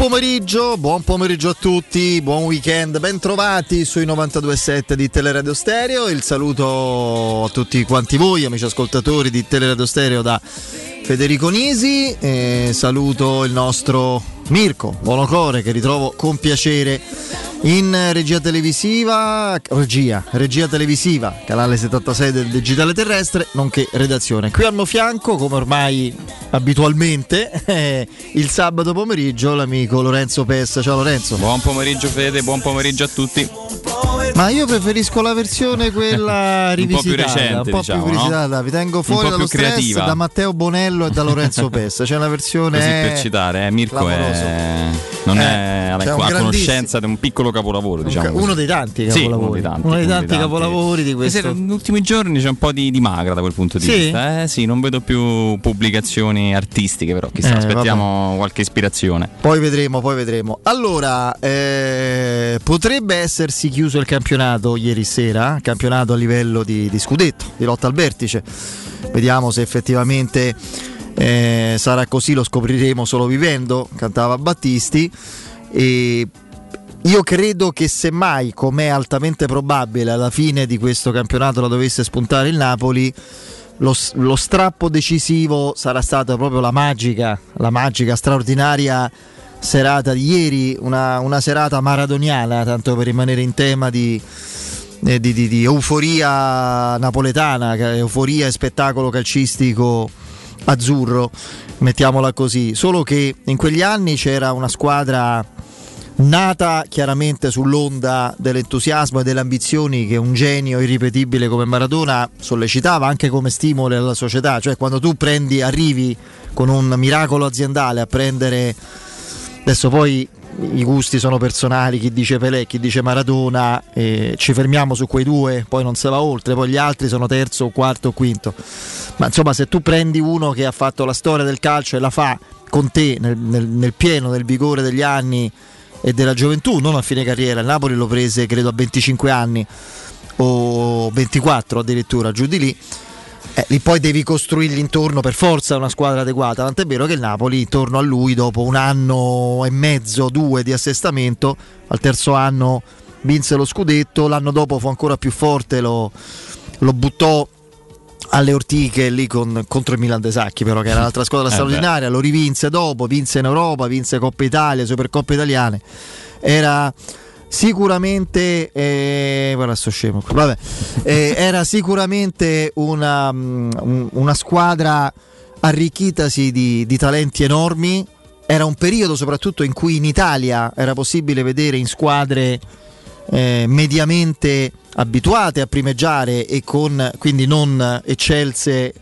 pomeriggio, buon pomeriggio a tutti, buon weekend, ben trovati sui 92.7 di Teleradio Stereo. Il saluto a tutti quanti voi, amici ascoltatori di Teleradio Stereo da Federico Nisi. E saluto il nostro Mirko Bonocore che ritrovo con piacere in regia televisiva, regia, regia televisiva, canale 76 del digitale terrestre, nonché redazione. Qui al mio fianco, come ormai abitualmente, eh, il sabato pomeriggio l'amico Lorenzo Pessa. Ciao Lorenzo. Buon pomeriggio Fede, buon pomeriggio a tutti. Ma io preferisco la versione quella rivisitata, un po' più recente, un po' diciamo, più rivisitata. no? Vi tengo fuori dallo stress creativa. da Matteo Bonello e da Lorenzo Pessa. C'è una versione Così per citare, eh, Mirko clamoroso. è, non Eh, è alla- un a conoscenza di un piccolo capolavoro, diciamo Uno dei tanti Sì, capolavori. uno dei tanti, Uno dei uno tanti capolavori di questo. Negli ultimi giorni c'è un po' di, di magra da quel punto di Sì? vista. Eh, sì, non vedo più pubblicazioni artistiche, però chissà, Eh, aspettiamo qualche ispirazione. Poi vedremo, poi vedremo. Allora, eh, potrebbe essersi chiuso il campionato ieri sera, campionato a livello di, di scudetto, di lotta al vertice. Vediamo se effettivamente eh, sarà così, lo scopriremo solo vivendo, cantava Battisti. E io credo che semmai, come è altamente probabile, alla fine di questo campionato la dovesse spuntare il Napoli, lo, lo strappo decisivo sarà stata proprio la magica, la magica straordinaria serata di ieri, una, una serata maradoniana, tanto per rimanere in tema di, eh, di- di- di euforia napoletana, euforia e spettacolo calcistico azzurro, mettiamola così. Solo che in quegli anni c'era una squadra nata chiaramente sull'onda dell'entusiasmo e delle ambizioni che un genio irripetibile come Maradona sollecitava anche come stimolo alla società, cioè quando tu prendi, arrivi con un miracolo aziendale a prendere adesso poi i gusti sono personali, chi dice Pelé, chi dice Maradona, eh, ci fermiamo su quei due, poi non si va oltre, poi gli altri sono terzo, quarto quinto. Ma insomma, se tu prendi uno che ha fatto la storia del calcio e la fa con te nel, nel- nel pieno del vigore degli anni e della gioventù, non a fine carriera, il Napoli lo prese credo a 25 anni o 24 addirittura, giù di lì. Eh, lì poi devi costruirgli intorno per forza una squadra adeguata. Tant'è vero che il Napoli, intorno a lui, dopo un anno e mezzo, due di assestamento, al terzo anno vinse lo scudetto. L'anno dopo fu ancora più forte, lo, lo buttò alle ortiche lì con- contro il Milan De Sacchi, però, che era un'altra squadra Eh, straordinaria. Lo rivinse dopo, vinse in Europa, vinse Coppa Italia, Supercoppe Italiane. Era sicuramente eh, guarda sto scemo vabbè, Eh, era sicuramente una, mm, un- una squadra arricchitasi di, di talenti enormi era un periodo soprattutto in cui in Italia era possibile vedere in squadre eh, mediamente abituate a primeggiare e con quindi non eccelse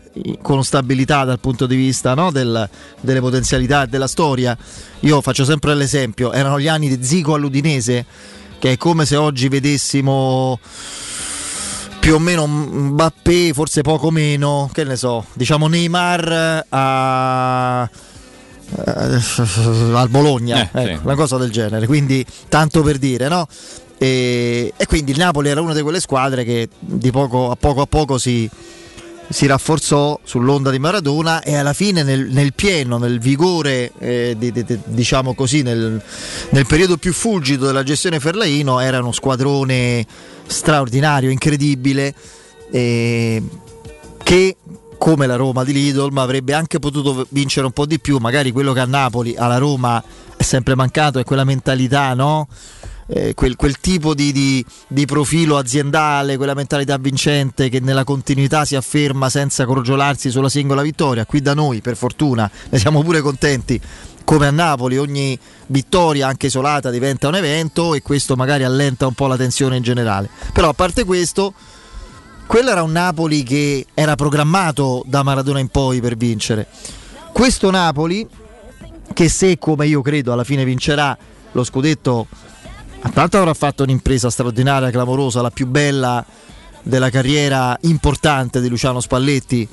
con stabilità dal punto di vista no, del- delle potenzialità e della storia. Io faccio sempre l'esempio, erano gli anni di Zico all'Udinese, che è come se oggi vedessimo più o meno Mbappé, forse poco meno, che ne so, diciamo Neymar a eh, al Bologna, Eh, ecco, sì. una cosa del genere. Quindi, tanto per dire, no? E, e quindi il Napoli era una di quelle squadre che di poco a poco a poco si, si rafforzò sull'onda di Maradona e alla fine nel, nel pieno, nel vigore, eh, di- di- di- diciamo così, nel, nel periodo più fulgido della gestione Ferlaino era uno squadrone straordinario, incredibile, eh, che come la Roma di Lidl ma avrebbe anche potuto vincere un po' di più, magari quello che a Napoli, alla Roma è sempre mancato è quella mentalità, no? Eh, quel, quel tipo di, di- di profilo aziendale, quella mentalità vincente che nella continuità si afferma senza crogiolarsi sulla singola vittoria. Qui da noi, per fortuna, ne siamo pure contenti. Come a Napoli, ogni vittoria, anche isolata, diventa un evento e questo magari allenta un po' la tensione in generale. Però a parte questo, quello era un Napoli che era programmato da Maradona in poi per vincere. Questo Napoli, che se come io credo alla fine vincerà lo scudetto, tanto avrà fatto un'impresa straordinaria, clamorosa, la più bella della carriera importante di Luciano Spalletti,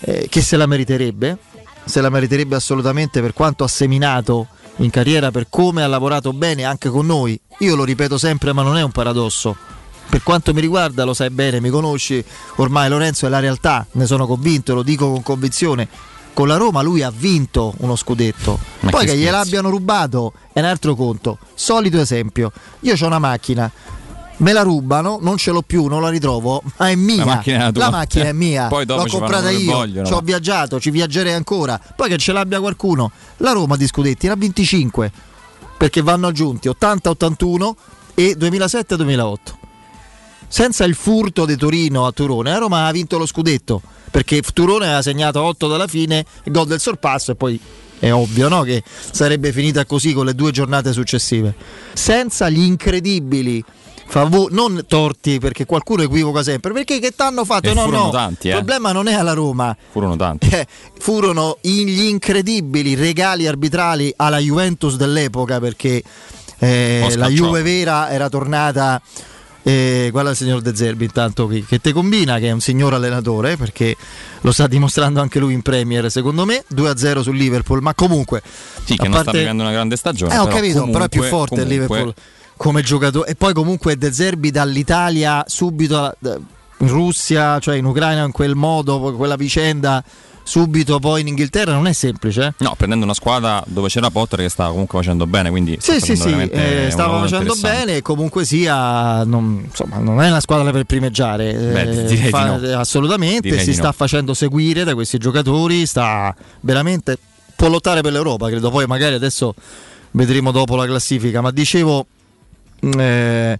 eh, che se la meriterebbe, se la meriterebbe assolutamente per quanto ha seminato in carriera, per come ha lavorato bene anche con noi. Io lo ripeto sempre, ma non è un paradosso. Per quanto mi riguarda, lo sai bene, mi conosci, ormai Lorenzo è la realtà, ne sono convinto, lo dico con convinzione. Con la Roma lui ha vinto uno scudetto. Ma Poi che che, gliel'abbiano rubato è un altro conto. Solito esempio, io ho una macchina. Me la rubano, non ce l'ho più, non la ritrovo, ma è mia. La macchina è la macchina è mia. Poi dopo L'ho comprata io, vogliono. ci ho viaggiato, ci viaggerei ancora. Poi che ce l'abbia qualcuno. La Roma di scudetti ne ha 25 perché vanno aggiunti 80-81 e 2007-2008. Senza il furto di Torino a Turone, la Roma ha vinto lo scudetto perché Turone aveva segnato 8 dalla fine, gol del sorpasso e poi è ovvio no, che sarebbe finita così con le due giornate successive. Senza gli incredibili favori, non torti perché qualcuno equivoca sempre, perché che t'hanno fatto? E no, furono no, tanti, eh. il problema non è alla Roma, Furono tanti. eh, furono gli incredibili regali arbitrali alla Juventus dell'epoca perché eh, la Juve vera era tornata eh, guarda il signor De Zerbi intanto qui, che te combina che è un signor allenatore perché lo sta dimostrando anche lui in Premier secondo me 2-0 sul Liverpool ma comunque Sì, che a non sta parte- vivendo una grande stagione. eh, ho però capito, però è più comunque- forte il comunque- Liverpool come giocatore. E poi comunque De Zerbi dall'Italia subito in Russia, cioè in Ucraina in quel modo, quella vicenda, subito poi in Inghilterra non è semplice. eh. No, prendendo una squadra dove c'era Potter che stava comunque facendo bene, quindi Sì, sì, sì, eh, stava facendo bene e comunque sia, non, insomma, non è una squadra per primeggiare, Beh, eh, di no. assolutamente, Direi si sta no. facendo seguire da questi giocatori, sta veramente, può lottare per l'Europa, credo, poi magari adesso vedremo dopo la classifica, ma dicevo... eh,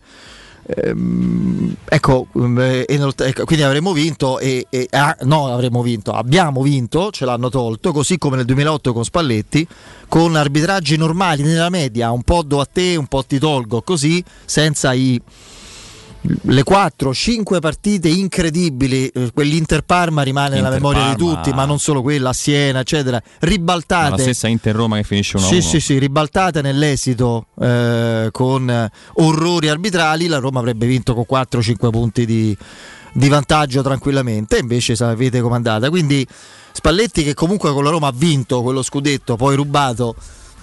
ehm, ecco, eh, e nel- ecco, quindi avremmo vinto e, e- ah, no avremmo vinto abbiamo vinto ce l'hanno tolto così come nel 2008 con Spalletti con arbitraggi normali nella media un po' do a te un po' ti tolgo così senza i le 4-5 partite incredibili, eh, quell'Inter Parma rimane nella Inter memoria di Parma. tutti, ma non solo quella, Siena, eccetera, Ma La ribaltate. stessa Inter Roma che finisce 1-1. Sì, sì, sì, ribaltate nell'esito eh, con orrori arbitrali, la Roma avrebbe vinto con 4-5 punti di, di vantaggio tranquillamente, invece sapete com'è andata. Quindi Spalletti che comunque con la Roma ha vinto quello scudetto, poi rubato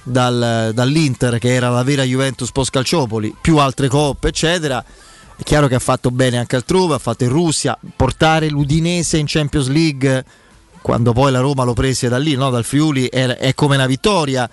dal- dall'Inter che era la vera Juventus post Calciopoli, più altre coppe, eccetera. È chiaro che ha fatto bene anche altrove, ha fatto in Russia, portare l'Udinese in Champions League quando poi la Roma lo prese da lì, no? dal Friuli, è, è come una vittoria.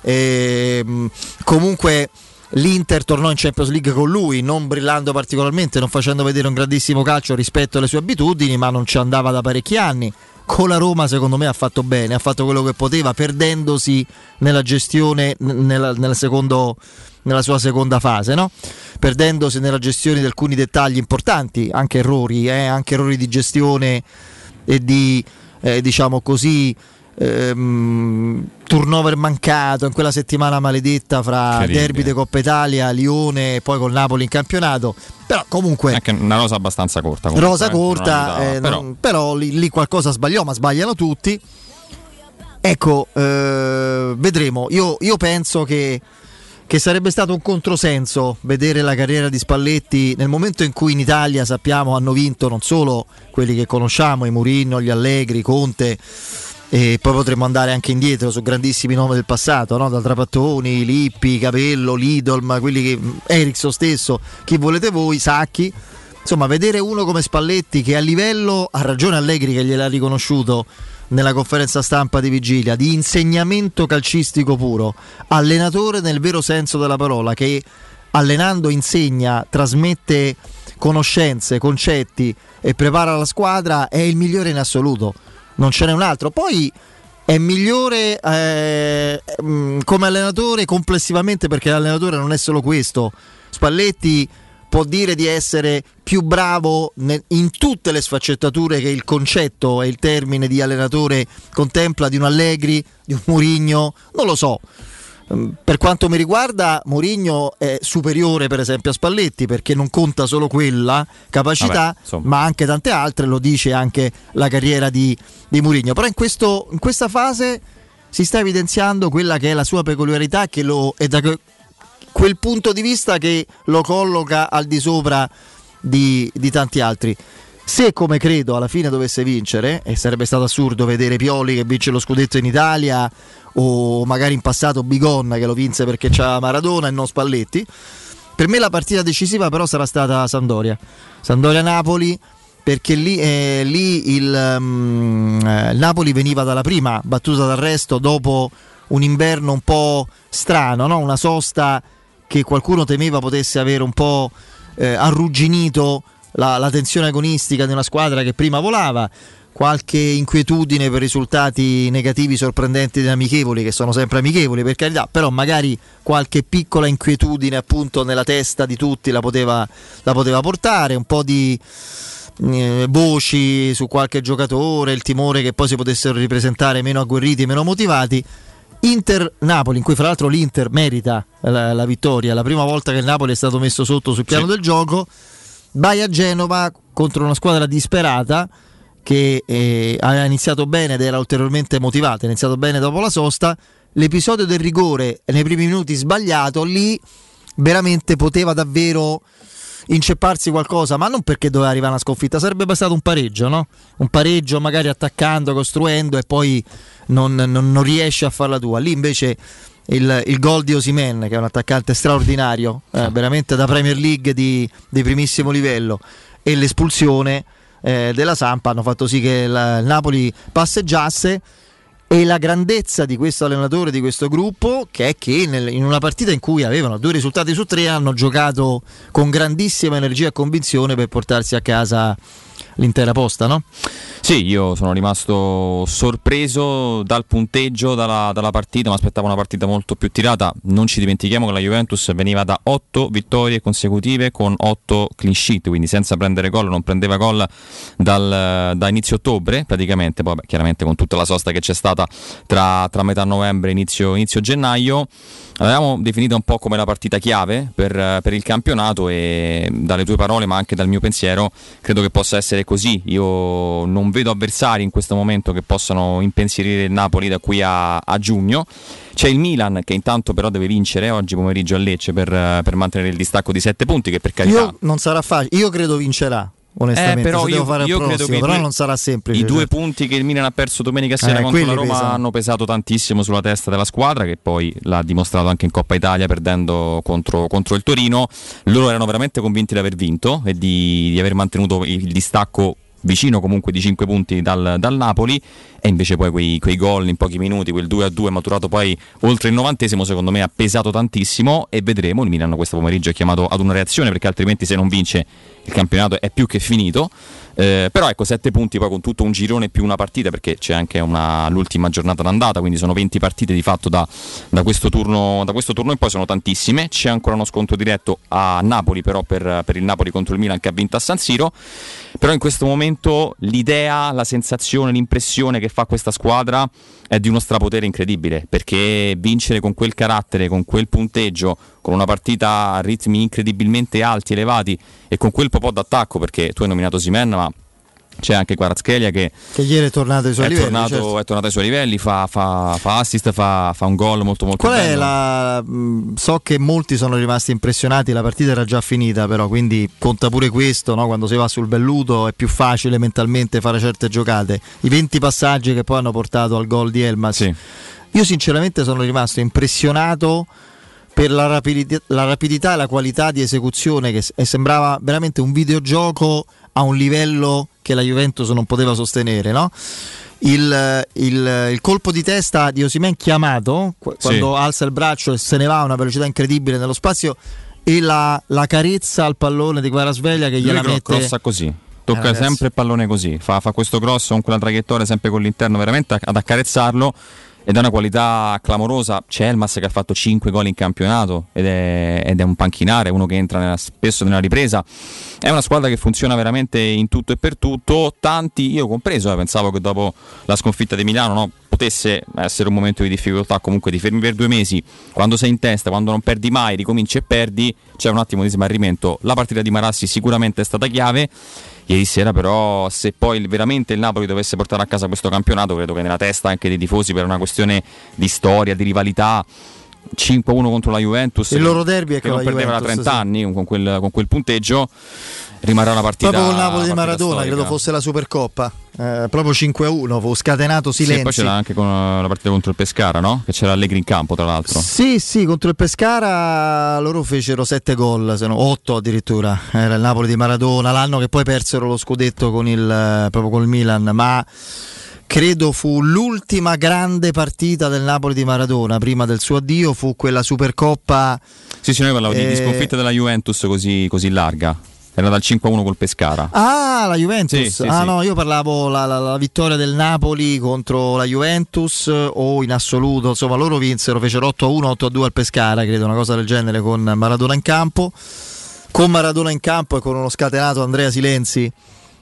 Ehm, comunque l'Inter tornò in Champions League con lui, non brillando particolarmente, non facendo vedere un grandissimo calcio rispetto alle sue abitudini, ma non ci andava da parecchi anni. Con la Roma secondo me ha fatto bene, ha fatto quello che poteva, perdendosi nella gestione, nella, nella secondo- nella sua seconda fase, no? perdendosi nella gestione di alcuni dettagli importanti, anche errori, eh, anche errori di gestione e di, eh, diciamo così, ehm, turnover mancato in quella settimana maledetta fra Terribile. derby di Coppa Italia, Lione e poi col Napoli in campionato. Però comunque Anche una rosa abbastanza corta. comunque, rosa eh, corta, aiutava, eh, però non- però lì, lì qualcosa sbagliò, ma sbagliano tutti. Ecco, eh, vedremo. Io, io penso che, che sarebbe stato un controsenso vedere la carriera di Spalletti nel momento in cui in Italia sappiamo hanno vinto non solo quelli che conosciamo, i Mourinho, gli Allegri, Conte. E poi potremmo andare anche indietro su grandissimi nomi del passato, no? da Trapattoni, Lippi, Capello, Lidolm, quelli che Ericsson stesso, chi volete voi, Sacchi. Insomma, vedere uno come Spalletti che a livello, ha ragione Allegri che gliel'ha riconosciuto nella conferenza stampa di vigilia, di insegnamento calcistico puro, allenatore nel vero senso della parola, che allenando insegna, trasmette conoscenze, concetti e prepara la squadra, è il migliore in assoluto. Non ce n'è un altro. Poi è migliore eh, mh, come allenatore complessivamente perché l'allenatore non è solo questo. Spalletti può dire di essere più bravo in tutte le sfaccettature che il concetto e il termine di allenatore contempla di un Allegri, di un Murigno, non lo so. Mm, Per quanto mi riguarda, Mourinho è superiore per esempio a Spalletti perché non conta solo quella capacità, Vabbè, ma anche tante altre, lo dice anche la carriera di, di Mourinho. Però in, questo- in questa fase si sta evidenziando quella che è la sua peculiarità che lo, e da quel punto di vista che lo colloca al di sopra di, di tanti altri. Se come credo alla fine dovesse vincere, e sarebbe stato assurdo vedere Pioli che vince lo scudetto in Italia o magari in passato Bigon che lo vinse perché c'era Maradona e non Spalletti, per me la partita decisiva però sarà stata Sandoria. Sandoria-Napoli perché lì, eh, lì il, um, il Napoli veniva dalla prima battuta d'arresto dopo un inverno un po' strano, no? una sosta che qualcuno temeva potesse avere un po' eh, arrugginito la, la, tensione agonistica di una squadra che prima volava, qualche inquietudine per risultati negativi sorprendenti ed amichevoli, che sono sempre amichevoli per carità, però magari qualche piccola inquietudine appunto nella testa di tutti la poteva, la poteva portare, un po' di eh, voci su qualche giocatore, il timore che poi si potessero ripresentare meno agguerriti, meno motivati. Inter-Napoli, in cui fra l'altro l'Inter merita la, la, vittoria, la prima volta che il Napoli è stato messo sotto sul piano sì. del gioco. Vai a Genova contro una squadra disperata che eh, aveva iniziato bene ed era ulteriormente motivata, ha iniziato bene dopo la sosta. L'episodio del rigore nei primi minuti sbagliato, lì veramente poteva davvero incepparsi qualcosa, ma non perché doveva arrivare una sconfitta, sarebbe bastato un pareggio, no? Un pareggio magari attaccando, costruendo e poi non, non, non riesce a farla tua. Lì invece il, il gol di Osimen, che è un attaccante straordinario, eh, veramente da Premier League di, di primissimo livello, e l'espulsione eh, della Sampa hanno fatto sì che la, il Napoli passeggiasse e la grandezza di questo allenatore, di questo gruppo, che è che nel, in una partita in cui avevano due risultati su tre hanno giocato con grandissima energia e convinzione per portarsi a casa l'intera posta, no? Sì, io sono rimasto sorpreso dal punteggio, dalla, dalla partita, mi aspettavo una partita molto più tirata. Non ci dimentichiamo che la Juventus veniva da 8 vittorie consecutive con 8 clean sheet, quindi senza prendere gol, non prendeva gol dal, da inizio ottobre praticamente, poi beh, chiaramente con tutta la sosta che c'è stata tra, tra metà novembre e inizio, inizio gennaio. L'avevamo definita un po' come la partita chiave per, per, il campionato e dalle tue parole ma anche dal mio pensiero credo che possa essere così. Io non vedo avversari in questo momento che possano impensierire il Napoli da qui a, a giugno. C'è il Milan che intanto però deve vincere oggi pomeriggio a Lecce per, per mantenere il distacco di 7 punti che per carità... Io non sarà facile, io credo vincerà onestamente. Eh, però io, fare io prossimo, credo che però due, non sarà semplice. I due cioè. punti che il Milan ha perso domenica sera eh, contro la Roma pesano. hanno pesato tantissimo sulla testa della squadra, che poi l'ha dimostrato anche in Coppa Italia perdendo contro, contro il Torino. Loro erano veramente convinti di aver vinto e di, di aver mantenuto il distacco vicino comunque di 5 punti dal, dal, Napoli e invece poi quei, quei gol in pochi minuti, quel 2 a 2 maturato poi oltre il novantesimo secondo me ha pesato tantissimo e vedremo, il Milan questo pomeriggio è chiamato ad una reazione perché altrimenti se non vince il campionato è più che finito eh, però ecco 7 punti poi con tutto un girone più una partita perché c'è anche una, l'ultima giornata d'andata quindi sono 20 partite di fatto da, da, questo turno, da, questo turno, in poi sono tantissime. C'è ancora uno scontro diretto a Napoli però per, per il Napoli contro il Milan che ha vinto a San Siro. Però in questo momento l'idea, la sensazione, l'impressione che fa questa squadra è di uno strapotere incredibile perché vincere con quel carattere, con quel punteggio, con una partita a ritmi incredibilmente alti, elevati e con quel po' d'attacco perché tu hai nominato Simen ma c'è anche Quarazchelia che, che ieri è tornato ai suoi è livelli. Tornato, certo. È tornato ai suoi livelli, fa, fa, fa assist, fa, fa, un gol molto molto Qual bello. È la, so che molti sono rimasti impressionati, la partita era già finita però, quindi conta pure questo, no? quando si va sul belluto è più facile mentalmente fare certe giocate. I 20 passaggi che poi hanno portato al gol di Elmas. Sì. Io sinceramente sono rimasto impressionato per la rapidità, la rapidità, e la qualità di esecuzione che sembrava veramente un videogioco a un livello che la Juventus non poteva sostenere, no? Il, il, il, colpo di testa di Osimen chiamato quando sì. alza il braccio e se ne va a una velocità incredibile nello spazio e la, la carezza al pallone di Guarasveglia che gliela Lui mette crossa così tocca eh, sempre il pallone così fa, fa questo cross con quella traiettoria sempre con l'interno veramente ad accarezzarlo ed è una qualità clamorosa. C'è Elmas che ha fatto 5 gol in campionato ed è, ed è un panchinare, uno che entra nella, spesso nella ripresa. È una squadra che funziona veramente in tutto e per tutto. Tanti, io compreso, eh, pensavo che dopo la sconfitta di Milano no, potesse essere un momento di difficoltà, comunque ti fermi per due mesi, quando sei in testa, quando non perdi mai, ricominci e perdi, c'è un attimo di smarrimento. La partita di Marassi sicuramente è stata chiave Ieri sera però se poi veramente il Napoli dovesse portare a casa questo campionato, credo che nella testa anche dei tifosi per una questione di storia, di rivalità, 5-1 contro la Juventus. Il loro derby è che non perdeva da 30 sì. anni con quel, con quel punteggio rimarrà una partita. Proprio con Napoli di Maradona, storica. credo fosse la Supercoppa. Eh, proprio 5-1, fu scatenato silenzio. Sì, poi c'era anche con la partita contro il Pescara, no? Che c'era Allegri in campo, tra l'altro. Sì, sì, contro il Pescara loro fecero 7 gol, se no 8 addirittura. Era il Napoli di Maradona, l'anno che poi persero lo scudetto con il, proprio con il Milan, ma credo fu l'ultima grande partita del Napoli di Maradona prima del suo addio, fu quella Supercoppa. Sì, sì, noi parlavo eh, di sconfitta della Juventus così, così larga. Era dal 5-1 col Pescara. Ah, la Juventus. Sì, sì, ah, sì. no, io parlavo la, la, la, vittoria del Napoli contro la Juventus o in assoluto. Insomma, loro vinsero, fecero 8-1, 8-2 al Pescara, credo, una cosa del genere con Maradona in campo. Con Maradona in campo e con uno scatenato Andrea Silenzi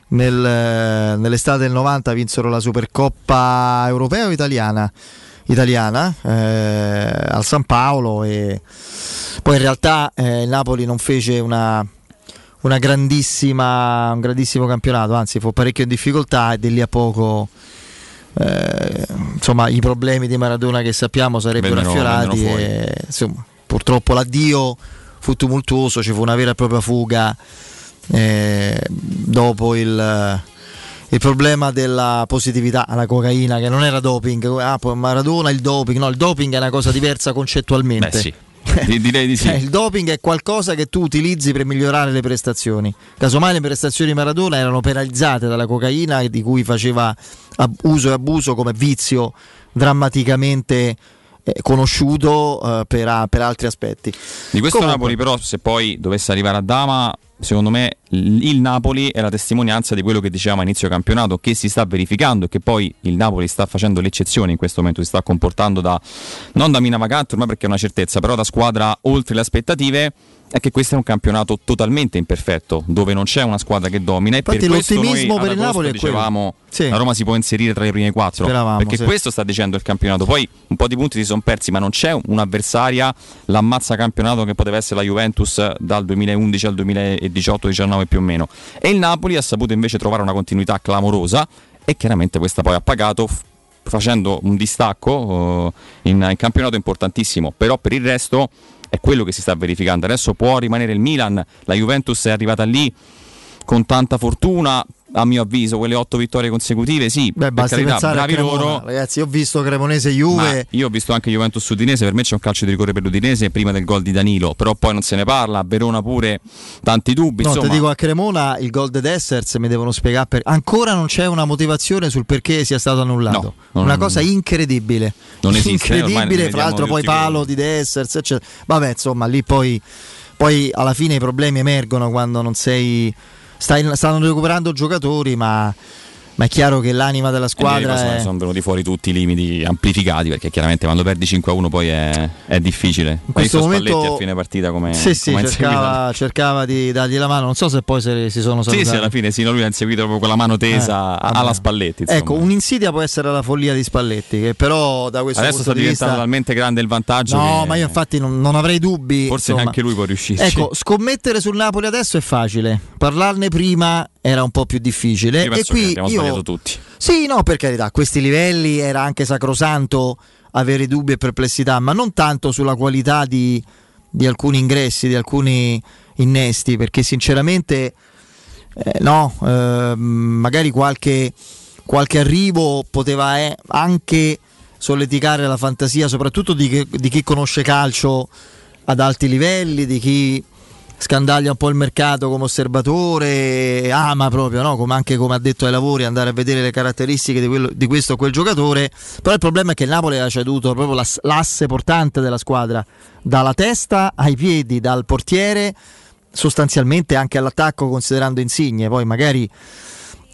nel, nell'estate del 90 vinsero la Supercoppa europea o italiana? Italiana eh, al San Paolo e poi in realtà eh, il Napoli non fece una, una grandissima, un grandissimo campionato, anzi fu parecchio in difficoltà e di lì a poco eh, insomma i problemi di Maradona che sappiamo sarebbero vennero, affiorati vennero e, insomma, purtroppo l'addio fu tumultuoso, ci fu una vera e propria fuga eh, dopo il, il, problema della positività alla cocaina che non era doping, ah, Maradona il doping, no il doping è una cosa diversa concettualmente. Beh, sì. Direi di sì. Eh, il doping è qualcosa che tu utilizzi per migliorare le prestazioni. Casomai le prestazioni di Maradona erano penalizzate dalla cocaina di cui faceva uso e abuso come vizio drammaticamente eh, conosciuto uh, per, per, altri aspetti. Di questo Comunque, Napoli però se poi dovesse arrivare a Dama secondo me il Napoli è la testimonianza di quello che dicevamo a inizio campionato che si sta verificando e che poi il Napoli sta facendo l'eccezione in questo momento, si sta comportando da non da mina vacante ormai perché è una certezza, però da squadra oltre le aspettative è che questo è un campionato totalmente imperfetto, dove non c'è una squadra che domina. E Infatti per l'ottimismo per il Napoli dicevamo sì. la Roma si può inserire tra i primi quattro. Speravamo, perché sì. questo sta dicendo il campionato. Poi un po' di punti si sono persi, ma non c'è un'avversaria, l'ammazza campionato che poteva essere la Juventus dal 2011 al 2018-19 più o meno. E il Napoli ha saputo invece trovare una continuità clamorosa e chiaramente questa poi ha pagato facendo un distacco uh, in, in campionato importantissimo. Però per il resto è quello che si sta verificando. Adesso può rimanere il Milan, la Juventus è arrivata lì con tanta fortuna, a mio avviso, quelle otto vittorie consecutive, sì, Beh, per carità, bravi Cremona, loro. Ragazzi, ho visto Cremonese Juve. io ho visto anche Juventus Udinese, per me c'è un calcio di rigore per l'Udinese prima del gol di Danilo, però poi non se ne parla, Verona pure tanti dubbi. No, insomma. ti dico a Cremona il gol di Dessers mi devono spiegare per... ancora non c'è una motivazione sul perché sia stato annullato. No, una cosa incredibile. Non esiste, incredibile, fra l'altro poi palo di Dessers, eccetera. Vabbè, insomma, lì poi poi alla fine i problemi emergono quando non sei stanno recuperando giocatori, ma ma è chiaro che l'anima della squadra è... sono venuti fuori tutti i limiti amplificati perché chiaramente quando perdi 5-1 poi è, è difficile. In questo momento Spalletti a fine partita come, sì, sì, cercava, cercava, di dargli la mano. Non so se poi se, si sono salutati sì, sì alla fine sì, no, lui ha inseguito proprio con la mano tesa eh, alla Spalletti insomma. ecco un'insidia può essere la follia di Spalletti che però da questo adesso sta diventando vista... talmente grande il vantaggio no che... ma io infatti non, non avrei dubbi forse insomma. neanche lui può riuscire. Ecco scommettere sul Napoli adesso è facile. Parlarne prima era un po' più difficile. E qui io... sbagliato tutti. Sì, no, per carità, a questi livelli era anche sacrosanto avere dubbi e perplessità, ma non tanto sulla qualità di, di alcuni ingressi, di alcuni innesti, perché sinceramente eh, no, eh, magari qualche, qualche, arrivo poteva eh, anche solleticare la fantasia, soprattutto di, che, di chi conosce calcio ad alti livelli, di chi scandaglia un po' il mercato come osservatore, ama proprio, no? come anche come ha detto ai lavori, andare a vedere le caratteristiche di, quello, di questo o quel giocatore. Però il problema è che il Napoli ha ceduto proprio l'ass- l'asse portante della squadra, dalla testa ai piedi, dal portiere sostanzialmente anche all'attacco considerando Insigne, poi magari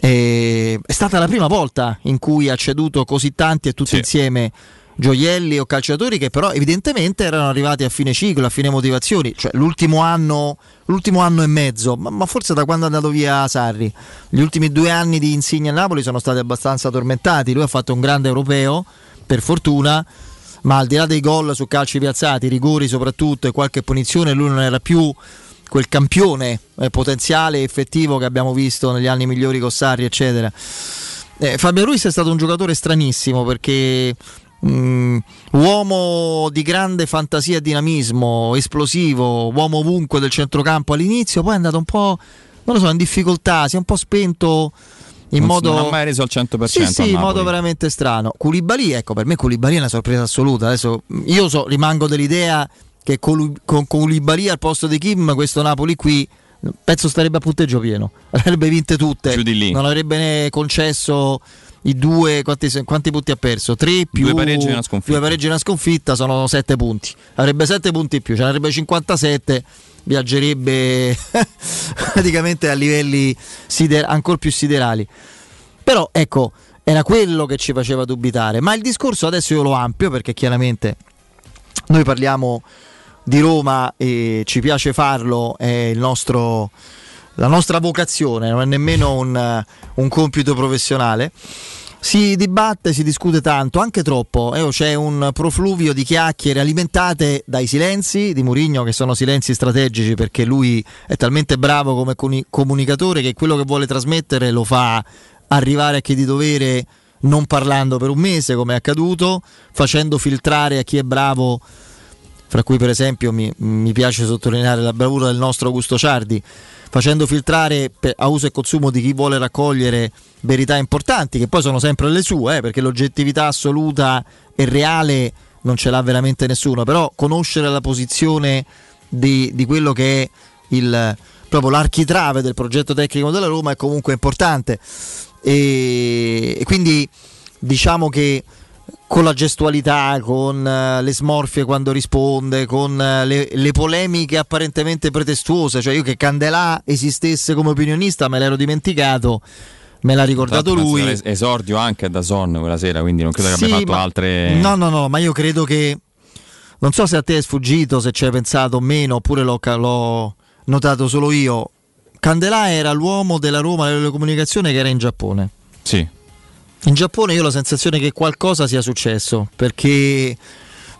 eh, è stata la prima volta in cui ha ceduto così tanti e tutti sì. insieme gioielli o calciatori che però evidentemente erano arrivati a fine ciclo, a fine motivazioni, cioè l'ultimo anno, l'ultimo anno e mezzo, ma, ma, forse da quando è andato via Sarri, gli ultimi due anni di Insigne a Napoli sono stati abbastanza tormentati, lui ha fatto un grande europeo, per fortuna, ma al di là dei gol su calci piazzati, rigori soprattutto e qualche punizione, lui non era più quel campione eh, potenziale effettivo che abbiamo visto negli anni migliori con Sarri, eccetera. Eh, Fabio Ruiz è stato un giocatore stranissimo perché um, uomo di grande fantasia e dinamismo, esplosivo, uomo ovunque del centrocampo all'inizio, poi è andato un po', non lo so, in difficoltà, si è un po' spento in non, modo non ha mai reso al 100% sì, sì, in modo veramente strano. Koulibaly ecco per me Koulibaly è una sorpresa assoluta. Adesso io so, rimango dell'idea che con Koulibaly al posto di Kim questo Napoli qui penso starebbe a punteggio pieno. Avrebbe vinte tutte. Non avrebbe ne concesso i due quanti, quanti, punti ha perso? Tre più due pareggi e una sconfitta. Due pareggi e una sconfitta sono sette punti. Avrebbe sette punti in più, ce ne avrebbe 57 viaggerebbe praticamente a livelli sider- ancora più siderali. Però ecco, era quello che ci faceva dubitare. Ma il discorso adesso io lo ampio perché chiaramente noi parliamo di Roma e ci piace farlo, è nostro, la nostra vocazione, non è nemmeno un, un compito professionale si dibatte, si discute tanto, anche troppo. Eh, c'è un profluvio di chiacchiere alimentate dai silenzi di Murigno, che sono silenzi strategici perché lui è talmente bravo come comunicatore che quello che vuole trasmettere lo fa arrivare a chi di dovere non parlando per un mese, come è accaduto, facendo filtrare a chi è bravo fra cui per esempio mi, mi piace sottolineare la bravura del nostro Augusto Ciardi, facendo filtrare a uso e consumo di chi vuole raccogliere verità importanti, che poi sono sempre le sue, eh, perché l'oggettività assoluta e reale non ce l'ha veramente nessuno, però conoscere la posizione di, di quello che è il, proprio l'architrave del progetto tecnico della Roma è comunque importante. E, e quindi diciamo che con la gestualità, con uh, le smorfie quando risponde, con uh, le, le, polemiche apparentemente pretestuose, cioè io che Candelà esistesse come opinionista me l'ero dimenticato, me l'ha ricordato lui. Esordio anche da Son quella sera, quindi non credo che abbia fatto altre... No, no, no, ma io credo che... Non so se a te è sfuggito, se ci hai pensato o meno, oppure l'ho, l'ho notato solo io. Candelà era l'uomo della Roma delle comunicazioni che era in Giappone. Sì. In Giappone io ho la sensazione che qualcosa sia successo perché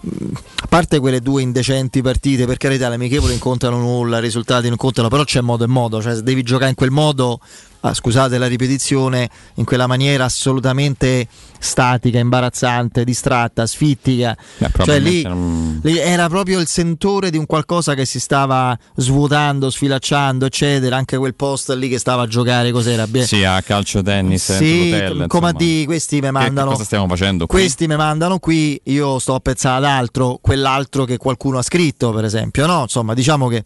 a parte quelle due indecenti partite, per carità, le amichevoli incontrano nulla, i risultati non contano, però c'è modo e modo, cioè se devi giocare in quel modo ah, scusate la ripetizione, in quella maniera assolutamente statica, imbarazzante, distratta, sfittica. Beh, cioè lì, non... lì, era proprio il sentore di un qualcosa che si stava svuotando, sfilacciando, eccetera. Anche quel post lì che stava a giocare, cos'era? Sì, a calcio tennis. Sì, hotel, come a di questi mi mandano. Che cosa stiamo facendo qui? Questi mi mandano qui, io sto a pensare ad altro, quell'altro che qualcuno ha scritto, per esempio. No, insomma, diciamo che.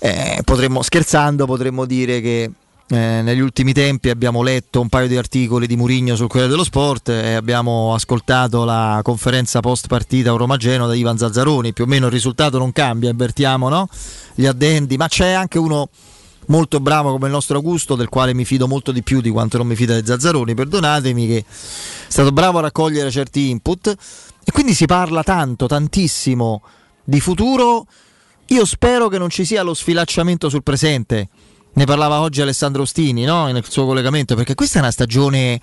Eh, potremmo, scherzando, potremmo dire che eh, negli ultimi tempi abbiamo letto un paio di articoli di Murigno sul Corriere dello Sport e abbiamo ascoltato la conferenza post partita Roma-Genoa da Ivan Zazzaroni. Più o meno il risultato non cambia, avvertiamo no? gli addendi, ma c'è anche uno molto bravo come il nostro Augusto, del quale mi fido molto di più di quanto non mi fida di Zazzaroni, perdonatemi, che è stato bravo a raccogliere certi input e quindi si parla tanto, tantissimo di futuro. Io spero che non ci sia lo sfilacciamento sul presente ne parlava oggi Alessandro Ostini no? nel suo collegamento, perché questa è una stagione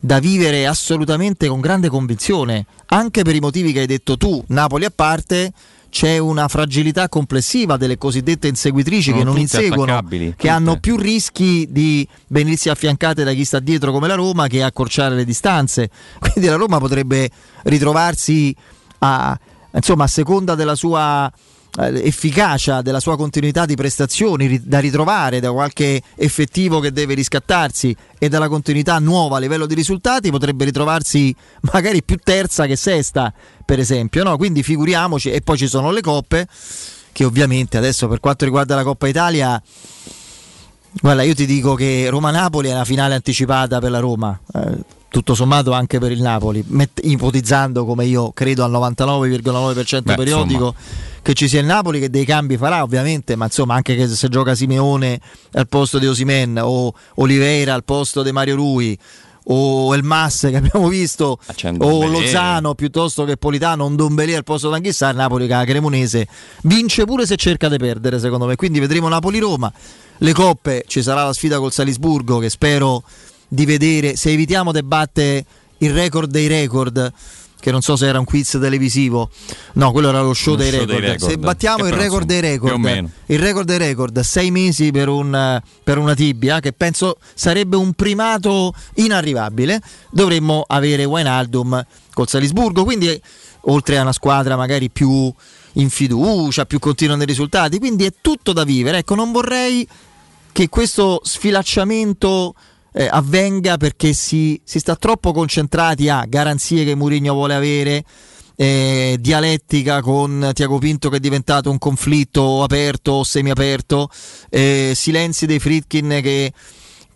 da vivere assolutamente con grande convinzione, anche per i motivi che hai detto tu, Napoli a parte. C'è una fragilità complessiva delle cosiddette inseguitrici Sono che non inseguono, che hanno più rischi di venirsi affiancate da chi sta dietro come la Roma che accorciare le distanze. Quindi la Roma potrebbe ritrovarsi a, insomma, a seconda della sua efficacia della sua continuità di prestazioni da ritrovare da qualche effettivo che deve riscattarsi e dalla continuità nuova a livello di risultati potrebbe ritrovarsi magari più terza che sesta per esempio no? quindi figuriamoci e poi ci sono le coppe che ovviamente adesso per quanto riguarda la Coppa Italia guarda io ti dico che Roma-Napoli è una finale anticipata per la Roma eh, tutto sommato anche per il Napoli, met- ipotizzando come io credo al 99,9% Beh, periodico insomma. che ci sia il Napoli che dei cambi farà ovviamente, ma insomma anche che se gioca Simeone al posto di Osimen o Oliveira al posto di Mario Rui o El Mas che abbiamo visto o Lozano piuttosto che Politano un Dombelé al posto di Anghissà il Napoli che Cremonese vince pure se cerca di perdere secondo me quindi vedremo Napoli-Roma le coppe ci sarà la sfida col Salisburgo che spero di vedere se evitiamo di battere il record dei record che non so se era un quiz televisivo, no, quello era lo show, dei, show record. dei, record. Se battiamo il record dei record, il record dei record, sei mesi per, un, per una tibia, che penso sarebbe un primato inarrivabile, dovremmo avere Wijnaldum col Salisburgo, quindi oltre a una squadra magari più in fiducia, più continua nei risultati, quindi è tutto da vivere. Ecco, non vorrei che questo sfilacciamento eh, avvenga perché si, si, sta troppo concentrati a garanzie che Mourinho vuole avere, eh, dialettica con Tiago Pinto che è diventato un conflitto aperto o semiaperto, eh, silenzi dei Fritkin che,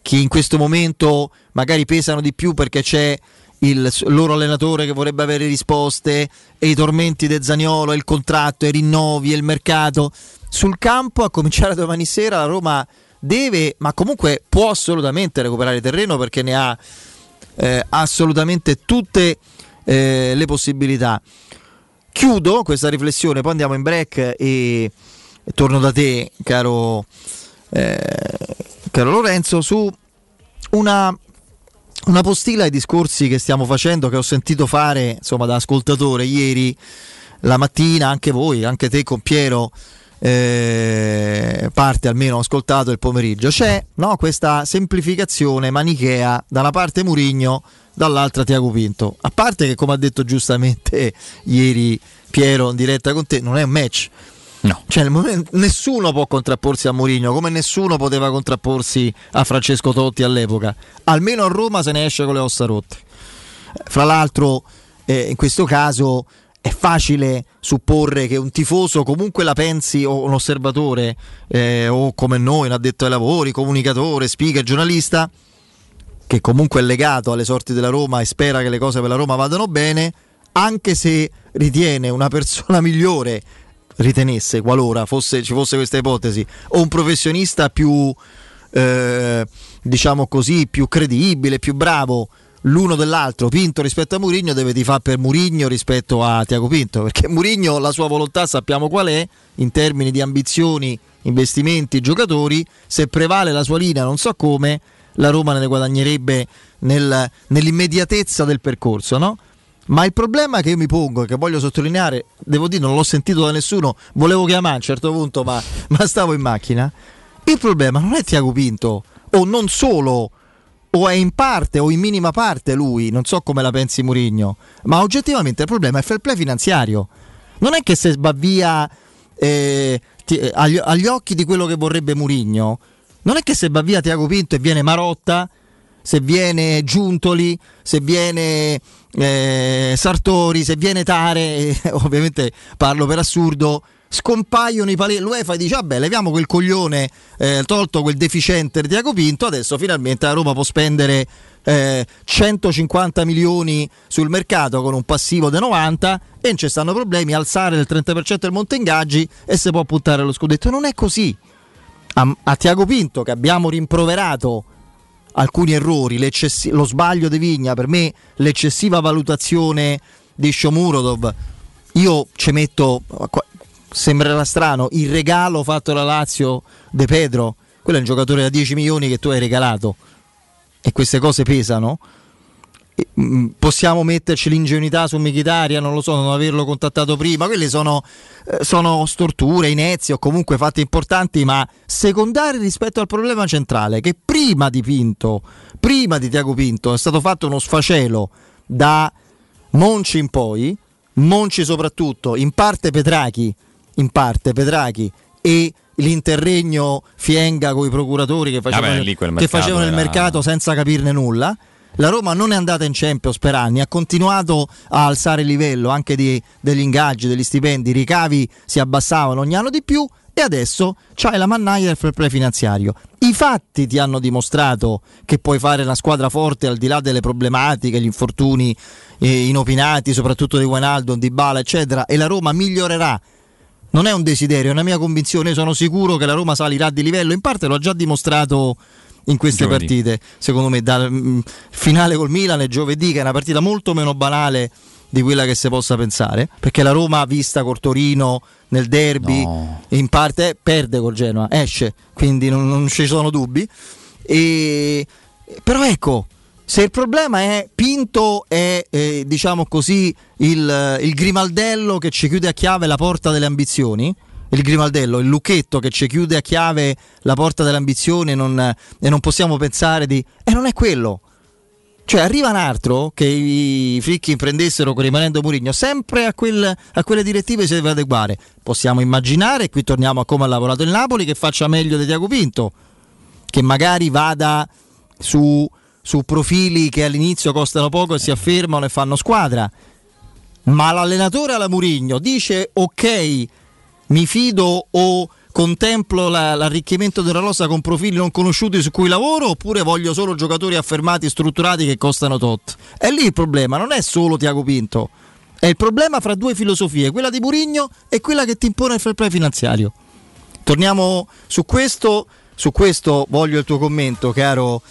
che in questo momento magari pesano di più perché c'è il loro allenatore che vorrebbe avere risposte e i tormenti del Zaniolo, il contratto, i rinnovi e il mercato. Sul campo, a cominciare domani sera, la Roma deve, ma comunque può assolutamente recuperare terreno perché ne ha eh, assolutamente tutte eh, le possibilità. Chiudo questa riflessione, poi andiamo in break e, torno da te, caro, eh, caro Lorenzo, su una una postilla ai discorsi che stiamo facendo, che ho sentito fare insomma, da ascoltatore ieri, la mattina, anche voi, anche te con Piero, eh, parte almeno ho ascoltato il pomeriggio. C'è no, questa semplificazione manichea da una parte Murigno, dall'altra Tiago Pinto. A parte che, come ha detto giustamente ieri Piero in diretta con te, non è un match No. Cioè, nessuno può contrapporsi a Mourinho, come nessuno poteva contrapporsi a Francesco Totti all'epoca. Almeno a Roma se ne esce con le ossa rotte. Fra l'altro, eh, in questo caso è facile supporre che un tifoso comunque la pensi o un osservatore eh, o come noi, un addetto ai lavori, comunicatore, speaker, giornalista, che comunque è legato alle sorti della Roma e spera che le cose per la Roma vadano bene, anche se ritiene una persona migliore ritenesse, qualora fosse, ci fosse questa ipotesi, o un professionista più, eh, diciamo così, più credibile, più bravo l'uno dell'altro, Pinto rispetto a Murigno, deve tifare per Murigno rispetto a Tiago Pinto, perché Murigno la sua volontà sappiamo qual è, in termini di ambizioni, investimenti, giocatori, se prevale la sua linea non so come, la Roma ne guadagnerebbe nel, nell'immediatezza del percorso, no? Ma il problema che io mi pongo e che voglio sottolineare, devo dire, non l'ho sentito da nessuno, volevo chiamare a un certo punto, ma, ma stavo in macchina. Il problema non è Tiago Pinto, o non solo, o è in parte o in minima parte lui, non so come la pensi Murigno, ma oggettivamente il problema è il fair play finanziario. Non è che se va via eh, ti, eh, agli, agli, occhi di quello che vorrebbe Murigno, non è che se va via Tiago Pinto e viene Marotta, se viene Giuntoli, se viene eh, Sartori, se viene Tare, ovviamente parlo per assurdo, scompaiono i paletti. L'UEFA dice: Vabbè, leviamo quel coglione, eh, tolto quel deficiente di Tiago Pinto. Adesso finalmente la Roma può spendere eh, 150 milioni sul mercato con un passivo di 90 e non ci stanno problemi. Alzare del 30% il monte ingaggi e si può puntare allo scudetto. Non è così. A, a Tiago Pinto, che abbiamo rimproverato alcuni errori, lo sbaglio di Vigna, per me l'eccessiva valutazione di Shomurodov, io ci metto, sembrerà strano, il regalo fatto alla Lazio De Pedro, quello è un giocatore da 10 milioni che tu hai regalato e queste cose pesano. Mm, possiamo metterci l'ingenuità su Michitaria, non lo so, non averlo contattato prima, quelle sono, eh, sono storture, inezie o comunque fatti importanti, ma secondari rispetto al problema centrale, che prima di Pinto, prima di Tiago Pinto, è stato fatto uno sfacelo da Monci in poi, Monci soprattutto, in parte Petrachi, in parte Petrachi e l'interregno Fienga con i procuratori che facevano, Vabbè, che facevano il mercato senza capirne nulla la Roma non è andata in Champions per anni, ha continuato a alzare il livello anche di, degli ingaggi, degli stipendi, i ricavi si abbassavano ogni anno di più e adesso c'hai la mannaia del fair play finanziario. I fatti ti hanno dimostrato che puoi fare una squadra forte al di là delle problematiche, gli infortuni eh, inopinati, soprattutto di Guanaldo, di Bala, eccetera, e la Roma migliorerà. Non è un desiderio, è una mia convinzione, sono sicuro che la Roma salirà di livello, in parte l'ho già dimostrato in queste giovedì. partite, secondo me, dal mm, finale col Milan e giovedì, che è una partita molto meno banale di quella che si possa pensare, perché la Roma vista col Torino nel derby, no. in parte perde col Genoa, esce, quindi non, non ci sono dubbi. E, però ecco, Se il problema è Pinto è, eh, diciamo così, il, il grimaldello che ci chiude a chiave la porta delle ambizioni, il grimaldello, il lucchetto che ci chiude a chiave la porta delle ambizioni e non, e non possiamo pensare di... E non è quello. Cioè arriva un altro che i fricchi imprendessero rimanendo Murigno, sempre a, quel, a, quelle direttive si deve adeguare. Possiamo immaginare, qui torniamo a come ha lavorato il Napoli, che faccia meglio di Tiago Pinto, che magari vada su su profili che all'inizio costano poco e si affermano e fanno squadra. Ma l'allenatore alla Murigno dice ok, mi fido o contemplo la, l'arricchimento della rosa con profili non conosciuti su cui lavoro oppure voglio solo giocatori affermati strutturati che costano tot. E lì il problema non è solo Tiago Pinto, è il problema fra due filosofie, quella di Murigno e quella che ti impone il fair play finanziario. Torniamo su questo, su questo voglio il tuo commento, caro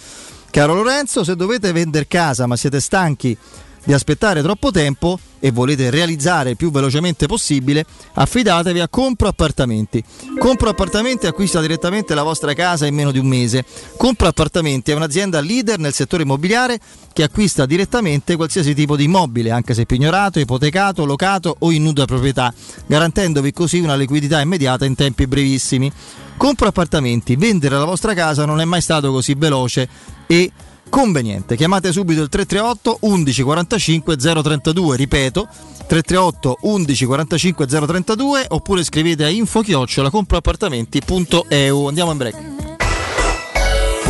Caro Lorenzo, se dovete vendere casa ma siete stanchi di aspettare troppo tempo e volete realizzare il più velocemente possibile, affidatevi a Compro Appartamenti. Compro Appartamenti acquista direttamente la vostra casa in meno di un mese. Compro Appartamenti è un'azienda leader nel settore immobiliare che acquista direttamente qualsiasi tipo di immobile, anche se pignorato, ipotecato, locato o in nuda proprietà, garantendovi così una liquidità immediata in tempi brevissimi. Compro Appartamenti, vendere la vostra casa non è mai stato così veloce e conveniente. Chiamate subito il 338 11 45 032, ripeto 338 11 45 032 oppure scrivete a info chiocciola comproappartamenti.eu. Andiamo in break.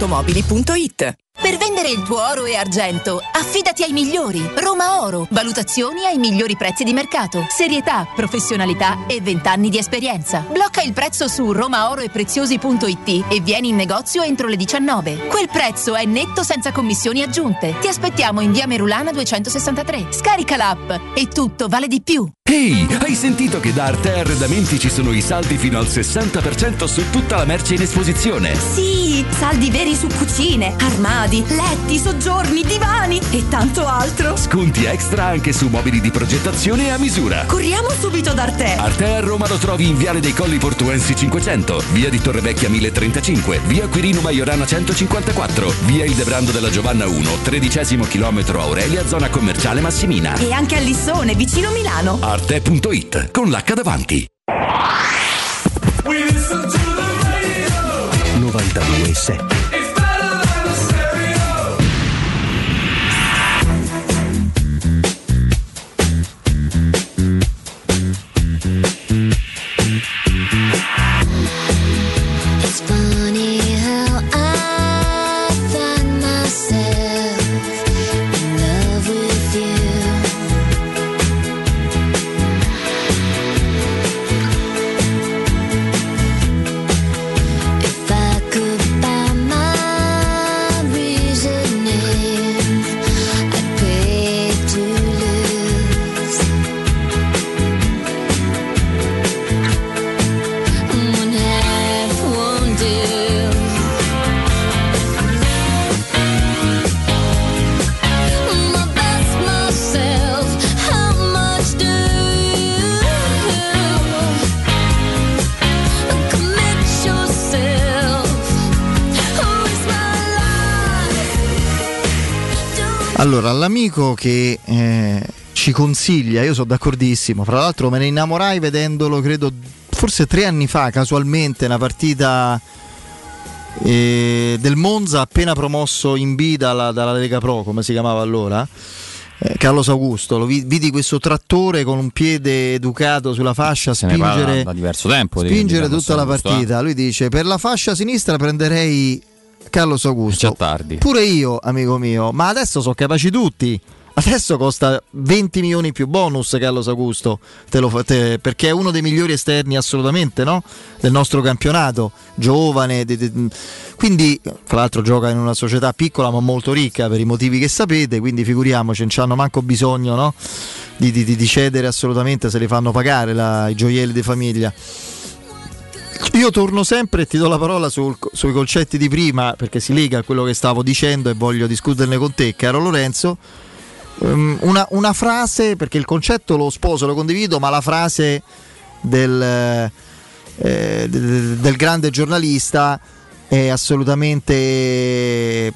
valentinoautomobili.it. Per vendere il dopo oro e argento, affidati ai migliori. Roma Oro. Valutazioni ai migliori prezzi di mercato. Serietà, professionalità e 20 anni di esperienza. Blocca il prezzo su romaoroepreziosi.it e vieni in negozio entro le 19. Quel prezzo è netto senza commissioni aggiunte. Ti aspettiamo in via Merulana 263. Scarica l'app e tutto vale di più. Ehi, hey, hai sentito che da Arte Arredamenti ci sono i saldi fino al 60% su tutta la merce in esposizione? Sì, saldi veri su cucine, armadi, letti, soggiorni, divani e tanto altro. Sconti extra anche su mobili di progettazione a misura. Corriamo subito da Arte. Arte a Roma lo trovi in Viale dei Colli Portuensi 500, via di Torrevecchia 1035, via Quirino Maiorana 154, via Il Debrando della Giovanna 1, tredicesimo chilometro Aurelia, zona commerciale Massimina. E anche a Lissone, vicino Milano. Arte arte.it con l'H davanti. 92.7 whisper Allora, l'amico che eh, ci consiglia, io sono d'accordissimo, fra l'altro me ne innamorai vedendolo, credo, forse tre anni fa, casualmente, una partita eh, del Monza appena promosso in B dalla, dalla, Lega Pro, come si chiamava allora. Eh, Carlos Augusto, lo vidi questo trattore con un piede educato sulla fascia spingere, da diverso tempo, spingere tutta la partita. Eh. Lui dice: Per la fascia sinistra prenderei Carlos Augusto. tardi. Pure io, amico mio, ma adesso sono capaci tutti. Adesso costa 20 milioni più bonus Carlos Augusto, te lo, te, perché è uno dei migliori esterni assolutamente no? del nostro campionato, giovane, de, de, quindi fra l'altro gioca in una società piccola ma molto ricca per i motivi che sapete, quindi figuriamoci, non hanno manco bisogno no? di, di, di, cedere assolutamente se li fanno pagare la, i gioielli di famiglia. Io torno sempre e ti do la parola sul, sui concetti di prima perché si lega a quello che stavo dicendo e voglio discuterne con te, caro Lorenzo. Um, una, una, frase, perché il concetto lo sposo, lo condivido, ma la frase del, eh, del, grande giornalista è assolutamente,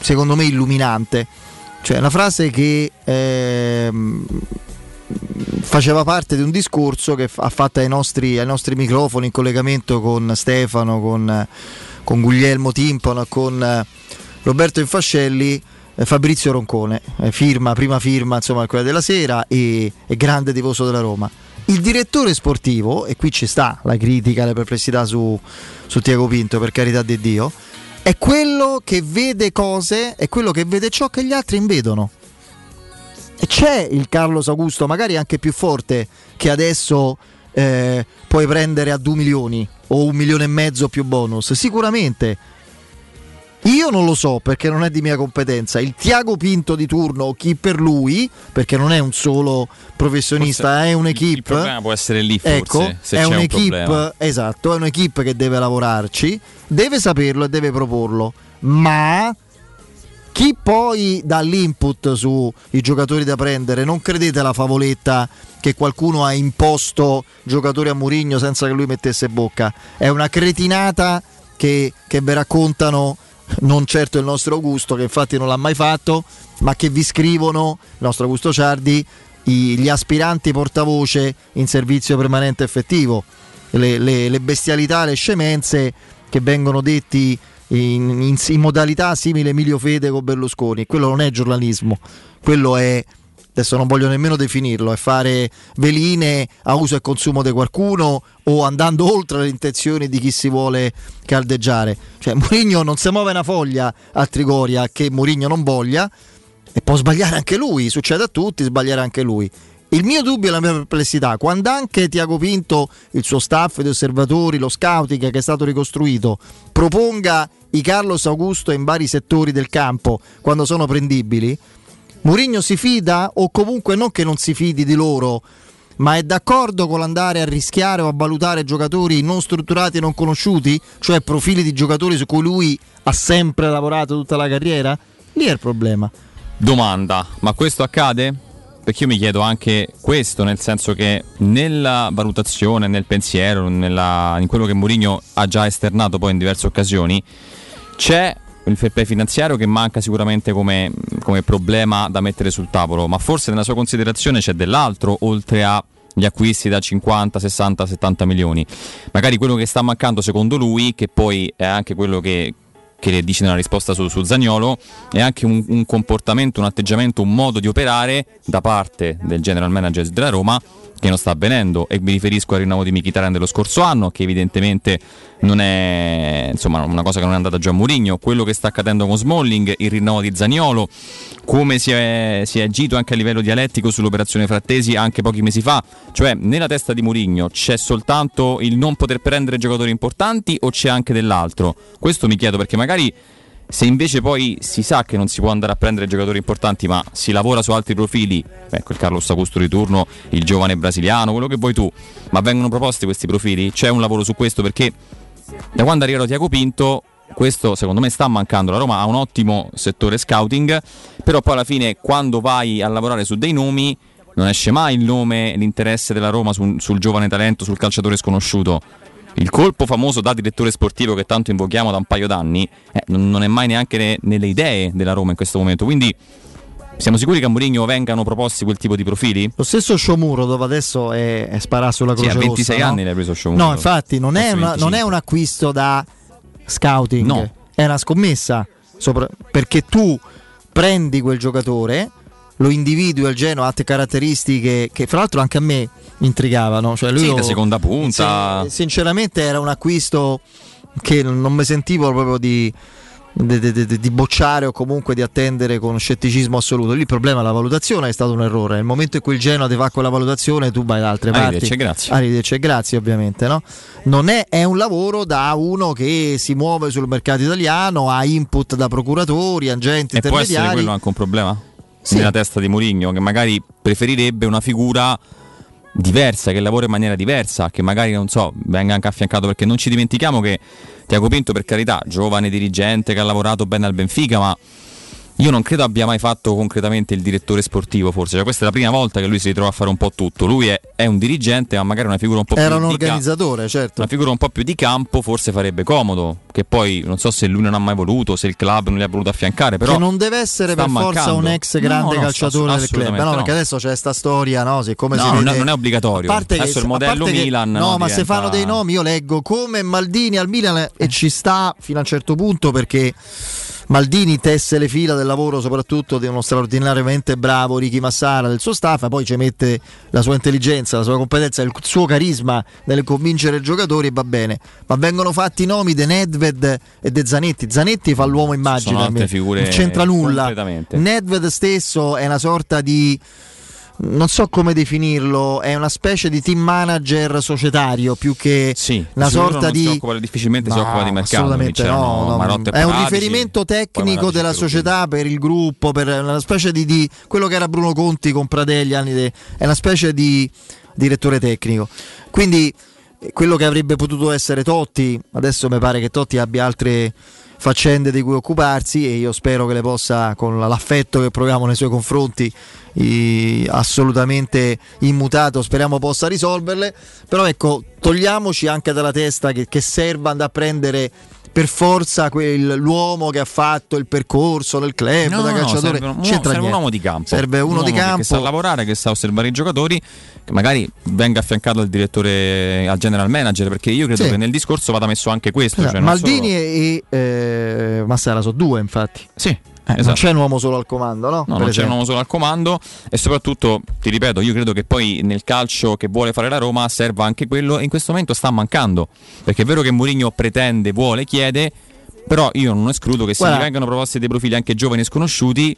secondo me, illuminante. Cioè, una frase che eh, faceva parte di un discorso che ha fatto ai nostri, ai nostri microfoni in collegamento con Stefano, con, con Guglielmo Timpano, con eh, Roberto Infascelli. Eh, Fabrizio Roncone, eh, firma, prima firma insomma, quella della sera e, e grande tifoso della Roma. Il direttore sportivo, e qui ci sta la critica, le perplessità su, su Tiago Pinto, per carità di Dio, è quello che vede cose, è quello che vede ciò che gli altri invedono c'è il Carlos Augusto, magari anche più forte che adesso eh, puoi prendere a 2 milioni o un milione e mezzo più bonus. Sicuramente. Io non lo so perché non è di mia competenza. Il Tiago Pinto di turno o chi per lui, perché non è un solo professionista, forse è un'equipe. Il problema può essere lì, forse, ecco, è un'equipe, esatto, è un'equipe che deve lavorarci, deve saperlo e deve proporlo. Ma chi poi dà l'input sui giocatori da prendere, non credete alla favoletta che qualcuno ha imposto giocatori a Murigno senza che lui mettesse bocca. È una cretinata che, che vi raccontano non certo il nostro Augusto, che infatti non l'ha mai fatto, ma che vi scrivono, il nostro Augusto Ciardi, i, gli aspiranti portavoce in servizio permanente effettivo. Le, le, le bestialità, le scemenze che vengono detti in, in, in modalità simile Emilio Fede con Berlusconi. Quello non è giornalismo, quello è adesso non voglio nemmeno definirlo, è fare veline a uso e consumo di qualcuno o andando oltre le intenzioni di chi si vuole caldeggiare. Cioè Mourinho non si muove una foglia a Trigoria che Mourinho non voglia e può sbagliare anche lui, succede a tutti, sbagliare anche lui. Il mio dubbio e la mia perplessità, quando anche Tiago Pinto, il suo staff di osservatori, lo scouting che è stato ricostruito, proponga i Carlos Augusto in vari settori del campo quando sono prendibili, Mourinho si fida o comunque non che non si fidi di loro, ma è d'accordo con l'andare a rischiare o a valutare giocatori non strutturati e non conosciuti, cioè profili di giocatori su cui lui ha sempre lavorato tutta la carriera? Lì è il problema. Domanda, ma questo accade? Perché io mi chiedo anche questo, nel senso che nella valutazione, nel pensiero, nella, in quello che Mourinho ha già esternato poi in diverse occasioni, c'è il fair play finanziario che manca sicuramente come, come, problema da mettere sul tavolo, ma forse nella sua considerazione c'è dell'altro oltre agli acquisti da 50, 60, 70 milioni. Magari quello che sta mancando secondo lui, che poi è anche quello che, che dice nella risposta su, su Zagnolo, è anche un, un, comportamento, un atteggiamento, un modo di operare da parte del general manager della Roma che non sta avvenendo e mi riferisco al rinnovo di Mkhitaryan dello scorso anno che evidentemente non è insomma, una cosa che non è andata già a Mourinho. Quello che sta accadendo con Smalling il rinnovo di Zagnolo come si è, si è agito anche a livello dialettico sull'operazione Frattesi anche pochi mesi fa. Cioè nella testa di Mourinho c'è soltanto il non poter prendere giocatori importanti o c'è anche dell'altro? Questo mi chiedo perché magari se invece poi si sa che non si può andare a prendere giocatori importanti, ma si lavora su altri profili, ecco il Carlos Augusto di il giovane brasiliano, quello che vuoi tu, ma vengono proposti questi profili? C'è un lavoro su questo perché da quando è arrivato Tiago Pinto questo secondo me sta mancando. La Roma ha un ottimo settore scouting, però poi alla fine quando vai a lavorare su dei nomi non esce mai il nome, l'interesse della Roma sul, sul giovane talento, sul calciatore sconosciuto il colpo famoso da direttore sportivo che tanto invochiamo da un paio d'anni eh, non è mai neanche ne, nelle idee della Roma in questo momento. Quindi siamo sicuri che a Mourinho vengano proposti quel tipo di profili? Lo stesso Sciomuro, dove adesso è, è sparato sulla croce sì, a 26 rossa, anni no? l'hai preso Sciomuro. No, infatti non è, una, non è, un acquisto da scouting, no. è una scommessa, sopra, perché tu prendi quel giocatore lo individui al Genoa, ha caratteristiche che fra l'altro anche a me intrigavano. Cioè lui sì, da seconda punta. Sinceramente era un acquisto che non mi sentivo proprio di, di, di, di, bocciare o comunque di attendere con scetticismo assoluto. Lì il problema è la valutazione, è stato un errore. Nel momento in cui il Genoa ti fa quella valutazione, tu vai da altre Arrivederci, parti. Grazie. Arrivederci e grazie, ovviamente. No? Non è, è, un lavoro da uno che si muove sul mercato italiano, ha input da procuratori, agenti e intermediari. può essere quello anche un problema? Sì. nella testa di Mourinho, che magari preferirebbe una figura diversa, che lavora in maniera diversa, che magari non so, venga anche affiancato perché non ci dimentichiamo che Tiago Pinto per carità, giovane dirigente che ha lavorato bene al Benfica, ma io non credo abbia mai fatto concretamente il direttore sportivo, forse. Cioè, questa è la prima volta che lui si ritrova a fare un po' tutto. Lui è, è un dirigente, ma magari una figura un po' Era più. Era un organizzatore, ca- certo. Una figura un po' più di campo, forse farebbe comodo. Che poi non so se lui non ha mai voluto, se il club non li ha voluto affiancare. Però che non deve essere per mancando. forza un ex grande no, no, calciatore del club. No, perché adesso c'è questa storia, no? Siccome no, si non, vede... non è obbligatorio. adesso che, il modello che, Milan. No, ma diventa... se fanno dei nomi, io leggo come Maldini al Milan e ci sta fino a un certo punto perché Maldini tesse le fila del lavoro soprattutto di uno straordinariamente bravo Ricky Massara del suo staff, poi ci mette la sua intelligenza, la sua competenza, il suo carisma nel convincere i giocatori e va bene. Ma vengono fatti i nomi di Nedved e De Zanetti. Zanetti fa l'uomo immagine, non c'entra nulla. Nedved stesso è una sorta di non so come definirlo, è una specie di team manager societario più che sì, una sorta di. Si occupa, difficilmente no, si occupa di mercato. Assolutamente no, no è un riferimento tecnico della società per il gruppo, per una specie di, di, quello che era Bruno Conti con Pradelli anni de, è una specie di direttore tecnico. Quindi quello che avrebbe potuto essere Totti, adesso mi pare che Totti abbia altre faccende di cui occuparsi e io spero che le possa, con l'affetto che proviamo nei suoi confronti, assolutamente immutato, speriamo possa risolverle. Però ecco, togliamoci anche dalla testa che, che serva andare a prendere per forza quel, l'uomo che ha fatto il percorso nel club no, da calciatore. No, serve, serve un uomo di campo. Serve uno un di campo che sa lavorare, che sa osservare i giocatori, che magari venga affiancato al direttore, al general manager, perché io credo sì. che nel discorso vada messo anche questo. Esatto. Cioè Maldini solo... e, e eh, Massara sono due, infatti. Sì. Eh, esatto. Non c'è un uomo solo al comando, no? No, per non esempio. c'è un uomo solo al comando e soprattutto, ti ripeto, io credo che poi nel calcio che vuole fare la Roma serva anche quello e in questo momento sta mancando, perché è vero che Mourinho pretende, vuole, chiede, però io non escludo che se Guarda, gli vengano proposti dei profili anche giovani e sconosciuti,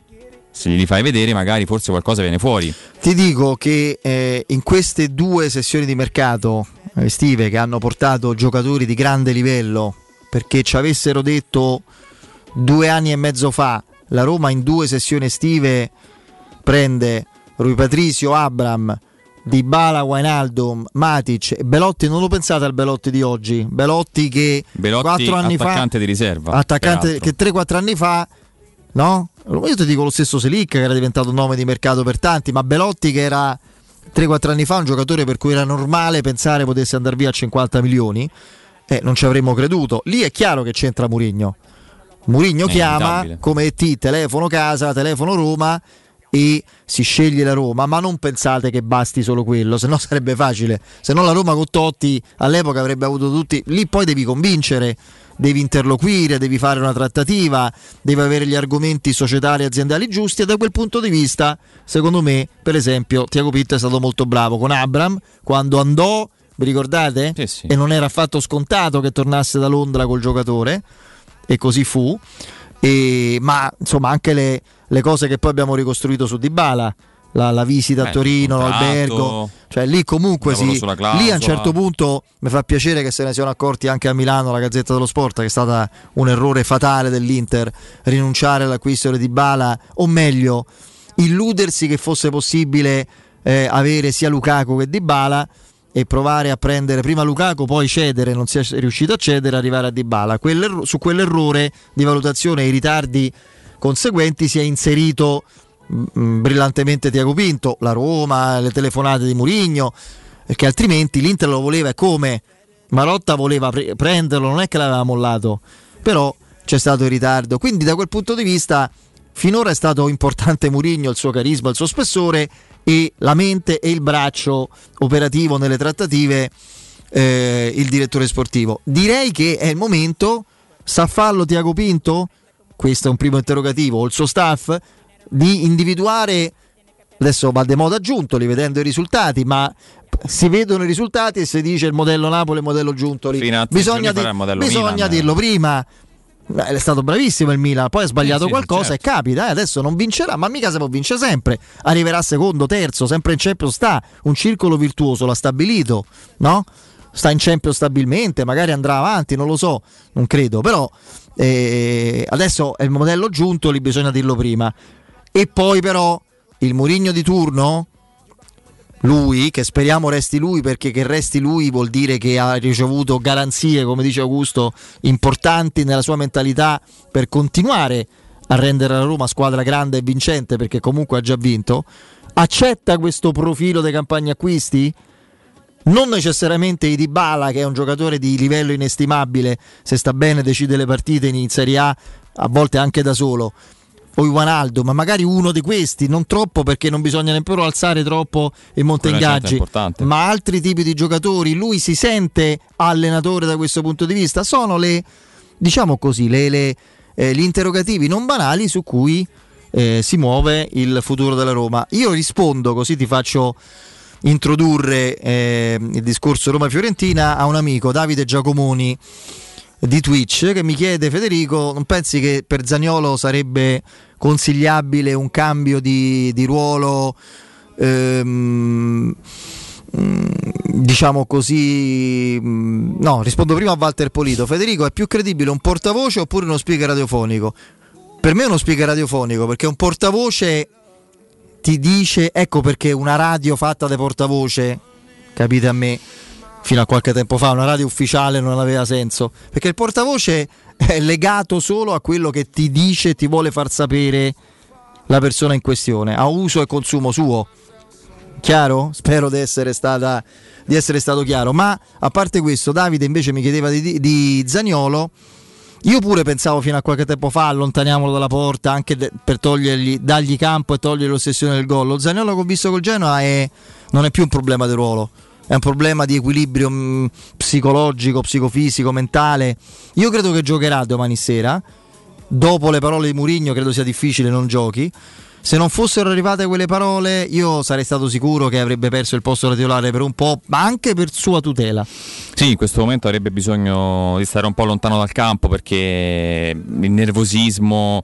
se li fai vedere magari forse qualcosa viene fuori. Ti dico che eh, in queste due sessioni di mercato estive che hanno portato giocatori di grande livello, perché ci avessero detto due anni e mezzo fa la Roma in due sessioni estive prende Rui Patricio, Abram, Di Bala, Wainaldum, Matic e Belotti. Non lo pensate al Belotti di oggi? Belotti che Belotti, 4 anni attaccante fa, di riserva. Attaccante che 3-4 anni fa, no? Io ti dico lo stesso Selic che era diventato un nome di mercato per tanti, ma Belotti che era 3-4 anni fa un giocatore per cui era normale pensare potesse andare via a 50 milioni. Eh, non ci avremmo creduto. Lì è chiaro che c'entra Murigno. Murigno chiama come T, telefono casa, telefono Roma e si sceglie la Roma, ma non pensate che basti solo quello, se no sarebbe facile. Se no la Roma con Totti all'epoca avrebbe avuto tutti, lì poi devi convincere, devi interloquire, devi fare una trattativa, devi avere gli argomenti societari e aziendali giusti e da quel punto di vista, secondo me, per esempio, Tiago Pitt è stato molto bravo con Abram quando andò, vi ricordate? Sì, sì. E non era affatto scontato che tornasse da Londra col giocatore e così fu. E, ma insomma anche le, le, cose che poi abbiamo ricostruito su Dybala la, la visita Beh, a Torino, l'albergo cioè lì comunque sì, lì a un certo punto mi fa piacere che se ne siano accorti anche a Milano la Gazzetta dello Sport che è stata un errore fatale dell'Inter rinunciare all'acquisto di Dybala o meglio illudersi che fosse possibile eh, avere sia Lukaku che Dybala e provare a prendere prima Lukaku, poi cedere, non si è riuscito a cedere, arrivare a Dybala. Quell'erro- su quell'errore di valutazione e i ritardi conseguenti si è inserito mh, mm, brillantemente Tiago Pinto, la Roma, le telefonate di Murigno, perché altrimenti l'Inter lo voleva come Marotta voleva pre- prenderlo, non è che l'aveva mollato, però c'è stato il ritardo. Quindi da quel punto di vista finora è stato importante Murigno, il suo carisma, il suo spessore e la mente e il braccio operativo nelle trattative eh, il direttore sportivo. Direi che è il momento, sa farlo Tiago Pinto? Questo è un primo interrogativo, o il suo staff, di individuare, adesso va de modo aggiuntoli vedendo i risultati, ma si vedono i risultati e si dice il modello Napoli, il modello Giuntoli. Bisogna, di, bisogna Milan, dirlo prima è stato bravissimo il Milan, poi ha sbagliato sì, qualcosa certo. e capita, eh, adesso non vincerà, ma mica se può vincere sempre, arriverà secondo, terzo, sempre in Champions sta, un circolo virtuoso l'ha stabilito, no? Sta in Champions stabilmente, magari andrà avanti, non lo so, non credo, però eh, adesso è il modello giunto, lì bisogna dirlo prima. E poi però il Murigno di turno lui, che speriamo resti lui perché che resti lui vuol dire che ha ricevuto garanzie, come dice Augusto, importanti nella sua mentalità per continuare a rendere la Roma squadra grande e vincente perché comunque ha già vinto. Accetta questo profilo dei campagne acquisti? Non necessariamente i Dybala che è un giocatore di livello inestimabile, se sta bene decide le partite in Serie A, a volte anche da solo o Iwanaldo, ma magari uno di questi, non troppo perché non bisogna nemmeno alzare troppo i montegaggi, ma altri tipi di giocatori, lui si sente allenatore da questo punto di vista, sono le, diciamo così, le, le, eh, gli interrogativi non banali su cui eh, si muove il futuro della Roma. Io rispondo così ti faccio introdurre eh, il discorso Roma-Fiorentina a un amico, Davide Giacomoni di Twitch che mi chiede Federico non pensi che per Zagnolo sarebbe consigliabile un cambio di, di ruolo ehm, mm, diciamo così mm, no rispondo prima a Walter Polito. Federico è più credibile un portavoce oppure uno speaker radiofonico? Per me è uno speaker radiofonico perché un portavoce ti dice ecco perché una radio fatta da portavoce capite a me fino a qualche tempo fa una radio ufficiale non aveva senso, perché il portavoce è legato solo a quello che ti dice, ti vuole far sapere la persona in questione, a uso e consumo suo. Chiaro? Spero di essere, stata, di essere stato chiaro. Ma a parte questo, Davide invece mi chiedeva di, di Zaniolo. Io pure pensavo fino a qualche tempo fa allontaniamolo dalla porta anche de- per togliergli, dargli campo e togliere l'ossessione del gol. Lo Zaniolo che ho visto col Genoa è, non è più un problema di ruolo è un problema di equilibrio mm, psicologico, psicofisico, mentale. Io credo che giocherà domani sera dopo le parole di Murigno credo sia difficile non giochi se non fossero arrivate quelle parole, io sarei stato sicuro che avrebbe perso il posto da titolare per un po', ma anche per sua tutela. Sì, in questo momento avrebbe bisogno di stare un po' lontano dal campo perché il nervosismo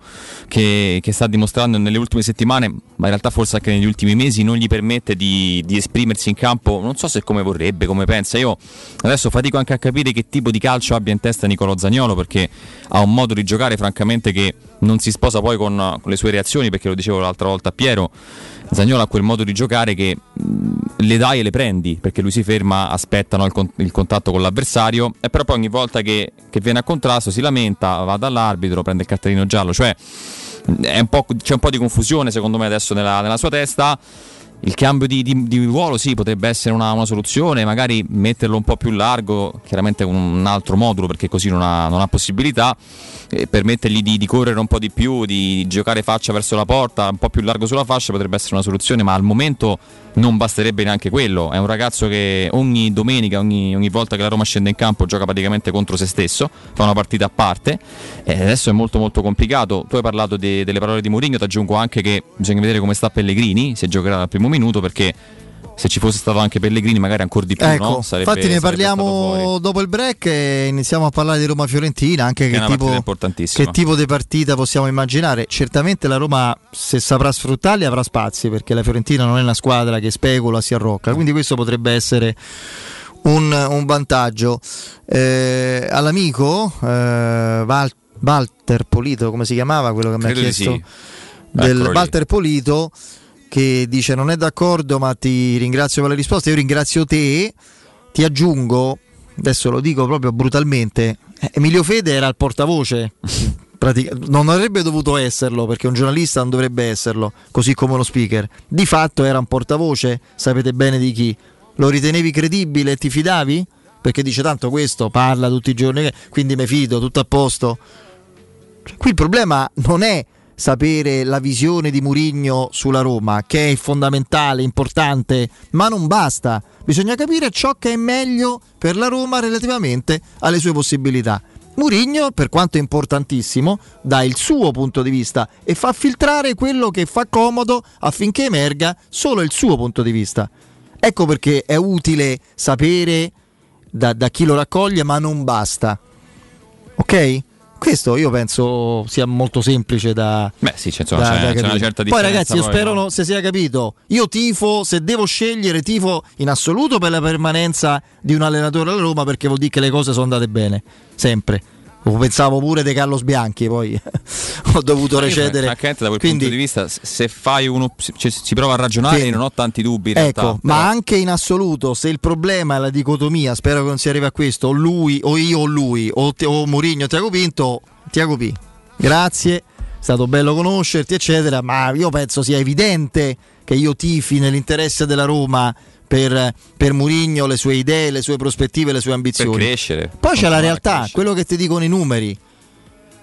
che, che sta dimostrando nelle ultime settimane, ma in realtà forse anche negli ultimi mesi, non gli permette di, di esprimersi in campo, non so se come vorrebbe, come pensa. Io adesso fatico anche a capire che tipo di calcio abbia in testa Nicolo Zagnolo perché ha un modo di giocare francamente che non si sposa poi con, con, le sue reazioni, perché lo dicevo l'altra volta a Piero, Zagnolo ha quel modo di giocare che mh, le dai e le prendi, perché lui si ferma, aspettano il, con, il contatto con l'avversario, e però poi ogni volta che, che, viene a contrasto si lamenta, va dall'arbitro, prende il cartellino giallo, cioè un c'è un po' di confusione secondo me adesso nella, nella sua testa il cambio di, di, di, ruolo sì potrebbe essere una, una, soluzione, magari metterlo un po' più largo, chiaramente con un altro modulo perché così non ha, non ha possibilità, eh, permettergli di, di, correre un po' di più, di giocare faccia verso la porta, un po' più largo sulla fascia potrebbe essere una soluzione, ma al momento non basterebbe neanche quello. È un ragazzo che ogni domenica, ogni, ogni, volta che la Roma scende in campo, gioca praticamente contro se stesso, fa una partita a parte. E adesso è molto molto complicato. Tu hai parlato de, delle parole di Mourinho, ti aggiungo anche che bisogna vedere come sta Pellegrini, se giocherà dal primo minuto, perché se ci fosse stato anche Pellegrini magari ancora di più ecco, no? sarebbe, infatti ne parliamo dopo il break e iniziamo a parlare di Roma-Fiorentina anche che, che, tipo, che tipo, di partita possiamo immaginare. Certamente la Roma se saprà sfruttarli avrà spazi perché la Fiorentina non è una squadra che specula si arrocca. Quindi questo potrebbe essere un, un vantaggio. Eh, all'amico eh, Val, Walter Polito come si chiamava quello che Credo mi ha chiesto? sì. del Walter Polito che dice non è d'accordo ma ti ringrazio per le risposte, io ringrazio te, ti aggiungo, adesso lo dico proprio brutalmente, eh, Emilio Fede era il portavoce, non avrebbe dovuto esserlo perché un giornalista non dovrebbe esserlo, così come uno speaker, di fatto era un portavoce, sapete bene di chi, lo ritenevi credibile e ti fidavi? Perché dice tanto questo, parla tutti i giorni, quindi mi fido, tutto a posto. Qui il problema non è sapere la visione di Murigno sulla Roma, che è fondamentale, importante, ma non basta. Bisogna capire ciò che è meglio per la Roma relativamente alle sue possibilità. Murigno, per quanto importantissimo, dà il suo punto di vista e fa filtrare quello che fa comodo affinché emerga solo il suo punto di vista. Ecco perché è utile sapere da, da chi lo raccoglie, ma non basta. Ok? Questo io penso sia molto semplice da. Beh, sì, c'è, insomma, da, c'è, da c'è una certa differenza. Poi, ragazzi, io poi, spero no? se sia capito. Io tifo, se devo scegliere, tifo in assoluto per la permanenza di un allenatore alla Roma perché vuol dire che le cose sono andate bene, sempre. Pensavo pure di Carlos Bianchi, poi ho dovuto recedere. Francamente, da quel Quindi, punto di vista, se fai uno, cioè, si prova a ragionare, sì. non ho tanti dubbi. ecco, realtà, ma anche in assoluto, se il problema è la dicotomia, spero che non si arrivi a questo, lui o io o lui, o, o Mourinho o Tiago Pinto, Tiago P. Grazie, è stato bello conoscerti, eccetera, ma io penso sia evidente che io tifi nell'interesse della Roma per, per Murigno, le sue idee, le sue prospettive, le sue ambizioni. Per crescere. Poi c'è la realtà, quello che ti dicono i numeri.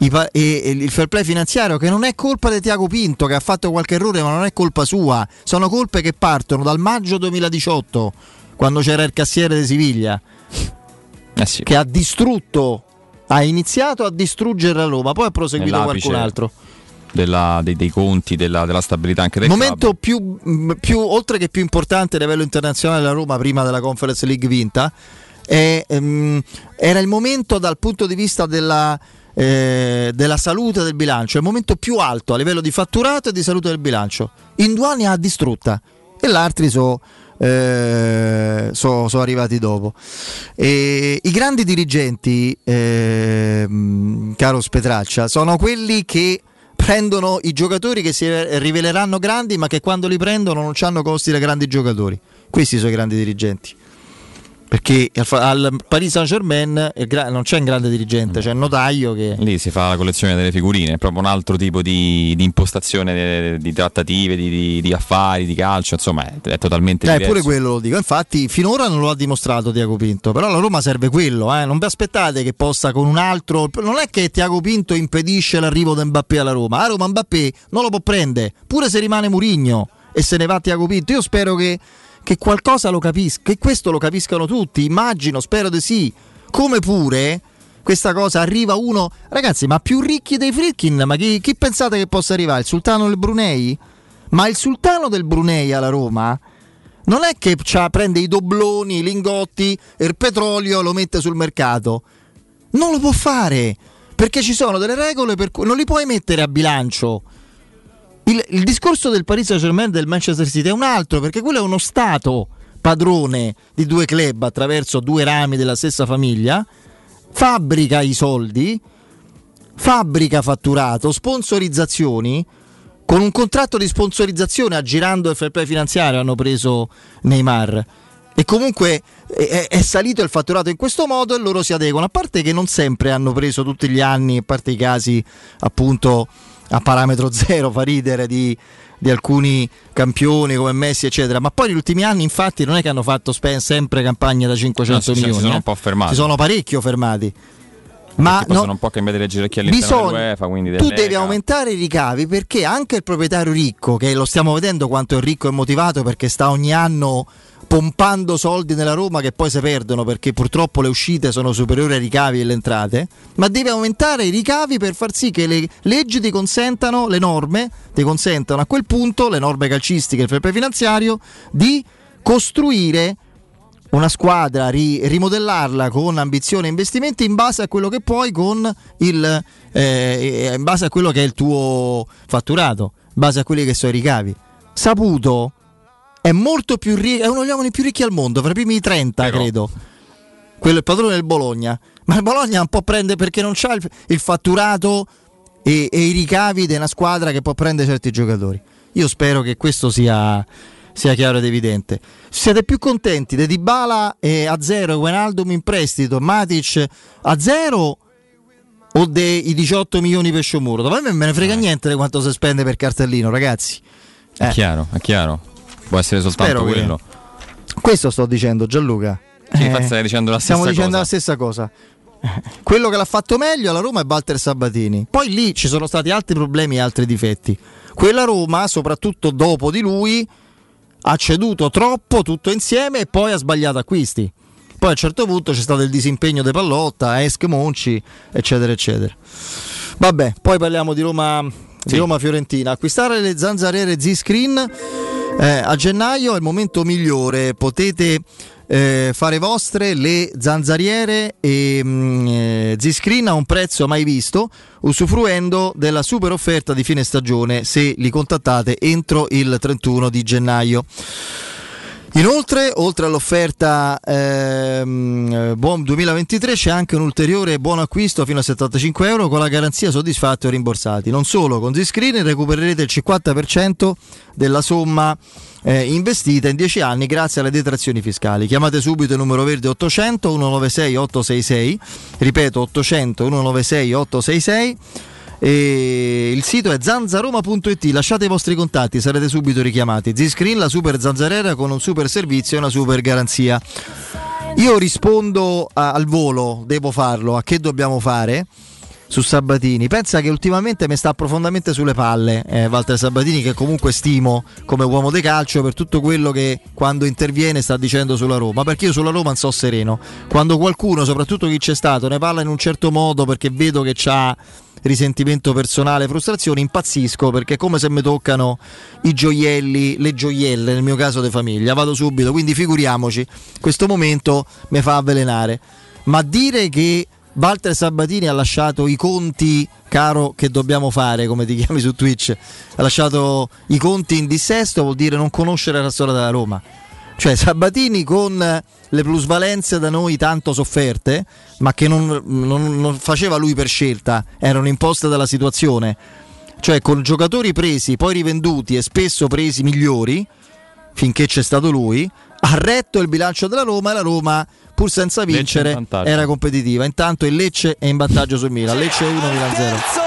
Pa- e, e il fair play finanziario che non è colpa di Tiago Pinto che ha fatto qualche errore ma non è colpa sua sono colpe che partono dal maggio 2018 quando c'era il cassiere di Siviglia eh sì. che ha distrutto ha iniziato a distruggere la Roma poi ha proseguito qualcun altro della, dei, dei, conti, della, della, stabilità anche del Il momento più, più, oltre che più importante a livello internazionale della Roma prima della Conference League vinta, è, um, era il momento dal punto di vista della, eh, della salute del bilancio, è il momento più alto a livello di fatturato e di salute del bilancio. In due anni ha distrutta e l'altri sono eh, sono so arrivati dopo. E I grandi dirigenti, eh, caro Spetraccia, sono quelli che prendono i giocatori che si riveleranno grandi, ma che quando li prendono non hanno costi da grandi giocatori. Questi sono i grandi dirigenti perché al Paris Saint Germain non c'è un grande dirigente, c'è un notaio che... Lì si fa la collezione delle figurine, è proprio un altro tipo di, di impostazione di trattative, di, di, affari, di calcio, insomma è, è totalmente eh, diverso. Pure quello lo dico, infatti finora non lo ha dimostrato Tiago Pinto, però la Roma serve quello, eh? non vi aspettate che possa con un altro... Non è che Tiago Pinto impedisce l'arrivo di Mbappé alla Roma, a Roma Mbappé non lo può prendere, pure se rimane Murigno e se ne va Tiago Pinto, io spero che che qualcosa lo capisca, che questo lo capiscano tutti, immagino, spero di sì. Come pure questa cosa arriva uno, ragazzi, ma più ricchi dei Fritkin, ma chi, chi pensate che possa arrivare? Il sultano del Brunei? Ma il sultano del Brunei alla Roma non è che prende i dobloni, i lingotti e il petrolio lo mette sul mercato. Non lo può fare perché ci sono delle regole per cui non li puoi mettere a bilancio. Il, il discorso del Paris Saint-Germain e del Manchester City è un altro perché quello è uno Stato padrone di due club attraverso due rami della stessa famiglia fabbrica i soldi, fabbrica fatturato, sponsorizzazioni. Con un contratto di sponsorizzazione aggirando il fair play finanziario hanno preso Neymar. E comunque è, è, salito il fatturato in questo modo e loro si adeguano. A parte che non sempre hanno preso tutti gli anni, a parte i casi appunto a parametro zero, fa ridere di di alcuni campioni come Messi, eccetera. Ma poi negli ultimi anni, infatti, non è che hanno fatto sempre campagne da 500 no, milioni. Si sono eh? un po' fermati. Si sono parecchio fermati. Ma no, sono un po' cambiate le gerarchie all'interno bisogna, dell'UEFA, tu devi aumentare i ricavi perché anche il proprietario ricco, che lo stiamo vedendo quanto è ricco e motivato perché sta ogni anno pompando soldi nella Roma che poi si perdono perché purtroppo le uscite sono superiori ai ricavi e le entrate, ma deve aumentare i ricavi per far sì che le leggi ti consentano, le norme ti consentano a quel punto, le norme calcistiche il fair finanziario, di costruire una squadra, ri, rimodellarla con ambizione e investimenti in base a quello che puoi con il, eh, in base a quello che è il tuo fatturato, in base a quelli che sono i ricavi. Saputo è molto più ricco, è uno degli uomini più ricchi al mondo, fra i primi 30 Però. credo. Quello è il padrone del Bologna. Ma il Bologna un po' prende perché non ha il, il fatturato e, e, i ricavi di una squadra che può prendere certi giocatori. Io spero che questo sia, sia chiaro ed evidente. Siete più contenti di Dybala e a zero, Guenaldum in prestito, Matic a zero o dei 18 milioni per Sciomuro? A me me ne frega eh. niente di quanto si spende per cartellino, ragazzi. Eh. È chiaro, è chiaro. Può essere soltanto Spero quello. Che... Questo sto dicendo, Gianluca. Sì, eh, stai dicendo la stessa stiamo dicendo cosa. la stessa cosa. Quello che l'ha fatto meglio alla Roma è Walter Sabatini. Poi lì ci sono stati altri problemi e altri difetti. Quella Roma, soprattutto dopo di lui, ha ceduto troppo tutto insieme e poi ha sbagliato acquisti. Poi a un certo punto c'è stato il disimpegno di Pallotta, Esk Monci, eccetera, eccetera. Vabbè, poi parliamo di Roma, sì. di Roma Fiorentina. Acquistare le zanzariere Z-Screen eh, a gennaio è il momento migliore, potete eh, fare vostre le zanzariere e mh, mm, eh, Z-Screen a un prezzo mai visto, usufruendo della super offerta di fine stagione se li contattate entro il 31 di gennaio. Inoltre, oltre all'offerta ehm, Buon 2023, c'è anche un ulteriore buon acquisto fino a 75 euro con la garanzia soddisfatti o rimborsati. Non solo, con Zscreen recupererete il 50% della somma eh, investita in 10 anni grazie alle detrazioni fiscali. Chiamate subito il numero verde 800 196 866, ripeto 800 196 866 e il sito è zanzaroma.it, lasciate i vostri contatti, sarete subito richiamati. Z-Screen, la super zanzarera con un super servizio e una super garanzia. Io rispondo a, al volo, devo farlo, a che dobbiamo fare su Sabatini. Pensa che ultimamente mi sta profondamente sulle palle eh, Walter Sabatini, che comunque stimo come uomo di calcio per tutto quello che quando interviene sta dicendo sulla Roma. Perché io sulla Roma non so sereno. Quando qualcuno, soprattutto chi c'è stato, ne parla in un certo modo perché vedo che c'ha risentimento personale, frustrazione, impazzisco perché è come se mi toccano i gioielli, le gioielle, nel mio caso di famiglia. Vado subito, quindi figuriamoci, questo momento mi fa avvelenare. Ma dire che Walter Sabatini ha lasciato i conti, caro, che dobbiamo fare, come ti chiami su Twitch, ha lasciato i conti in dissesto, vuol dire non conoscere la storia della Roma. Cioè Sabatini con le plusvalenze da noi tanto sofferte, ma che non, non, non faceva lui per scelta, erano imposte dalla situazione. Cioè con giocatori presi, poi rivenduti e spesso presi migliori, finché c'è stato lui, ha retto il bilancio della Roma e la Roma pur senza vincere era competitiva. Intanto il Lecce è in vantaggio sul Milan, Lecce 1 Milan 0.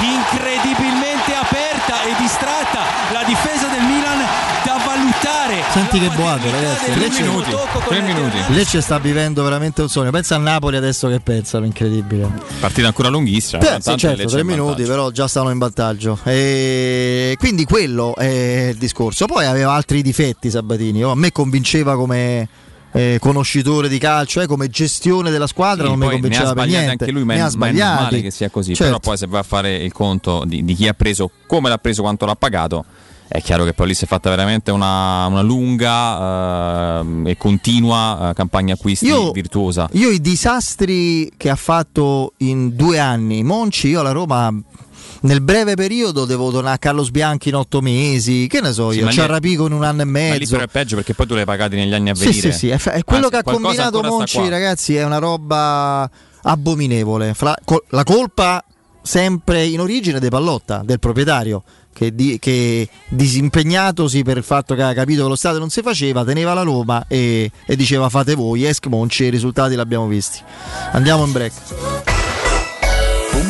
Incredibilmente aperta e distratta la difesa del Milan da valutare. Senti che boato, ragazzi. Tre minuti. Tre minuti. Lecce sta vivendo veramente un sogno. Pensa a Napoli adesso che pensano, incredibile. Partita ancora lunghissima. Beh, sì, certo, tre minuti, però già stanno in vantaggio. E quindi quello è il discorso. Poi aveva altri difetti Sabatini. Oh, a me convinceva come eh, conoscitore di calcio, eh, come gestione della squadra sì, non mi convinceva per niente. Anche lui, ma, ne ha sbagliato. male che sia così. Certo. Però poi se va a fare il conto di, di chi ha preso, come l'ha preso, quanto l'ha pagato è chiaro che poi lì si è fatta veramente una, una lunga uh, e continua uh, campagna acquisti io, virtuosa. Io i disastri che ha fatto in due anni Monci, io alla Roma nel breve periodo devo tornare a Carlos Bianchi in otto mesi, che ne so sì, io, c'è Rapico in un anno e mezzo. Ma lì però è peggio perché poi tu l'hai pagati negli anni a venire. Sì, sì, sì, è, è quello Anzi, che ha combinato Monci, ragazzi, è una roba abominevole. Fra, col, la colpa sempre in origine dei Pallotta, del proprietario. Che, di, che, disimpegnatosi per il fatto che ha capito che lo Stato non si faceva, teneva la Roma e, e diceva fate voi, esc Monci, i risultati li abbiamo visti. Andiamo in break.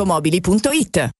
automobili.it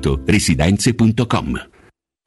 sito residenze.com.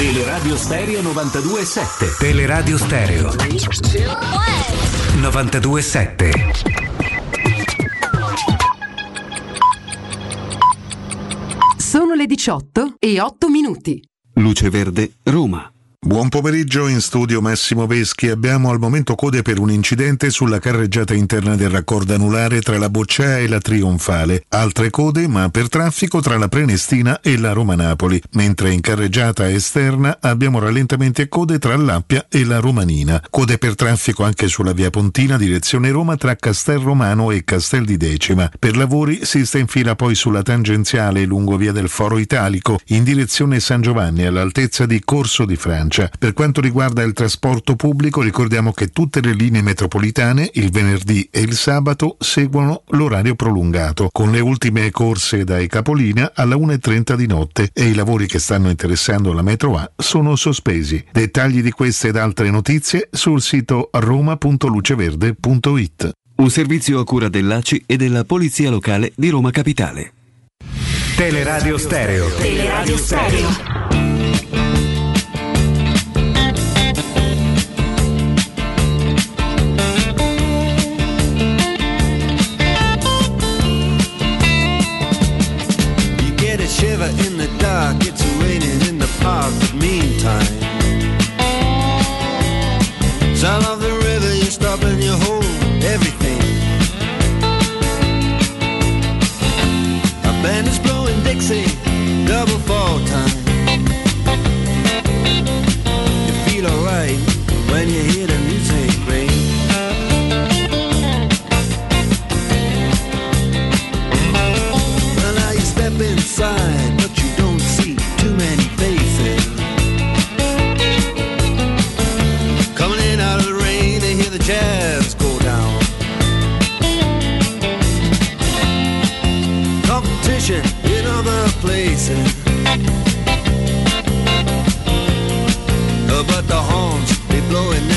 Teleradio Stereo 92.7 Teleradio Stereo 92.7 Sono le 18 e 8 minuti. Luce Verde, Roma. Buon pomeriggio in studio Massimo Veschi. Abbiamo al momento code per un incidente sulla carreggiata interna del raccordo anulare tra la Boccea e la Trionfale. Altre code, ma per traffico tra la Prenestina e la Roma-Napoli. Mentre in carreggiata esterna abbiamo rallentamenti e code tra l'Appia e la Romanina. Code per traffico anche sulla via Pontina direzione Roma tra Castel Romano e Castel di Decima. Per lavori si sta in fila poi sulla tangenziale lungo via del Foro Italico in direzione San Giovanni all'altezza di Corso di Francia. Per quanto riguarda il trasporto pubblico, ricordiamo che tutte le linee metropolitane il venerdì e il sabato seguono l'orario prolungato, con le ultime corse dai capolinea alla 1.30 di notte e i lavori che stanno interessando la metro A sono sospesi. Dettagli di queste ed altre notizie sul sito roma.luceverde.it. Un servizio a cura dell'ACI e della Polizia Locale di Roma Capitale. Teleradio Stereo. Teleradio Stereo. But the horns, they blowing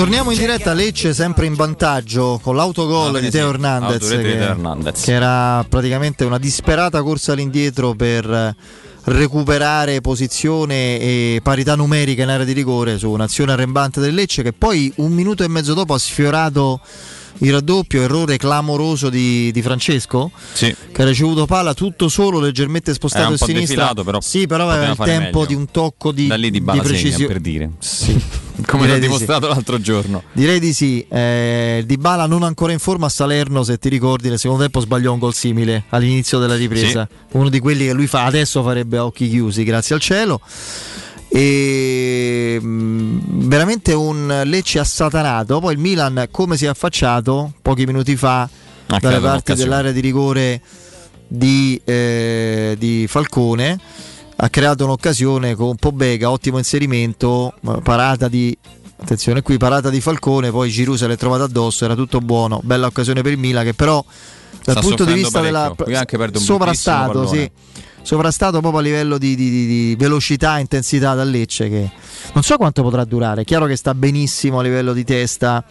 Torniamo in diretta a Lecce sempre in vantaggio con l'autogol Ah, di sì. Teo Hernandez, di che, Hernandez. che era praticamente una disperata corsa all'indietro per eh, recuperare posizione e parità numerica in area di rigore su un'azione arrembante del Lecce che poi un minuto e mezzo dopo ha sfiorato il raddoppio, errore clamoroso di, di Francesco Sì. che ha ricevuto palla tutto solo, leggermente spostato a sinistra. però sì, però aveva il tempo meglio. di un tocco di, Da lì di di precisione. per dire. Sì. Come l'ha di sì. dimostrato l'altro giorno. Direi di sì. Eh, di Bala non ancora in forma a Salerno, se ti ricordi, nel secondo tempo sbagliò un gol simile all'inizio della ripresa. Uno di quelli che lui fa adesso farebbe a occhi chiusi, grazie al cielo. E mh, veramente un Lecce assatanato. Poi il Milan, come si è affacciato pochi minuti fa dalle creato parti dell'area di rigore di, eh, di Falcone ha creato un'occasione con Pobega, ottimo inserimento, parata di attenzione qui, parata di Falcone, poi Giroud se l'è trovata addosso, era tutto buono, bella occasione per il Milan che però dal Sta punto di vista della parecchio. Sovrastato, bruttissimo sì. Sovrastato proprio a livello di, di- di- velocità e intensità dal Lecce che non so quanto potrà durare. È chiaro che sta benissimo a livello di testa,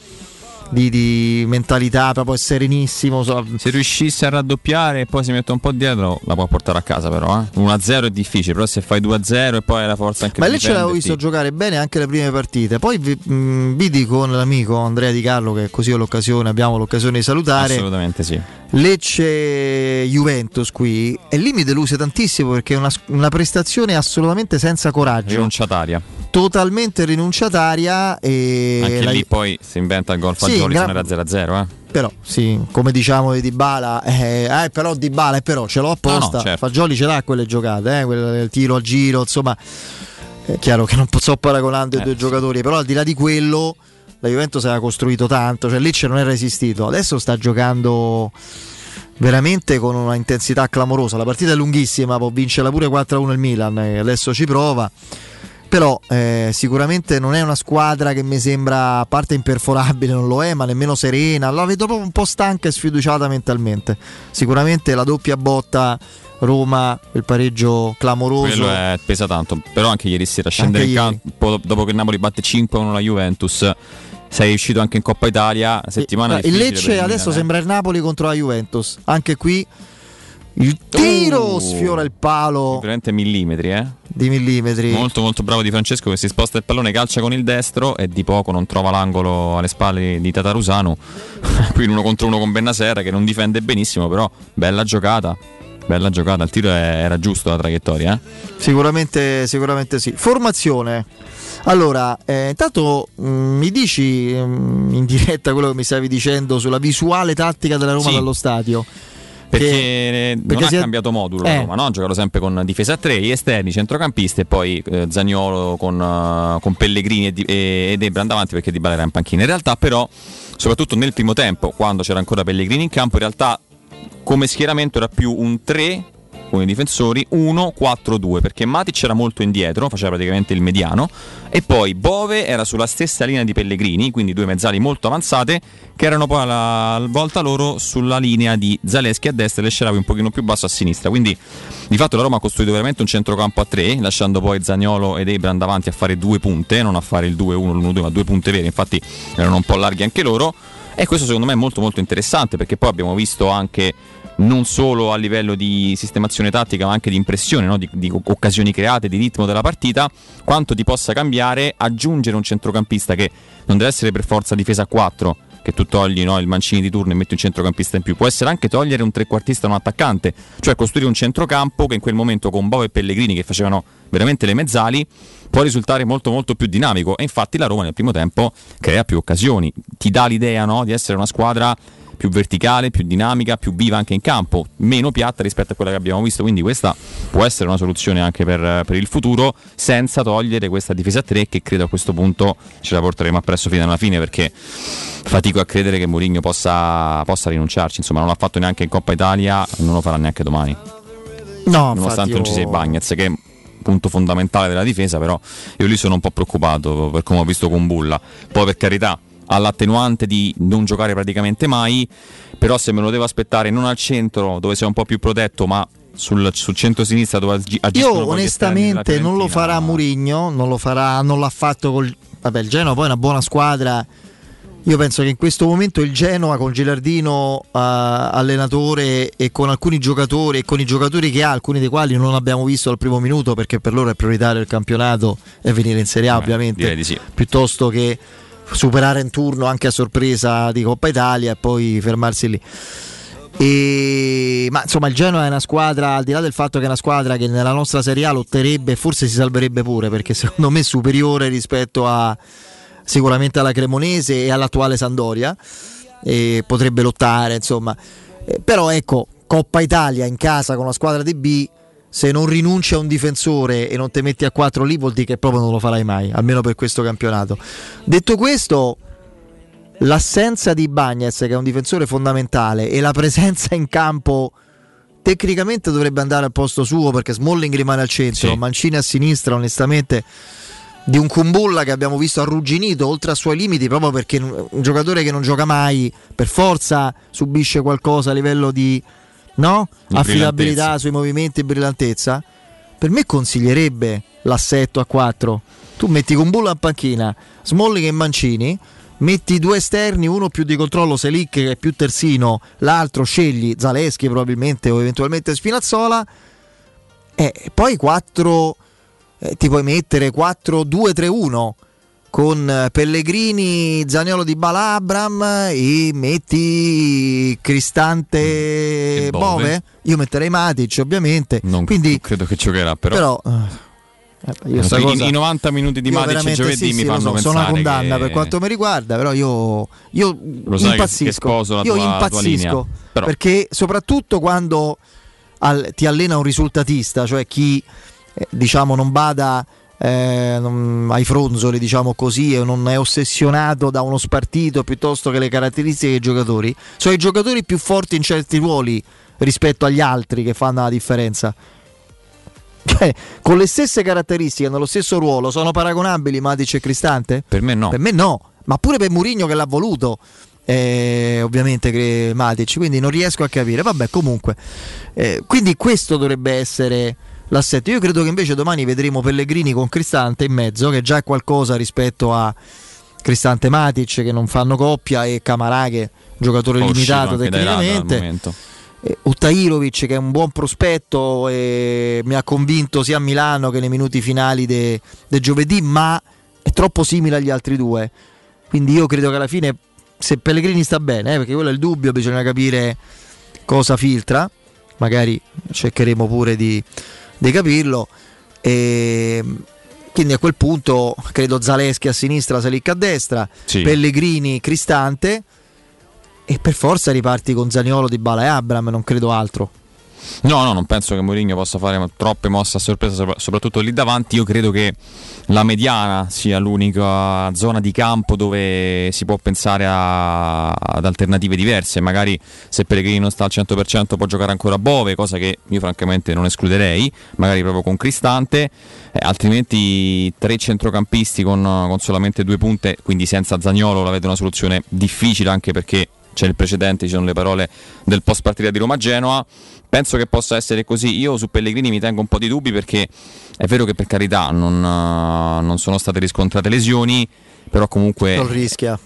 di, di mentalità, proprio è serenissimo. Se riuscisse a raddoppiare e poi si mette un po' dietro, la può portare a casa, però. Eh? 1-0 è difficile, però se fai 2-0 e poi la forza anche Ma lei ce l'avevo visto giocare bene anche le prime partite. Poi vi- mh, vidi con l'amico Andrea Di Carlo, che così ho l'occasione, abbiamo l'occasione di salutare. Assolutamente sì. Lecce Juventus qui e lì mi deluse tantissimo perché è una, una prestazione assolutamente senza coraggio, Rinunciataria. totalmente rinunciataria e Anche la- lì poi si inventa il gol Sì, Fagioli, gra- se non era 0-0. Eh? però sì, come diciamo di Dybala, eh, eh, però Dybala eh, però ce l'ho apposta, no, no, certo. Fagioli ce l'ha quelle giocate, eh, quel tiro al giro, insomma, è chiaro che non sto paragonando i due eh, giocatori, però al di là di quello la Juventus aveva costruito tanto, cioè Lecce non era resistito, adesso sta giocando veramente con una intensità clamorosa, la partita è lunghissima, può vincerla pure 4-1 il Milan, adesso ci prova. Però eh, sicuramente non è una squadra che mi sembra a parte imperforabile non lo è ma nemmeno serena. La vedo proprio un po' stanca e sfiduciata mentalmente. Sicuramente la doppia botta Roma il pareggio clamoroso. Quello è, pesa tanto. Però anche ieri sera scendere in campo dopo che Napoli batte 5-1 la Juventus sei uscito anche in Coppa Italia settimana il Lecce adesso eh. sembra il Napoli contro la Juventus anche qui il tiro uh, sfiora il palo. Veramente millimetri, eh? Di millimetri. Molto molto bravo di Francesco che si sposta il pallone, calcia con il destro e di poco non trova l'angolo alle spalle di Tatarusano. Qui uno contro uno con Bennasera che non difende benissimo, però bella giocata. Bella giocata, il tiro era giusto la traiettoria. Eh? Sicuramente, sicuramente sì. Formazione. Allora, eh, intanto mh, mm, mi dici mh, mm, in diretta quello che mi stavi dicendo sulla visuale tattica della Roma sì. dallo stadio. Perché, che, non perché ha è... cambiato modulo eh. Roma, no? ha giocato sempre con difesa a 3, gli esterni, centrocampisti e poi eh, Zagnolo con, uh, con Pellegrini e, e, ed Ebra davanti perché Di Bala era in panchina. In realtà però, soprattutto nel primo tempo, quando c'era ancora Pellegrini in campo, in realtà come schieramento era più un 3 con i difensori 1-4-2 perché Matic era molto indietro, faceva praticamente il mediano e poi Bove era sulla stessa linea di Pellegrini, quindi due mezzali molto avanzate che erano poi alla volta loro sulla linea di Zaleschi a destra e Lesceravi un pochino più basso a sinistra, quindi di fatto la Roma ha costruito veramente un centrocampo a tre, lasciando poi Zagnolo ed Ebran davanti a fare due punte, non a fare il 2-1, l'1-2 ma due punte vere, infatti erano un po' larghi anche loro e questo secondo me è molto molto interessante perché poi abbiamo visto anche non solo a livello di sistemazione tattica ma anche di impressione, no? di, di, occasioni create, di ritmo della partita, quanto ti possa cambiare aggiungere un centrocampista che non deve essere per forza difesa a 4 che tu togli no, il mancini di turno e metti un centrocampista in più, può essere anche togliere un trequartista e un attaccante, cioè costruire un centrocampo che in quel momento con Bovo e Pellegrini che facevano veramente le mezzali può risultare molto molto più dinamico. E infatti la Roma nel primo tempo crea più occasioni, ti dà l'idea no, di essere una squadra più verticale, più dinamica, più viva anche in campo, meno piatta rispetto a quella che abbiamo visto. Quindi questa può essere una soluzione anche per, per il futuro, senza togliere questa difesa a 3 che credo a questo punto ce la porteremo appresso fino alla fine perché fatico a credere che Mourinho possa, possa rinunciarci. Insomma, non l'ha fatto neanche in Coppa Italia, non lo farà neanche domani. No, nonostante io... non ci sia Bagnez che punto fondamentale della difesa, però io lì sono un po' preoccupato per come ho visto con Bulla. Poi per carità, ha l'attenuante di non giocare praticamente mai, però se me lo devo aspettare non al centro dove sei un po' più protetto, ma sul, sul centro-sinistra dove agiscono Io onestamente non lo farà Murigno, non lo farà, non l'ha fatto col vabbè, il Genoa poi è una buona squadra. Io penso che in questo momento il Genoa con Gilardino uh, allenatore e con alcuni giocatori e con i giocatori che ha, alcuni dei quali non abbiamo visto al primo minuto perché per loro è prioritario il campionato e venire in Serie A Beh, ovviamente, sì. piuttosto che superare in turno anche a sorpresa di Coppa Italia e poi fermarsi lì. E, ma insomma il Genoa è una squadra, al di là del fatto che è una squadra che nella nostra Serie A lotterebbe e forse si salverebbe pure perché secondo me è superiore rispetto a sicuramente alla Cremonese e all'attuale Sandoria e potrebbe lottare insomma. Eh, però ecco Coppa Italia in casa con la squadra di B se non rinunci a un difensore e non ti metti a 4 lì vuol dire che proprio non lo farai mai, almeno per questo campionato. Detto questo, l'assenza di Bagnez, che è un difensore fondamentale, e la presenza in campo tecnicamente dovrebbe andare al posto suo perché Smalling rimane al centro, sì. Mancini a sinistra, onestamente di un Kumbulla che abbiamo visto arrugginito oltre ai suoi limiti proprio perché un giocatore che non gioca mai per forza subisce qualcosa a livello di no? affidabilità sui movimenti e brillantezza, per me consiglierebbe l'assetto a 4. Tu metti con Bulla a panchina, Smalling e Mancini, metti due esterni, uno più di controllo, Selic che è più terzino, l'altro scegli Zaleschi probabilmente o eventualmente Spinazzola, e poi 4 eh, ti puoi mettere 4-2-3-1 con eh, Pellegrini, Zagnolo di Balabram e metti Cristante mm. Bove. Io metterei Matic ovviamente. Non Quindi, credo che giocherà però. però Eh, io so, cosa, in, 90 minuti di Matic giovedì sì, mi sì, fanno so, pensare sono una condanna che... per quanto mi riguarda, però io, io impazzisco. Che io tua, impazzisco tua perché soprattutto quando al, ti allena un risultatista, cioè chi eh, diciamo non bada eh, non, ai fronzoli, diciamo così, e non è ossessionato da uno spartito piuttosto che le caratteristiche dei giocatori, sono i giocatori più forti in certi ruoli rispetto agli altri che fanno la differenza. Cioè, con le stesse caratteristiche, nello stesso ruolo, sono paragonabili Matic e Cristante? Per me no. Per me no, ma pure per Murigno che l'ha voluto. Eh, ovviamente Matic, quindi non riesco a capire. Vabbè, comunque, eh, quindi questo dovrebbe essere l'assetto. Io credo che invece domani vedremo Pellegrini con Cristante in mezzo, che già è qualcosa rispetto a Cristante Matic che non fanno coppia e Camarà che giocatore limitato tecnicamente. Eh, Utairovic che è un buon prospetto e mi ha convinto sia a Milano che nei minuti finali del de giovedì, ma è troppo simile agli altri due. Quindi io credo che alla fine se Pellegrini sta bene, eh, perché quello è il dubbio, bisogna capire cosa filtra, magari cercheremo pure di, di capirlo. E quindi a quel punto credo Zaleschi a sinistra, Salic a destra, sì. Pellegrini, Cristante e per forza riparti con Zaniolo, Di Bala e Abram, non credo altro. No, no, non penso che Mourinho possa fare troppe mosse a sorpresa, soprattutto lì davanti. Io credo che la mediana sia l'unica zona di campo dove si può pensare a, ad alternative diverse. Magari se Pellegrini non sta al 100% può giocare ancora Bove, cosa che io francamente non escluderei, magari proprio con Cristante. Eh, altrimenti tre centrocampisti con, con solamente due punte, quindi senza Zagnolo, la vedo una soluzione difficile anche perché c'è il precedente, ci sono le parole del post partita di Roma-Genoa. Penso che possa essere così. Io su Pellegrini mi tengo un po' di dubbi perché è vero che per carità non, non sono state riscontrate lesioni, però comunque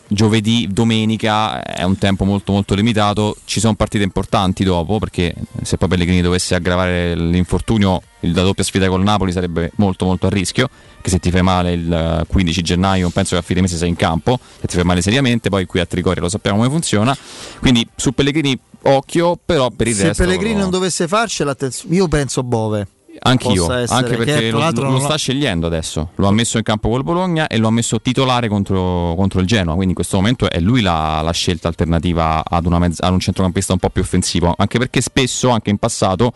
giovedì, domenica è un tempo molto molto limitato, ci sono partite importanti dopo perché se poi Pellegrini dovesse aggravare l'infortunio la doppia sfida col Napoli sarebbe molto molto a rischio, che se ti fai male il 15 gennaio penso che a fine mese sei in campo, se ti fai male seriamente, poi qui a Trigoria lo sappiamo come funziona, quindi su Pellegrini occhio, però per il se resto... Se Pellegrini non dovesse farcela, io penso Bove. Anch'io, anche perché lo, lo, lo, sta scegliendo adesso. Lo ha messo in campo col Bologna e lo ha messo titolare contro, contro il Genoa. Quindi in questo momento è lui la, la scelta alternativa ad, mezza, ad un centrocampista un po' più offensivo. Anche perché spesso, anche in passato,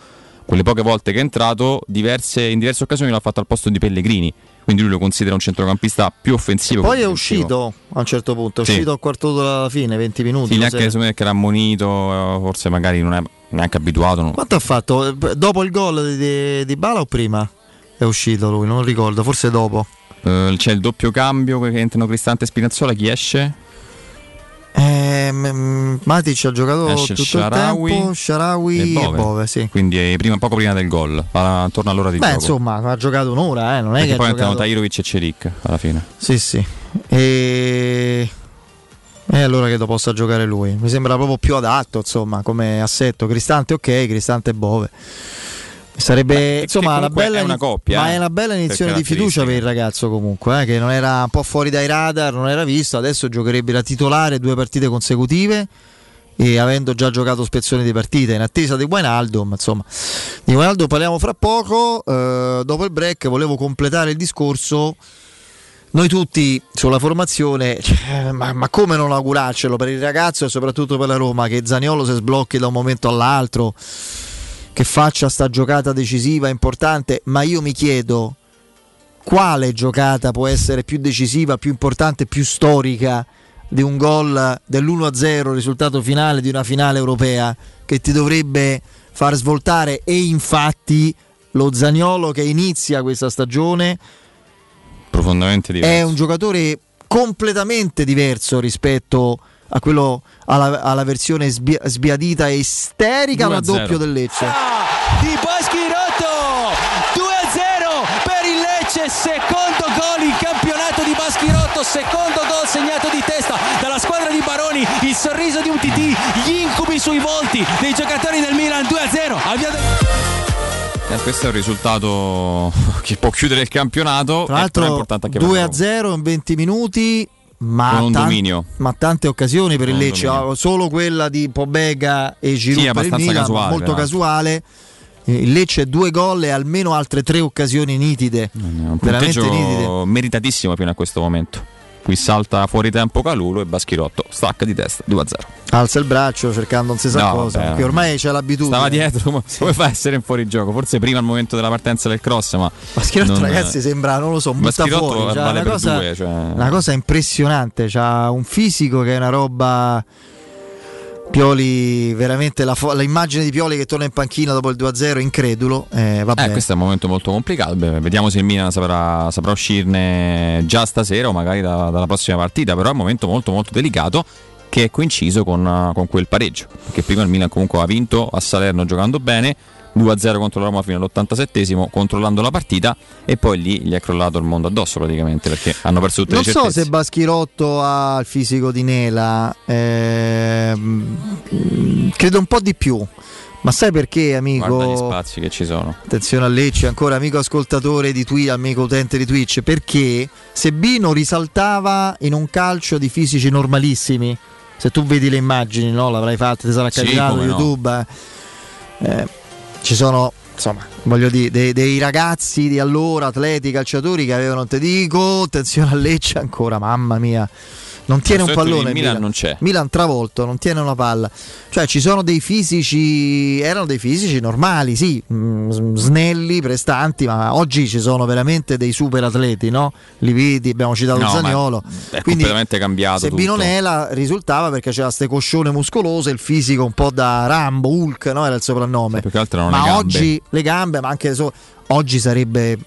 quelle poche volte che è entrato, diverse, in diverse occasioni l'ha fatto al posto di Pellegrini. Quindi lui lo considera un centrocampista più offensivo. Poi è uscito a un certo punto, è sì. uscito al quarto d'ora alla fine, 20 minuti. Sì, neanche me che era ammonito, forse magari non è neanche abituato. No? Quanto ha fatto? Dopo il gol di, di Bala o prima? È uscito lui, non ricordo, forse dopo. Uh, c'è il doppio cambio che entrano Cristante e Spinazzola, chi esce? Eh, Matic ha giocato Esce tutto Sharawi, il tempo, Sharawi e Bove, e Bove sì. quindi prima, poco prima del gol, attorno all'ora di Beh, gioco. insomma, ha giocato un'ora, eh, non è Perché che poi entrano giocato... Tairovic e Ceric alla fine. Sì, sì. E... e allora credo possa giocare lui. Mi sembra proprio più adatto, insomma, come assetto. Cristante ok, Cristante Bove. Sarebbe Beh, insomma una bella, è una coppia, ma eh, è una bella iniezione di fiducia per il ragazzo comunque, eh, che non era un po' fuori dai radar, non era visto, adesso giocherebbe da titolare due partite consecutive e avendo già giocato spezzoni di partite in attesa di Wijnaldum, insomma. Di Wijnaldum parliamo fra poco, eh, dopo il break volevo completare il discorso noi tutti sulla formazione, ma, ma, come non augurarcelo per il ragazzo e soprattutto per la Roma che Zaniolo si sblocchi da un momento all'altro che faccia sta giocata decisiva, importante, ma io mi chiedo quale giocata può essere più decisiva, più importante, più storica di un gol dell'1-0, risultato finale di una finale europea che ti dovrebbe far svoltare e infatti lo Zagnolo che inizia questa stagione profondamente diverso. È un giocatore completamente diverso rispetto a quello alla, alla versione sbi- sbiadita e isterica raddoppio del Lecce. Ah, di Baschirotto 2-0 per il Lecce, secondo gol in campionato di Baschirotto, secondo gol segnato di testa dalla squadra di Baroni, il sorriso di un TT, gli incubi sui volti dei giocatori del Milan 2-0. Avviato... Eh, questo è un risultato che può chiudere il campionato. Tra l'altro 2 a 0 in 20 minuti. Ma, tan- ma, tante occasioni per il Lecce, solo quella di Pobega e Giroud sì, per il Milan, casuale, molto però. casuale. Il Lecce due gol e almeno altre tre occasioni nitide. Un veramente nitide. meritatissimo fino a questo momento. Qui salta fuori tempo Calulo e Baschirotto stacca di testa 2-0. Alza il braccio cercando non si sa no, cosa. Vabbè, ormai c'è l'abitudine. Stava dietro, come, come fa a essere in fuorigioco? Forse prima al momento della partenza del cross, ma. Baschirotto, non... ragazzi, sembra, non lo so, butta fuori. Cioè, vale una, cosa, due, cioè... una cosa impressionante. C'ha un fisico che è una roba Pioli, veramente la fo- l'immagine di Pioli che torna in panchina dopo il 2-0, incredulo. Eh, eh, questo è un momento molto complicato. Beh, vediamo se il Milan saprà, saprà uscirne già stasera o magari da, dalla prossima partita. Però è un momento molto, molto delicato che è coinciso con, con quel pareggio. Perché prima il Milan comunque ha vinto a Salerno giocando bene 2-0 contro la Roma fino all'87 controllando la partita e poi lì gli è crollato il mondo addosso praticamente perché hanno perso tutte non le certezze. Non so se Baschirotto ha il fisico di Nela, ehm, credo un po' di più. Ma sai perché, amico? Guarda gli spazi che ci sono. Attenzione a Lecce, ancora amico ascoltatore di Twitch, amico utente di Twitch. Perché se Bino risaltava in un calcio di fisici normalissimi, se tu vedi le immagini, no? L'avrai fatta, ti sarà sì, YouTube. No. Eh, ci sono insomma, voglio dire, dei, dei, ragazzi di allora, atleti, calciatori che avevano, te dico, attenzione a Lecce ancora, mamma mia non tiene un pallone. Milan, Milan non c'è. Milan travolto, non tiene una palla. Cioè ci sono dei fisici, erano dei fisici normali, sì, mm, snelli, prestanti, ma oggi ci sono veramente dei super atleti, no? Li vedi, abbiamo citato no, Zaniolo. È Quindi, completamente cambiato. Se tutto. Binonela risultava perché c'era queste coscione muscolose, il fisico un po' da Rambo, Hulk, no? Era il soprannome. ma oggi le gambe, ma anche so, oggi sarebbe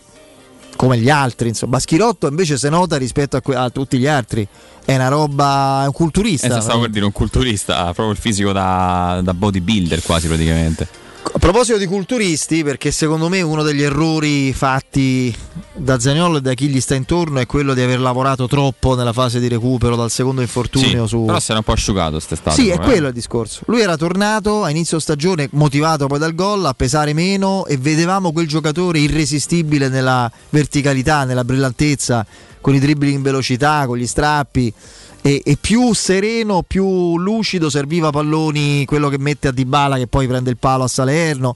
come gli altri. Insomma. Baschirotto invece si nota rispetto a, que- a, tutti gli altri. È una roba, è un culturista. Eh, stavo per dire un culturista, ha proprio il fisico da, da bodybuilder quasi praticamente. A proposito di culturisti, perché secondo me uno degli errori fatti da Zaniolo e da chi gli sta intorno è quello di aver lavorato troppo nella fase di recupero dal secondo infortunio. Sì, su... Però si era un po' asciugato quest'estate. Sì, è eh. quello il discorso. Lui era tornato a inizio stagione, motivato poi dal gol, a pesare meno e vedevamo quel giocatore irresistibile nella verticalità, nella brillantezza, con i dribbling in velocità, con gli strappi e, e, più sereno, più lucido serviva palloni quello che mette a Dybala che poi prende il palo a Salerno.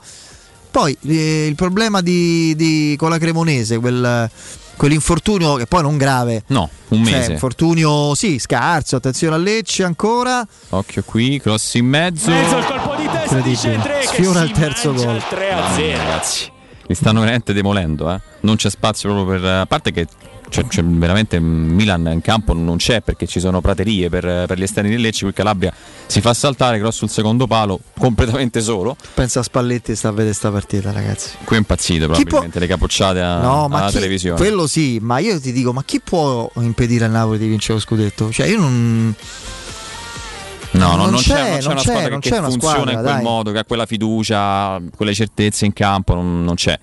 Poi eh, il problema di, di, con la Cremonese, quel, quell'infortunio che poi non grave. No, un cioè, mese. infortunio sì, scarso, attenzione a Lecce ancora. Occhio qui, cross in mezzo. Mezzo il colpo di testa di Centre Sfiora il terzo gol. 3 a 0. ragazzi, li stanno veramente demolendo, eh? Non c'è spazio proprio per a parte che cioè, cioè, veramente Milan in campo non c'è perché ci sono praterie per, per gli esterni di Lecce. Qui Calabria si fa saltare cross sul secondo palo completamente solo. Pensa a Spalletti sta a vedere questa partita, ragazzi. Qui è impazzito probabilmente può... le capocciate a, no, alla chi... televisione. Quello sì, ma io ti dico, ma chi può impedire al Napoli di vincere lo scudetto? Cioè, io non. No, non, non, c'è, c'è, non c'è una squadra che, che funziona squadra, in quel dai. modo, che ha quella fiducia, quelle certezze in campo, non, non c'è.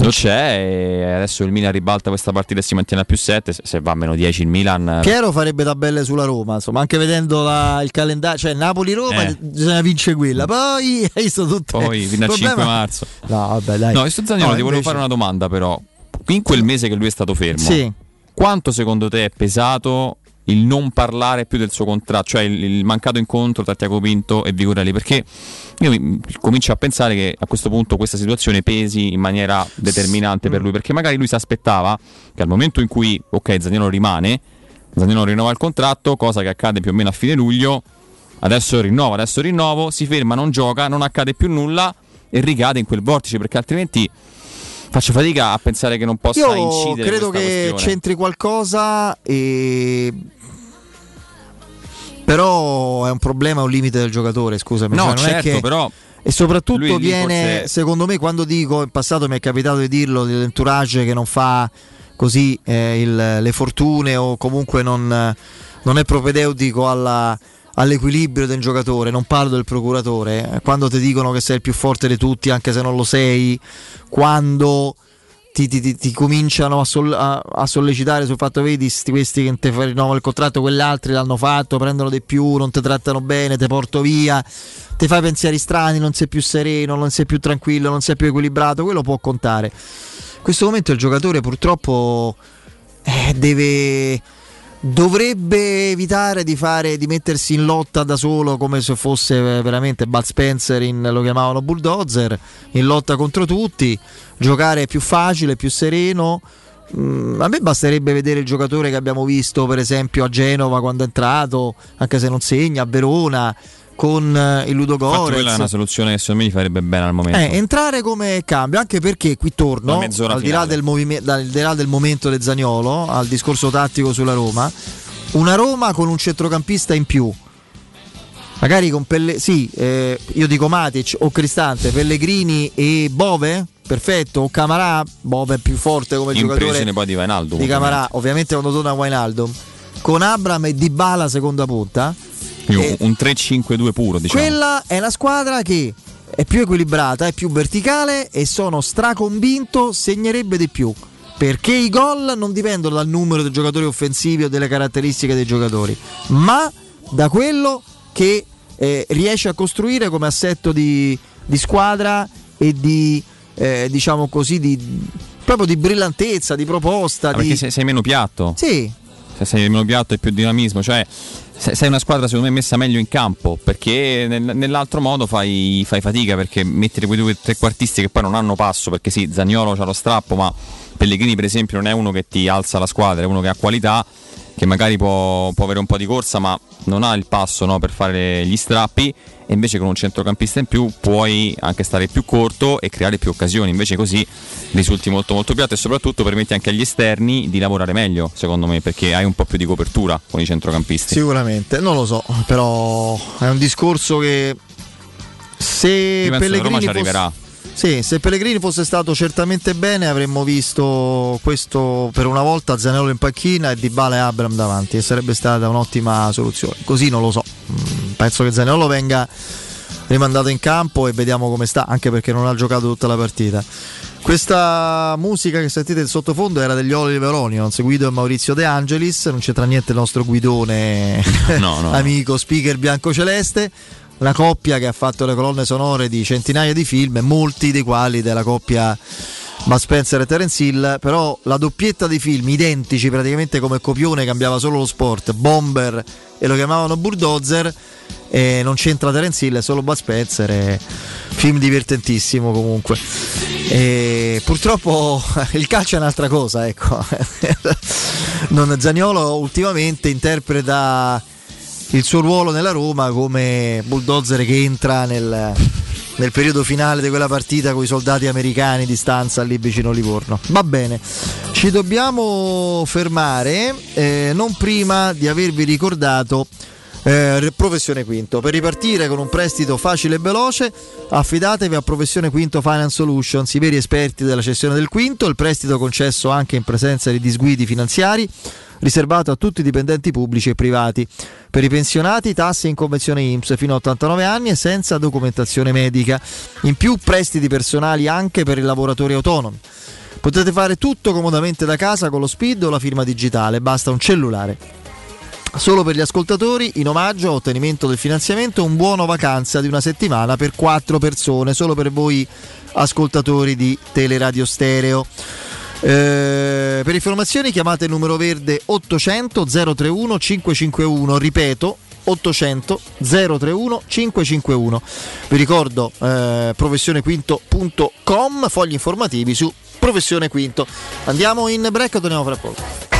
Non c'è e adesso il Milan ribalta questa partita e si mantiene a più 7, se va a meno 10 il Milan... Piero farebbe tabelle sulla Roma, insomma, anche vedendo la, il calendario, cioè Napoli-Roma eh. bisogna vincere quella, poi hai visto tutto... Poi fino al 5 marzo. No, vabbè, dai. No, su Zagnolo no, ti volevo fare una domanda però, in quel mese che lui è stato fermo, sì. quanto secondo te è pesato il non parlare più del suo contratto, cioè il, il mancato incontro tra Tiago Pinto e Vigorelli, perché io mi, comincio a pensare che a questo punto questa situazione pesi in maniera determinante per lui, perché magari lui si aspettava che al momento in cui, ok, Zaniolo rimane, Zaniolo rinnova il contratto, cosa che accade più o meno a fine luglio, adesso rinnova, adesso rinnovo, si ferma, non gioca, non accade più nulla e ricade in quel vortice, perché altrimenti faccio fatica a pensare che non possa Io incidere. Credo che questione. c'entri qualcosa e però è un problema, un limite del giocatore, scusami. No, cioè, certo, che... però e soprattutto viene, forse... secondo me, quando dico in passato mi è capitato di dirlo, dell'entourage che non fa così eh, il, le fortune o comunque non, non è propedeutico alla, all'equilibrio del giocatore, non parlo del procuratore, quando ti dicono che sei il più forte di tutti anche se non lo sei, quando ti, ti, ti, cominciano a, sol, a, a, sollecitare sul fatto vedi sti, questi che ti rinnovano il contratto quegli altri l'hanno fatto prendono di più non ti trattano bene ti porto via ti fai pensieri strani non sei più sereno non sei più tranquillo non sei più equilibrato quello può contare. In questo momento il giocatore purtroppo eh, deve dovrebbe evitare di, fare, di mettersi in lotta da solo come se fosse veramente Bud Spencer in, lo chiamavano bulldozer in lotta contro tutti giocare più facile, più sereno. Mm, a me basterebbe vedere il giocatore che abbiamo visto per esempio a Genova quando è entrato anche se non segna, a Verona con eh, il Ludo Gorez. quella è una soluzione che secondo me gli farebbe bene al momento. Eh, entrare come cambio, anche perché qui torno, al di, là del movime- al di là del momento del Zagnolo, al discorso tattico sulla Roma, una Roma con un centrocampista in più. Magari con Pelle- sì, eh, io dico Matic o Cristante, Pellegrini e Bove, perfetto, o Camarà, Bove è più forte come in giocatore poi di Vainaldo. Di Camarà, ovviamente quando torna Wainaldo. Con Abram e Dybala seconda punta quindi un 3-5-2 puro, diciamo. Quella è la squadra che è più equilibrata, è più verticale e sono straconvinto segnerebbe di più. Perché i gol non dipendono dal numero dei giocatori offensivi o delle caratteristiche dei giocatori, ma da quello che eh, riesce a costruire come assetto di, di squadra e di, eh, diciamo così, di, proprio di brillantezza, di proposta. Ah, di... Perché sei, sei meno piatto. Sì. Se sei meno piatto e più dinamismo, cioè sei una squadra secondo me messa meglio in campo perché nel, nell'altro modo fai, fai, fatica perché mettere quei due trequartisti che poi non hanno passo perché sì, Zagnolo ha lo strappo ma Pellegrini per esempio non è uno che ti alza la squadra, è uno che ha qualità che magari può, può avere un po' di corsa ma non ha il passo no, per fare gli strappi e invece con un centrocampista in più puoi anche stare più corto e creare più occasioni, invece così risulti molto molto piatto e soprattutto permetti anche agli esterni di lavorare meglio, secondo me, perché hai un po' più di copertura con i centrocampisti. Sicuramente, non lo so, però è un discorso che se Pellegrini Roma ci arriverà. Sì, se Pellegrini fosse stato certamente bene avremmo visto questo per una volta Zanello in panchina e Di Bale e Abram davanti e sarebbe stata un'ottima soluzione. Così non lo so. Mm, penso che Zanello venga rimandato in campo e vediamo come sta, anche perché non ha giocato tutta la partita. Questa musica che sentite in sottofondo era degli Oliver Onions, Guido e Maurizio De Angelis, non c'entra niente il nostro guidone no, no. amico speaker biancoceleste una coppia che ha fatto le colonne sonore di centinaia di film, molti dei quali della coppia Bud Spencer e Terence Hill, però la doppietta di film identici praticamente come copione cambiava solo lo sport, Bomber e lo chiamavano Bulldozer e non c'entra Terence Hill, è solo Bud Spencer film divertentissimo comunque. E purtroppo il calcio è un'altra cosa, ecco. non, Zaniolo ultimamente interpreta il suo ruolo nella Roma come bulldozer che entra nel, nel periodo finale di quella partita con i soldati americani di stanza lì vicino Livorno. Va bene, ci dobbiamo fermare eh, non prima di avervi ricordato eh, Professione Quinto. Per ripartire con un prestito facile e veloce, affidatevi a Professione Quinto Finance Solutions, i veri esperti della cessione del quinto, il prestito concesso anche in presenza di disguidi finanziari riservato a tutti i dipendenti pubblici e privati. Per i pensionati tasse in convenzione IMSS fino a 89 anni e senza documentazione medica. In più prestiti personali anche per i lavoratori autonomi. Potete fare tutto comodamente da casa con lo SPID o la firma digitale, basta un cellulare. Solo per gli ascoltatori, in omaggio a ottenimento del finanziamento, un buono vacanza di una settimana per quattro persone, solo per voi ascoltatori di Teleradio Stereo. Eh, per informazioni chiamate il numero verde 800 031 551, ripeto 800 031 551. Vi ricordo eh, professionequinto.com, fogli informativi su Professione Quinto. Andiamo in break torniamo fra poco?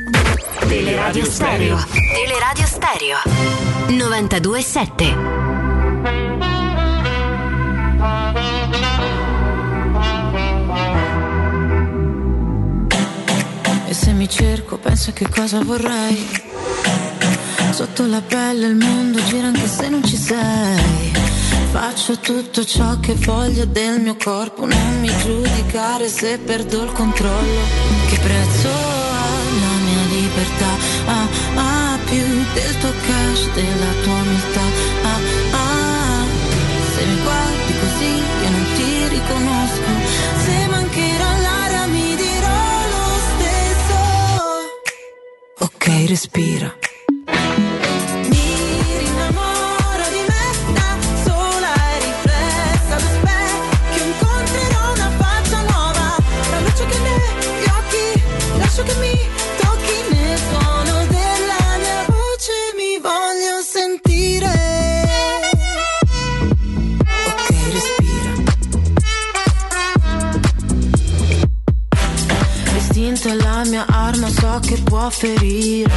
Teleradio Stereo. Teleradio Stereo 927. E se mi cerco, penso a che cosa vorrei. Sotto la pelle il mondo gira anche se non ci sei. Faccio tutto ciò che voglio del mio corpo, non mi giudicare se perdo il controllo. Che prezzo libertà? Ah, ah, più del tuo cash, della tua umiltà. Ah, ah, se mi guardi così io non ti riconosco. Se mancherà l'aria mi dirò lo stesso. Ok, respira. La mia arma, so che può ferire,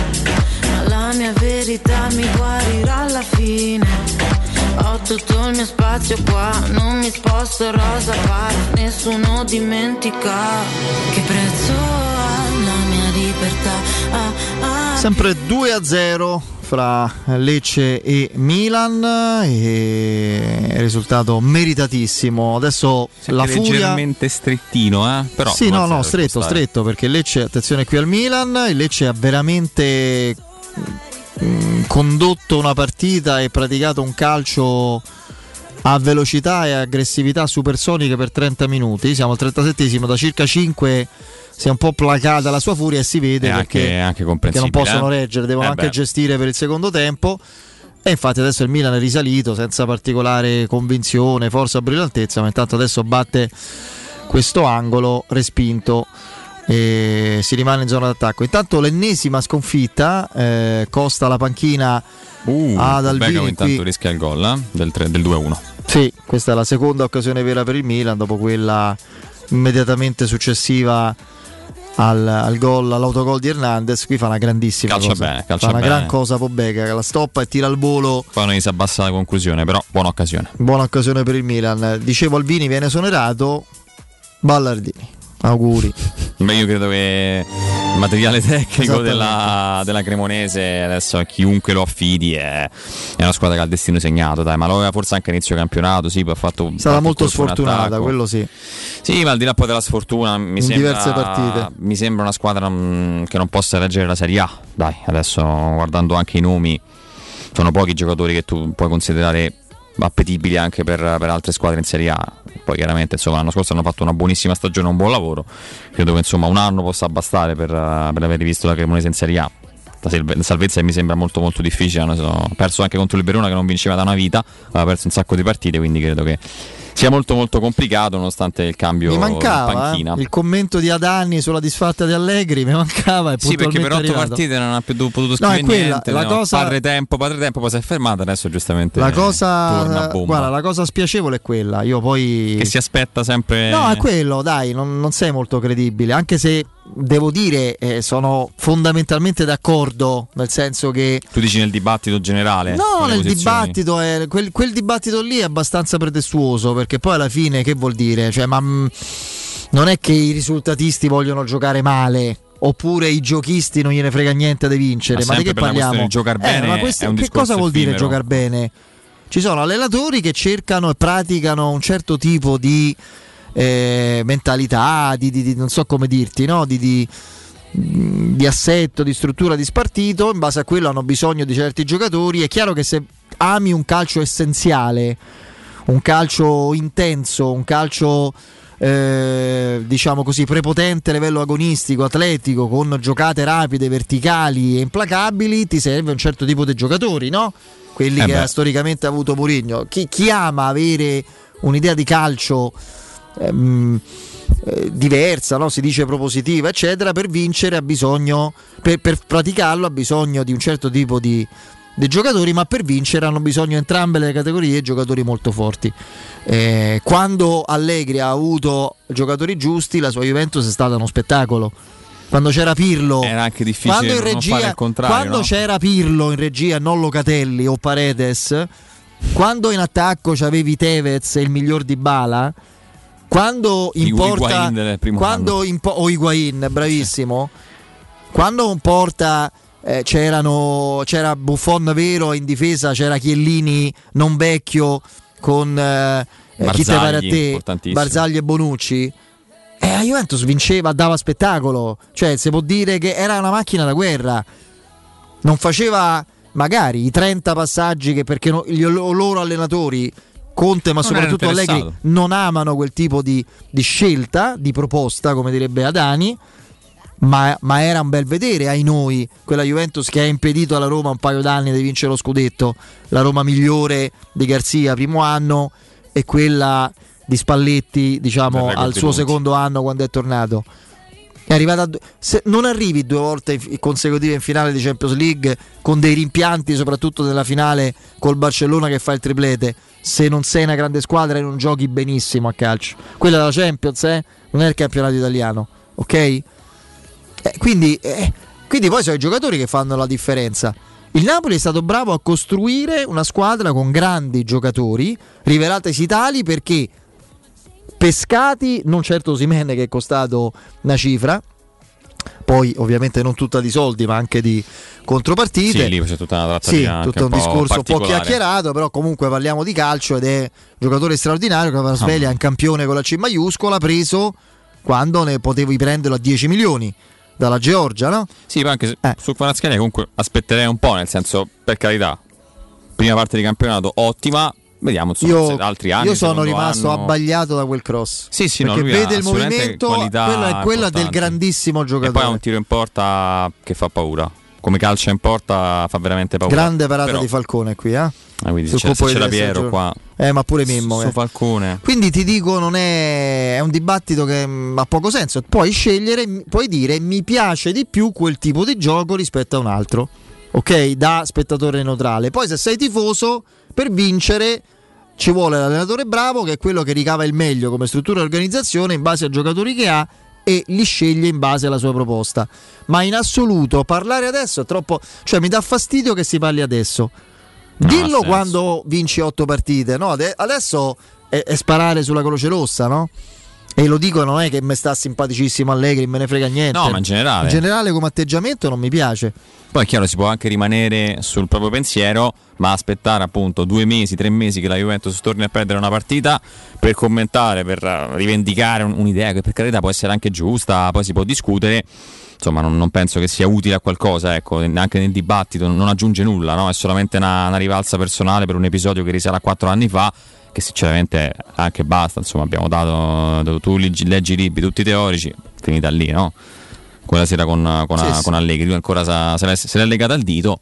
ma la mia verità mi guarirà alla fine. Ho tutto il mio spazio qua, non mi sposto rosa pare, nessuno dimentica che prezzo ha la mia libertà. Ah, ah. Sempre 2 a 0 fra Lecce e Milan e risultato meritatissimo. Adesso la furia leggermente strettino, eh? Però Sì, no, no, stretto, stretto perché Lecce, attenzione qui al Milan, il Lecce ha veramente mm, condotto una partita e praticato un calcio a velocità e aggressività supersonica per 30 minuti. Siamo al 37esimo, da circa 5 si è un po' placata la sua furia e si vede È perché, anche, anche perché non possono eh? reggere, devono Eh anche gestire per il secondo tempo. E infatti adesso il Milan è risalito senza particolare convinzione, forza brillantezza, ma intanto adesso batte questo angolo respinto e si rimane in zona d'attacco. Intanto l'ennesima sconfitta eh, costa la panchina ad Beckham Albini. intanto qui. rischia il gol eh? del, del 2-1. Sì, questa è la seconda occasione vera per il Milan dopo quella immediatamente successiva al, al gol, all'autogol di Hernandez. Qui fa una grandissima Calcia cosa. bene, calcia fa una bene. gran cosa Pobega che la stoppa e tira al volo. Poi non si abbassa la conclusione, però buona occasione. Buona occasione per il Milan. Dicevo Albini viene esonerato. Ballardini. Auguri. Beh, io credo che il materiale tecnico della, della Cremonese adesso a chiunque lo affidi è, è una squadra che ha il destino segnato, dai, ma lo aveva forse anche inizio campionato, sì, ha fatto qualche molto sfortunata, quello sì. Sì, ma al di là poi della sfortuna mi In sembra, diverse partite. mi sembra una squadra mm, che non possa reggere la Serie A. Dai, adesso guardando anche i nomi, sono pochi i giocatori che tu puoi considerare appetibili anche per, per altre squadre in Serie A. Poi chiaramente insomma, l'anno scorso hanno fatto una buonissima stagione, un buon lavoro. Credo che insomma un anno possa bastare per, eh, per aver rivisto la Cremonese in Serie A. La salve- la salvezza mi sembra molto molto difficile, hanno perso anche contro il Verona che non vinceva da una vita, aveva perso un sacco di partite, quindi credo che sia molto molto complicato nonostante il cambio Mi in mancava panchina. eh, il commento di Adani sulla disfatta di Allegri, mi mancava. È Sì, perché per otto arrivato. partite non ha più potuto No, scrivere è quella, niente. la no, cosa- Padre tempo, padre tempo, poi si è fermata, adesso giustamente La torna a cosa, bomba. guarda, la cosa spiacevole è quella. Io poi. Che si aspetta sempre... No, è quello, dai, non, non sei molto credibile. Anche se devo dire, eh, sono fondamentalmente d'accordo, nel senso che. Tu dici nel dibattito generale? No, nel posizioni? dibattito, è, quel, quel dibattito lì è abbastanza pretestuoso perché poi alla fine che vuol dire? Cioè, ma mm, non è che i risultatisti vogliono giocare male. Oppure i giochisti non gliene frega niente di vincere. Ma Ma, di che parliamo? giocare Eh, bene ma questo- che cosa vuol dire giocare bene? Ci sono allenatori che cercano e praticano un certo tipo di eh, mentalità, di, di- di- non so come dirti, no? di, di- di assetto, di struttura di spartito, in base a quello hanno bisogno di certi giocatori. È chiaro che se ami un calcio essenziale, un calcio intenso, un calcio eh, diciamo così prepotente a livello agonistico, atletico, con giocate rapide, verticali e implacabili, ti serve un certo tipo di giocatori, no? Quelli Eh che ha storicamente avuto Mourinho. Chi, chi ama avere un'idea di calcio ehm, eh, diversa, no? si dice propositiva, eccetera, per vincere ha bisogno, per, per praticarlo ha bisogno di un certo tipo di, di giocatori, ma per vincere hanno bisogno entrambe le categorie giocatori molto forti. Eh, quando Allegri ha avuto giocatori giusti, la sua Juventus è stata uno spettacolo. Quando c'era Pirlo, Era anche difficile quando in regia, quando no? c'era Pirlo in regia, non Locatelli o Paredes, quando in attacco c'avevi Tevez e il miglior di Bala, quando in Higu- porta Higuain quando anno. in po- o Higuain, bravissimo. Quando porta eh, c'erano, c'era Buffon vero in difesa c'era Chiellini non vecchio con eh, eh, chi te pare a Barzagli, te. Barzagli e Bonucci. E la Juventus vinceva, dava spettacolo. Cioè, si può dire che era una macchina da guerra. Non faceva magari i 30 passaggi che perché no- gli lo- loro allenatori, Conte ma Non soprattutto Allegri, non amano quel tipo di, di scelta, di proposta, come direbbe Adani. Ma, ma era un bel vedere ai noi quella Juventus che ha impedito alla Roma un paio d'anni di vincere lo scudetto, la Roma migliore di Garzia primo anno e quella di Spalletti diciamo al suo punti. secondo anno quando è tornato. È arrivata se non arrivi due volte consecutive in finale di Champions League con dei rimpianti, soprattutto nella finale col Barcellona che fa il triplete, se non sei una grande squadra e non giochi benissimo a calcio. Quella della Champions, eh? non è il campionato italiano, ok? Eh, quindi, eh, quindi poi sono i giocatori che fanno la differenza. Il Napoli è stato bravo a costruire una squadra con grandi giocatori, rivelatesi tali perché pescati, non certo Simene che è costato una cifra, poi ovviamente non tutta di soldi ma anche di contropartite. Sì, lì c'è tutta una sì, trattativa tutto un, un discorso un po' chiacchierato, però comunque parliamo di calcio ed è un giocatore straordinario che la sveglia è un campione con la C maiuscola preso quando ne potevi prenderlo a 10 milioni dalla Georgia, no? Sì, ma anche Eh. su Kvaratskhelia comunque aspetterei un po', nel senso, per carità, prima parte di campionato ottima, vediamo insomma, Io, se altri anni. io sono rimasto anno- abbagliato da quel cross. Sì, sì, no, perché ha vede il movimento, quella è quella del importanti. grandissimo E poi ha giocatore. un tiro in porta che fa paura. Come calcia in porta fa veramente paura. Grande parata Però- di Falcone qui, eh? Ah, quindi Sul c'è, testa Piero qua. Eh, ma pure Mimmo. Su eh. Falcone. Quindi ti dico, non è, è un dibattito che mm, ha poco senso. Puoi scegliere, puoi dire mi piace di più quel tipo di gioco rispetto a un altro, ok? Da spettatore neutrale. Poi se sei tifoso, per vincere ci vuole l'allenatore bravo, che è quello che ricava il meglio come struttura e organizzazione in base ai giocatori che ha e li sceglie in base alla sua proposta. Ma in assoluto parlare adesso è troppo. cioè mi dà fastidio che si parli adesso. No, Dillo quando vinci otto partite, no? Ade- Adesso è, è sparare sulla Croce Rossa, no? E lo dico, non è che mi sta simpaticissimo Allegri, me ne frega niente. No, ma in generale. In generale come atteggiamento non mi piace. Poi è chiaro, si può anche rimanere sul proprio pensiero, ma aspettare appunto due mesi, tre mesi che la Juventus torni a perdere una partita per commentare, per rivendicare un- un'idea che per carità può essere anche giusta, poi si può discutere. Insomma, non, non penso che sia utile a qualcosa, ecco, anche nel dibattito non aggiunge nulla, no? è solamente una, una rivalsa personale per un episodio che risale a quattro anni fa, che sinceramente anche basta, insomma, abbiamo dato, tu leggi, leggi i libri tutti teorici, finita lì, no? Quella sera con, con, Sì, sì. con Allegri, lui ancora sa- se l'è, se l'è legata al dito,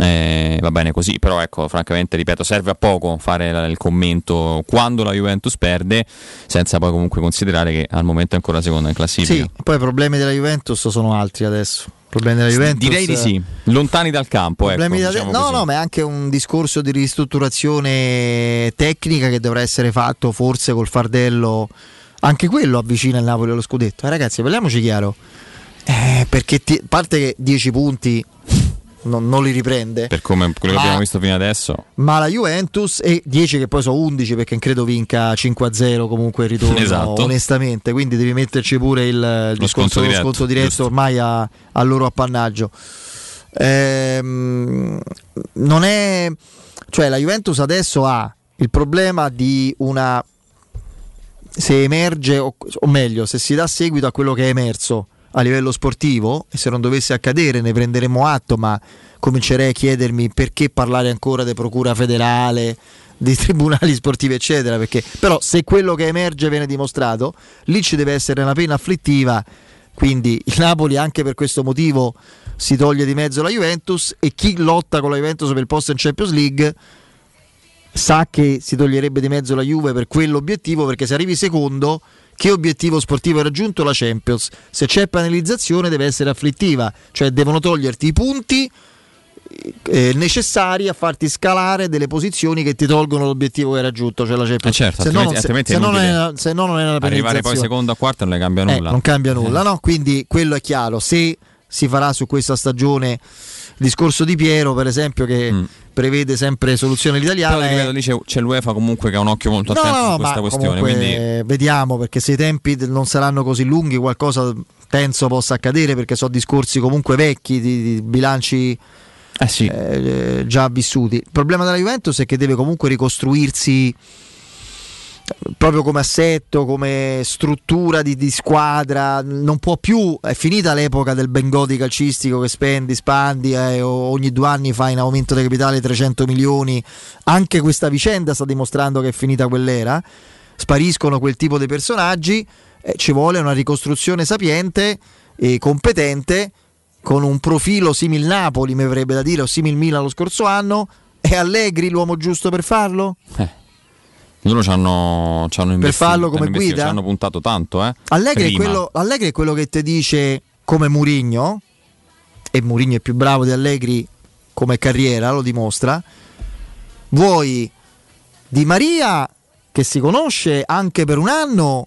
eh, va bene così, però ecco, francamente, ripeto, serve a poco fare la- il commento quando la Juventus perde, senza poi comunque considerare che al momento è ancora seconda in classifica. Sì, poi i problemi della Juventus sono altri adesso. Problemi della Juventus. Direi di sì, lontani dal campo. Ecco, diciamo no, così. no, ma è anche un discorso di ristrutturazione tecnica che dovrà essere fatto forse col fardello. Anche quello avvicina il Napoli allo scudetto. Eh, ragazzi, parliamoci chiaro. Eh, perché ti- a parte che 10 punti non, non li riprende, Per come quello che Ma- abbiamo visto fino adesso. ma la Juventus e 10 che poi sono 11 perché credo vinca 5-0 comunque il ritorno Esatto. onestamente, quindi devi metterci pure il, il discorso sconto diretto, sconto diretto giusto. ormai a, a loro appannaggio. Ehm, non è cioè la Juventus adesso ha il problema di una se emerge o, o meglio se si dà seguito a quello che è emerso a livello sportivo e se non dovesse accadere ne prenderemo atto ma comincerei a chiedermi perché parlare ancora di procura federale di tribunali sportivi eccetera perché però se quello che emerge viene dimostrato lì ci deve essere una pena afflittiva. Quindi il Napoli anche per questo motivo si toglie di mezzo la Juventus e chi lotta con la Juventus per il posto in Champions League sa che si toglierebbe di mezzo la Juve per quell'obiettivo perché se arrivi secondo che obiettivo sportivo è raggiunto la Champions se c'è penalizzazione deve essere afflittiva cioè devono toglierti i punti eh, necessari a farti scalare delle posizioni che ti tolgono l'obiettivo che hai raggiunto cioè la Champions Eh certo, se, no, non- se- se non è se no non è una Arrivare poi secondo o quarto non le cambia eh, nulla. non cambia nulla, no? Quindi quello è chiaro. Se si farà su questa stagione il discorso di Piero, per esempio, che prevede sempre soluzione Mm. Però ripeto, lì c'è, c'è l'UEFA comunque che ha un occhio molto attento no, su no, questa ma questione. Quindi eh, vediamo perché se i tempi non saranno così lunghi, qualcosa penso possa accadere perché sono discorsi comunque vecchi di, di bilanci eh, già vissuti. Il problema della Juventus è che deve comunque ricostruirsi proprio come assetto, come struttura di, di squadra, non può più, è finita l'epoca del Bengodi calcistico che spendi, spandi, eh, ogni due anni fa in aumento di capitale 300 milioni, anche questa vicenda sta dimostrando che è finita quell'era, spariscono quel tipo di personaggi, eh, ci vuole una ricostruzione sapiente e competente con un profilo simil Napoli, mi verrebbe da dire, o simil Milan lo scorso anno, è Allegri l'uomo giusto per farlo? Loro ci hanno, ci hanno investito. farlo ci come guida? Ci hanno puntato tanto, eh. Allegri è, quello, Allegri è quello che ti dice come Murigno, e Murigno è più bravo di Allegri come carriera, lo dimostra. Vuoi Di Maria, che si conosce anche per un anno,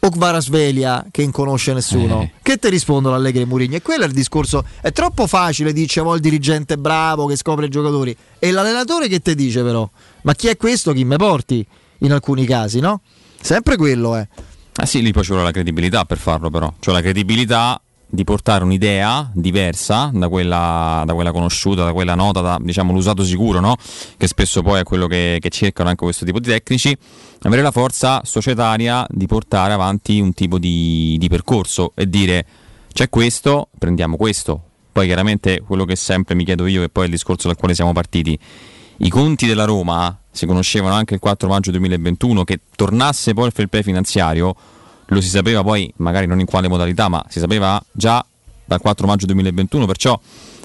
o Kvarasvelia che non conosce nessuno? Eh. Che ti rispondono Allegri e Mourinho? E quello è il discorso. È troppo facile, dice poi il dirigente bravo che scopre i giocatori. E l'allenatore che ti dice però? Ma chi è questo? Chi me porti? In alcuni casi, no? Sempre quello è. Ah sì, lì poi ci vuole la credibilità per farlo però. Cioè la credibilità di portare un'idea diversa da quella, da quella conosciuta, da quella nota, da diciamo l'usato sicuro, no? che spesso poi è quello che, che, cercano anche questo tipo di tecnici, avere la forza societaria di portare avanti un tipo di, di percorso e dire c'è questo, prendiamo questo. Poi chiaramente quello che sempre mi chiedo io, e poi è il discorso dal quale siamo partiti, i conti della Roma si conoscevano anche il 4 maggio 2021, che tornasse poi il fair play finanziario lo si sapeva poi, magari non in quale modalità, ma si sapeva già dal 4 maggio 2021, perciò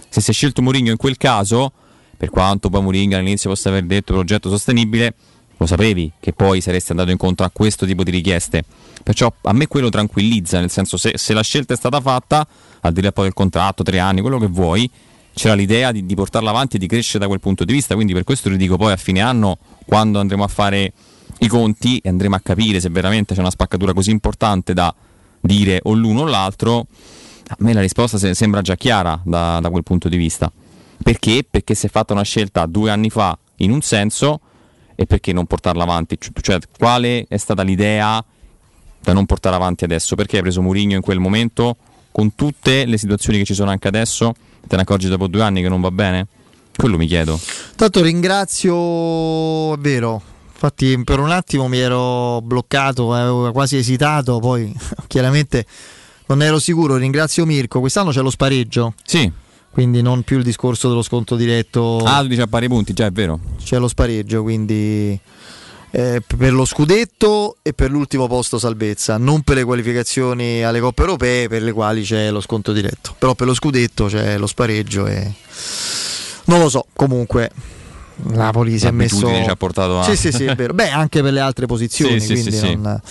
se si è scelto Mourinho in quel caso, per quanto poi Mourinho all'inizio possa aver detto progetto sostenibile, lo sapevi che poi saresti andato incontro a questo tipo di richieste. Perciò a me quello tranquillizza, nel senso se, se la scelta è stata fatta, al di là poi del contratto, tre anni, quello che vuoi, c'era l'idea di, di portarla avanti e di crescere da quel punto di vista, quindi per questo ti dico poi a fine anno, quando andremo a fare i conti e andremo a capire se veramente c'è una spaccatura così importante da dire o l'uno o l'altro, a me la risposta sembra già chiara da, da quel punto di vista. Perché? Perché si è fatta una scelta due anni fa in un senso e perché non portarla avanti? Cioè, quale è stata l'idea da non portare avanti adesso? Perché hai preso Murigno in quel momento con tutte le situazioni che ci sono anche adesso? Te ne accorgi dopo due anni che non va bene? Quello mi chiedo. Tanto ringrazio, è vero, Infatti per un attimo mi ero bloccato, avevo quasi esitato, poi chiaramente non ero sicuro. Ringrazio Mirko, quest'anno c'è lo spareggio. Sì. Quindi non più il discorso dello sconto diretto. Ah, tu dici a pari punti, già è vero. C'è lo spareggio, quindi eh, per lo scudetto e per l'ultimo posto salvezza, non per le qualificazioni alle coppe europee per le quali c'è lo sconto diretto. Però per lo scudetto c'è lo spareggio e non lo so, comunque Napoli si è messo ci ha portato a sì sì sì è vero. Beh anche per le altre posizioni sì, sì, sì, non...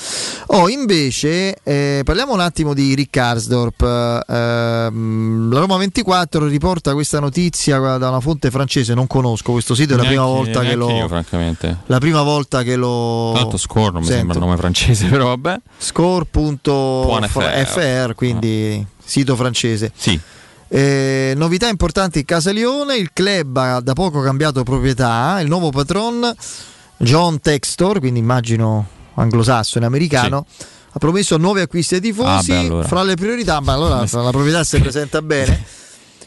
oh invece eh, parliamo un attimo di Rick Karsdorp eh, la Roma 24 riporta questa notizia da una fonte francese non conosco questo sito è la prima volta che lo io, francamente. la prima volta che lo tanto score non mi sembra il nome francese però vabbè. Score.fr quindi ah. sito francese. Sì eh, novità importanti in Casa Lione, il club ha da poco cambiato proprietà, il nuovo patron John Textor, quindi immagino anglosassone americano, sì. ha promesso nuovi acquisti ai tifosi, ah, beh, allora. fra le priorità, ma allora la proprietà si presenta bene.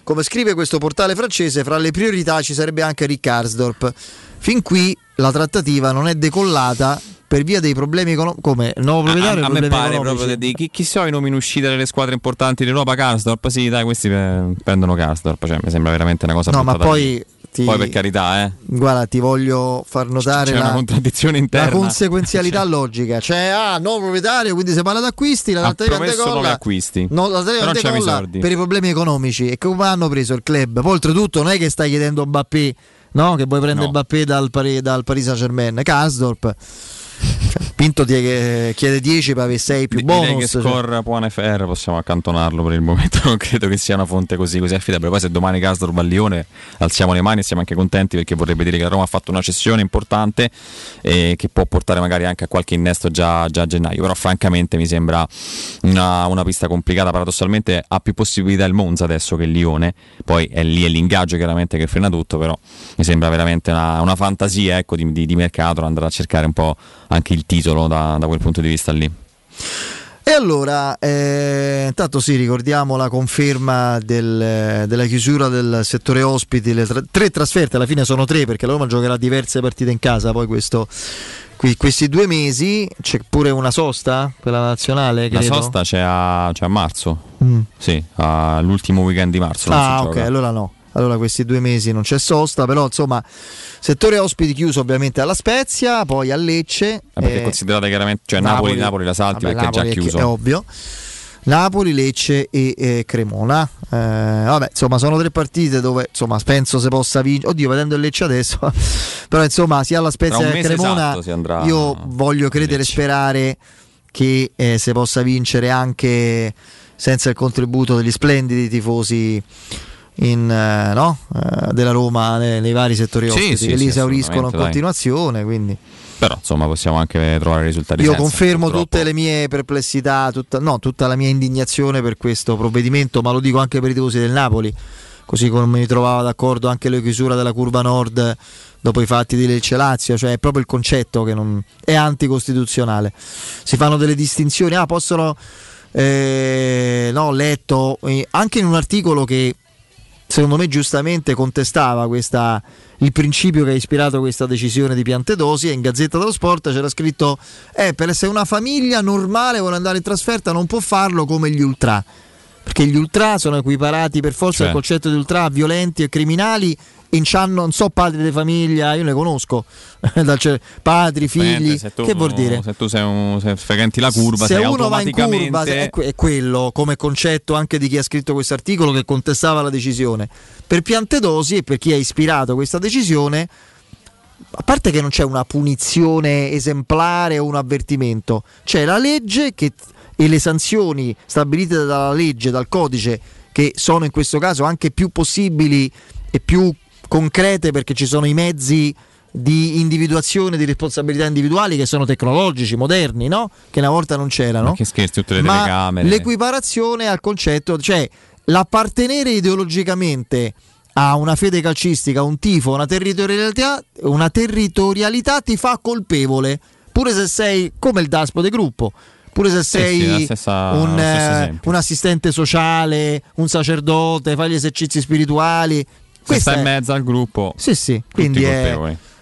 Come scrive questo portale francese, fra le priorità ci sarebbe anche Rick Arsdorp. Fin qui la trattativa non è decollata per via dei problemi economici. Come il nuovo proprietario? A, a, a me pare proprio di chi, chi sono i nomi in uscita delle squadre importanti d'Europa? Karsdorp? Sì, dai, questi prendono Karsdorp. Cioè, mi sembra veramente una cosa No, ma poi. Ti, poi per carità, eh. Guarda, ti voglio far notare C'è la, una contraddizione interna. La conseguenzialità logica. Cioè, ah, nuovo proprietario, quindi si parla di acquisti, la promesso nuovi acquisti. No, la trattativa decolla per i problemi economici. E come hanno preso il club? Poi oltretutto non è che stai chiedendo Mbappé, no? Che vuoi prendere No. Mbappé dal, Pari- dal Paris Saint-Germain. Karsdorp. Cioè, Pinto chiede 10 per avere 6 più Direi bonus. che cioè. score Puan FR possiamo accantonarlo per il momento. Non credo che sia una fonte così, così affidabile. Poi, se domani a Lione, alziamo le mani e siamo anche contenti perché vorrebbe dire che la Roma ha fatto una cessione importante e che può portare magari anche a qualche innesto già, già a gennaio. Però, francamente, mi sembra una, una pista complicata. Paradossalmente, ha più possibilità il Monza adesso che il Lione. Poi è lì è l'ingaggio chiaramente che frena tutto. Però mi sembra veramente una, una fantasia ecco, di, di, di mercato andare a cercare un po' anche il titolo da, da quel punto di vista lì. E allora, eh, intanto sì, ricordiamo la conferma del- della chiusura del settore ospiti, le tra- tre trasferte, alla fine sono tre perché la Roma giocherà diverse partite in casa, poi questo, qui- questi due mesi c'è pure una sosta, quella nazionale, La credo. sosta c'è a, c'è a marzo, Mm. sì, all'ultimo weekend di marzo. Ah, ok, gioca. allora no. Allora questi due mesi non c'è sosta, però insomma, settore ospiti chiuso ovviamente alla Spezia, poi a Lecce. Eh, perché eh, considerate chiaramente, cioè Napoli, Napoli, la salti vabbè, perché è Napoli già chiuso. È, ovvio. Napoli, Lecce e eh, Cremona. Eh, vabbè, insomma, sono tre partite dove insomma, penso se possa vincere. Oddio, vedendo il Lecce adesso, però insomma, sia alla Tra Spezia che a mese Cremona, esatto io voglio credere e sperare che eh, si possa vincere anche senza il contributo degli splendidi tifosi in, eh, no? Eh, della Roma nei, nei vari settori Sì, ospiti sì, che sì, li esauriscono in continuazione. Quindi Però insomma possiamo anche trovare risultati. Io senza, confermo purtroppo. tutte le mie perplessità, tutta, no, tutta la mia indignazione per questo provvedimento, ma lo dico anche per i tifosi del Napoli, così come mi trovava d'accordo anche la chiusura della curva nord dopo i fatti di Lecce Lazio, cioè è proprio il concetto che non, è anticostituzionale. Si fanno delle distinzioni, ah, possono eh, no, ho letto eh, anche in un articolo che secondo me giustamente contestava questa, il principio che ha ispirato questa decisione di Piantedosi e in Gazzetta dello Sport c'era scritto eh, per essere una famiglia normale vuole andare in trasferta non può farlo come gli ultra perché gli ultra sono equiparati per forza Cioè. al concetto di ultra violenti e criminali e c'hanno, non so padri di famiglia, io ne conosco, ce- padri, figli, tu, che vuol dire? Se tu sei un, se frequenti la curva, se sei uno va in curva è, que- è quello come concetto anche di chi ha scritto questo articolo che contestava la decisione per Piantedosi e per chi ha ispirato questa decisione a parte che non c'è una punizione esemplare o un avvertimento c'è la legge che- e le sanzioni stabilite dalla legge dal codice che sono in questo caso anche più possibili e più concrete perché ci sono i mezzi di individuazione di responsabilità individuali che sono tecnologici, moderni, no? Che una volta non c'erano. Ma che scherzi, tutte le Ma telecamere. l'equiparazione al concetto, cioè l'appartenere ideologicamente a una fede calcistica, un tifo, una territorialità, una territorialità ti fa colpevole, pure se sei come il daspo del gruppo. Pure se sei sì, la stessa- un, eh, un assistente sociale, un sacerdote, fai gli esercizi spirituali. se Questa stai in mezzo al gruppo. sì, sì, quindi è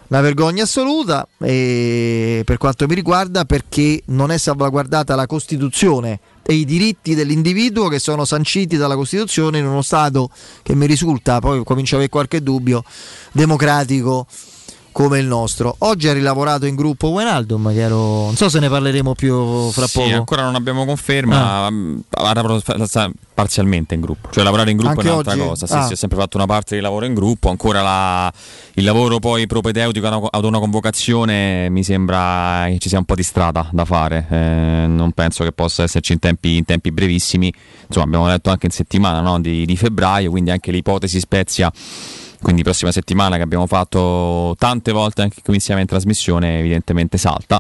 una vergogna assoluta e per quanto mi riguarda perché non è salvaguardata la Costituzione e i diritti dell'individuo che sono sanciti dalla Costituzione in uno Stato che mi risulta, poi comincio a avere qualche dubbio, democratico come il nostro. Oggi ha rilavorato in gruppo Wenaldum, che ero, non so se ne parleremo più fra Sì, poco. ancora non abbiamo conferma, ha sa- parzialmente in gruppo, cioè lavorare in gruppo Anche è un'altra oggi? cosa, sì, Ah. sì, ho sempre fatto una parte di lavoro in gruppo, ancora la- il lavoro poi propedeutico ad una- convocazione mi sembra che ci sia un po' di strada da fare, eh, non penso che possa esserci in tempi, in tempi brevissimi, insomma abbiamo letto anche in settimana no, di, di febbraio, quindi anche l'ipotesi Spezia quindi prossima settimana che abbiamo fatto tante volte anche qui insieme in trasmissione evidentemente salta.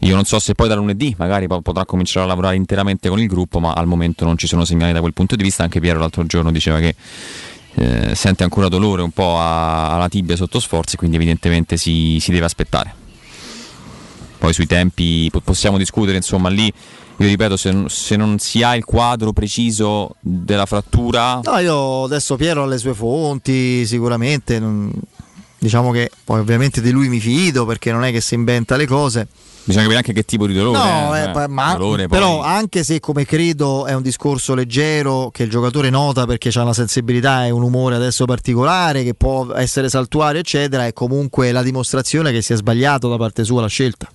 Io non so se poi da lunedì magari po- potrà cominciare a lavorare interamente con il gruppo ma al momento non ci sono segnali da quel punto di vista. Anche Piero l'altro giorno diceva che eh, sente ancora dolore un po' a- alla tibia sotto sforzi quindi evidentemente si, si deve aspettare. Poi sui tempi po- possiamo discutere insomma lì io ripeto se, non- se non si ha il quadro preciso della frattura No, io adesso Piero ha le sue fonti, sicuramente. non- diciamo che poi ovviamente di lui mi fido perché non è che si inventa le cose. Bisogna capire anche che tipo di dolore. No, eh, eh, pa- ma- dolore, però anche se come credo è un discorso leggero che il giocatore nota perché ha una sensibilità e un umore adesso particolare che può essere saltuario eccetera è comunque la dimostrazione che si è sbagliato da parte sua la scelta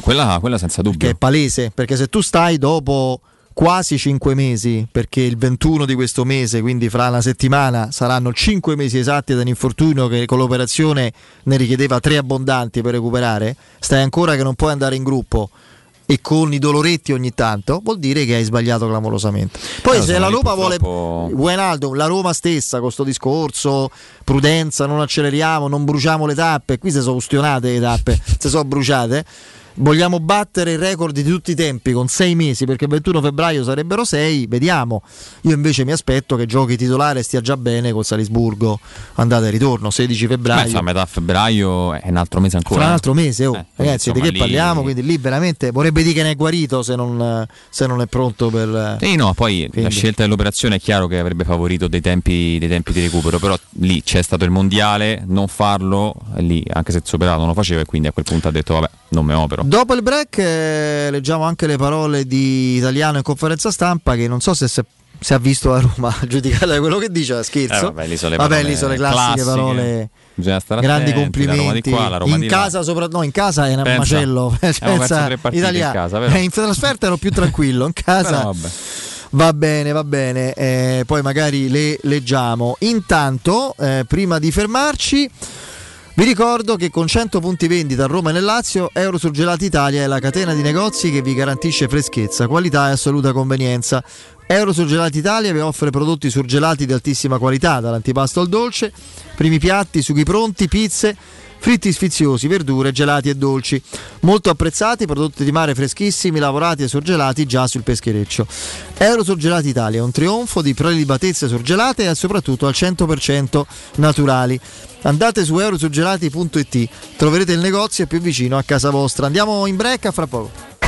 Quella, quella senza dubbio. che è palese perché se tu stai dopo quasi 5 mesi perché il 21 di questo mese quindi fra una settimana saranno 5 mesi esatti da un infortunio che con l'operazione ne richiedeva 3 abbondanti per recuperare stai ancora che non puoi andare in gruppo e con i doloretti ogni tanto vuol dire che hai sbagliato clamorosamente poi Eh, lo se la Roma purtroppo- vuole Guainaldo, la Roma stessa con questo discorso prudenza, non acceleriamo, non bruciamo le tappe qui si sono ustionate le tappe si sono bruciate Vogliamo battere il record di tutti i tempi con sei mesi perché il 21 febbraio sarebbero sei, vediamo. Io invece mi aspetto che giochi titolare e stia già bene col Salisburgo, andata e ritorno, 16 Beh, febbraio. insomma, a metà febbraio è un altro mese ancora. Fra un altro mese, oh. Eh, ragazzi, di insomma, che lì- parliamo? Quindi lì veramente vorrebbe dire che ne è guarito se non, se non è pronto per... Sì, no, poi la Quindi- scelta dell'operazione è chiaro che avrebbe favorito dei tempi, dei tempi di recupero, però lì c'è stato il mondiale, non farlo, lì anche se operato non lo faceva e quindi a quel punto ha detto vabbè, non me opero. Dopo il break eh, leggiamo anche le parole di Italiano in conferenza stampa che non so se si è- si ha visto la Roma giudicata da quello che dice, scherzo. Eh, vabbè, lì sono le Vabbè, parole lì sono le classiche, classiche. parole. Bisogna stare Grandi attenti, complimenti. qua, in casa, sopra... no, in casa è un Pensa, macello. Pensa, partite in Italia- casa? Eh, in trasferta ero più tranquillo, in casa. Va bene, va bene, eh, poi magari le leggiamo. Intanto, eh, prima di fermarci, vi ricordo che con 100 punti vendita a Roma e nel Lazio, Eurosurgelati Italia è la catena di negozi che vi garantisce freschezza, qualità e assoluta convenienza. Eurosurgelati Italia vi offre prodotti surgelati di altissima qualità, dall'antipasto al dolce, primi piatti, sughi pronti, pizze, fritti sfiziosi, verdure, gelati e dolci. Molto apprezzati, prodotti di mare freschissimi, lavorati e surgelati già sul peschereccio. Eurosurgelati Italia, un trionfo di prelibatezze surgelate e soprattutto al 100% naturali. Andate su eurosurgelati.it, troverete il negozio più vicino a casa vostra. Andiamo in break a fra poco.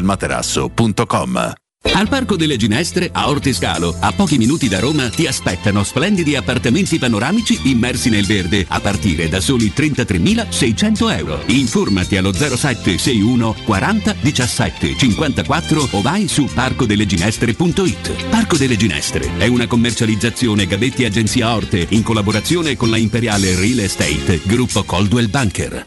showroomdelmaterasso.com. Al Parco delle Ginestre, a Ortiscalo, a pochi minuti da Roma, ti aspettano splendidi appartamenti panoramici immersi nel verde a partire da soli 33.600 euro. Informati allo 0761 40 17 54 o vai su parcodelleginestre.it. Parco delle Ginestre è una commercializzazione Gabetti Agenzia Orte in collaborazione con la Imperiale Real Estate, gruppo Coldwell Banker.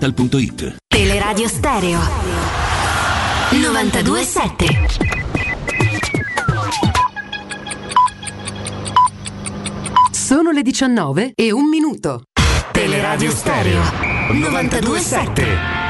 bluedental.it. Teleradio Stereo 927 Sono le 19 e un minuto. Teleradio Stereo 927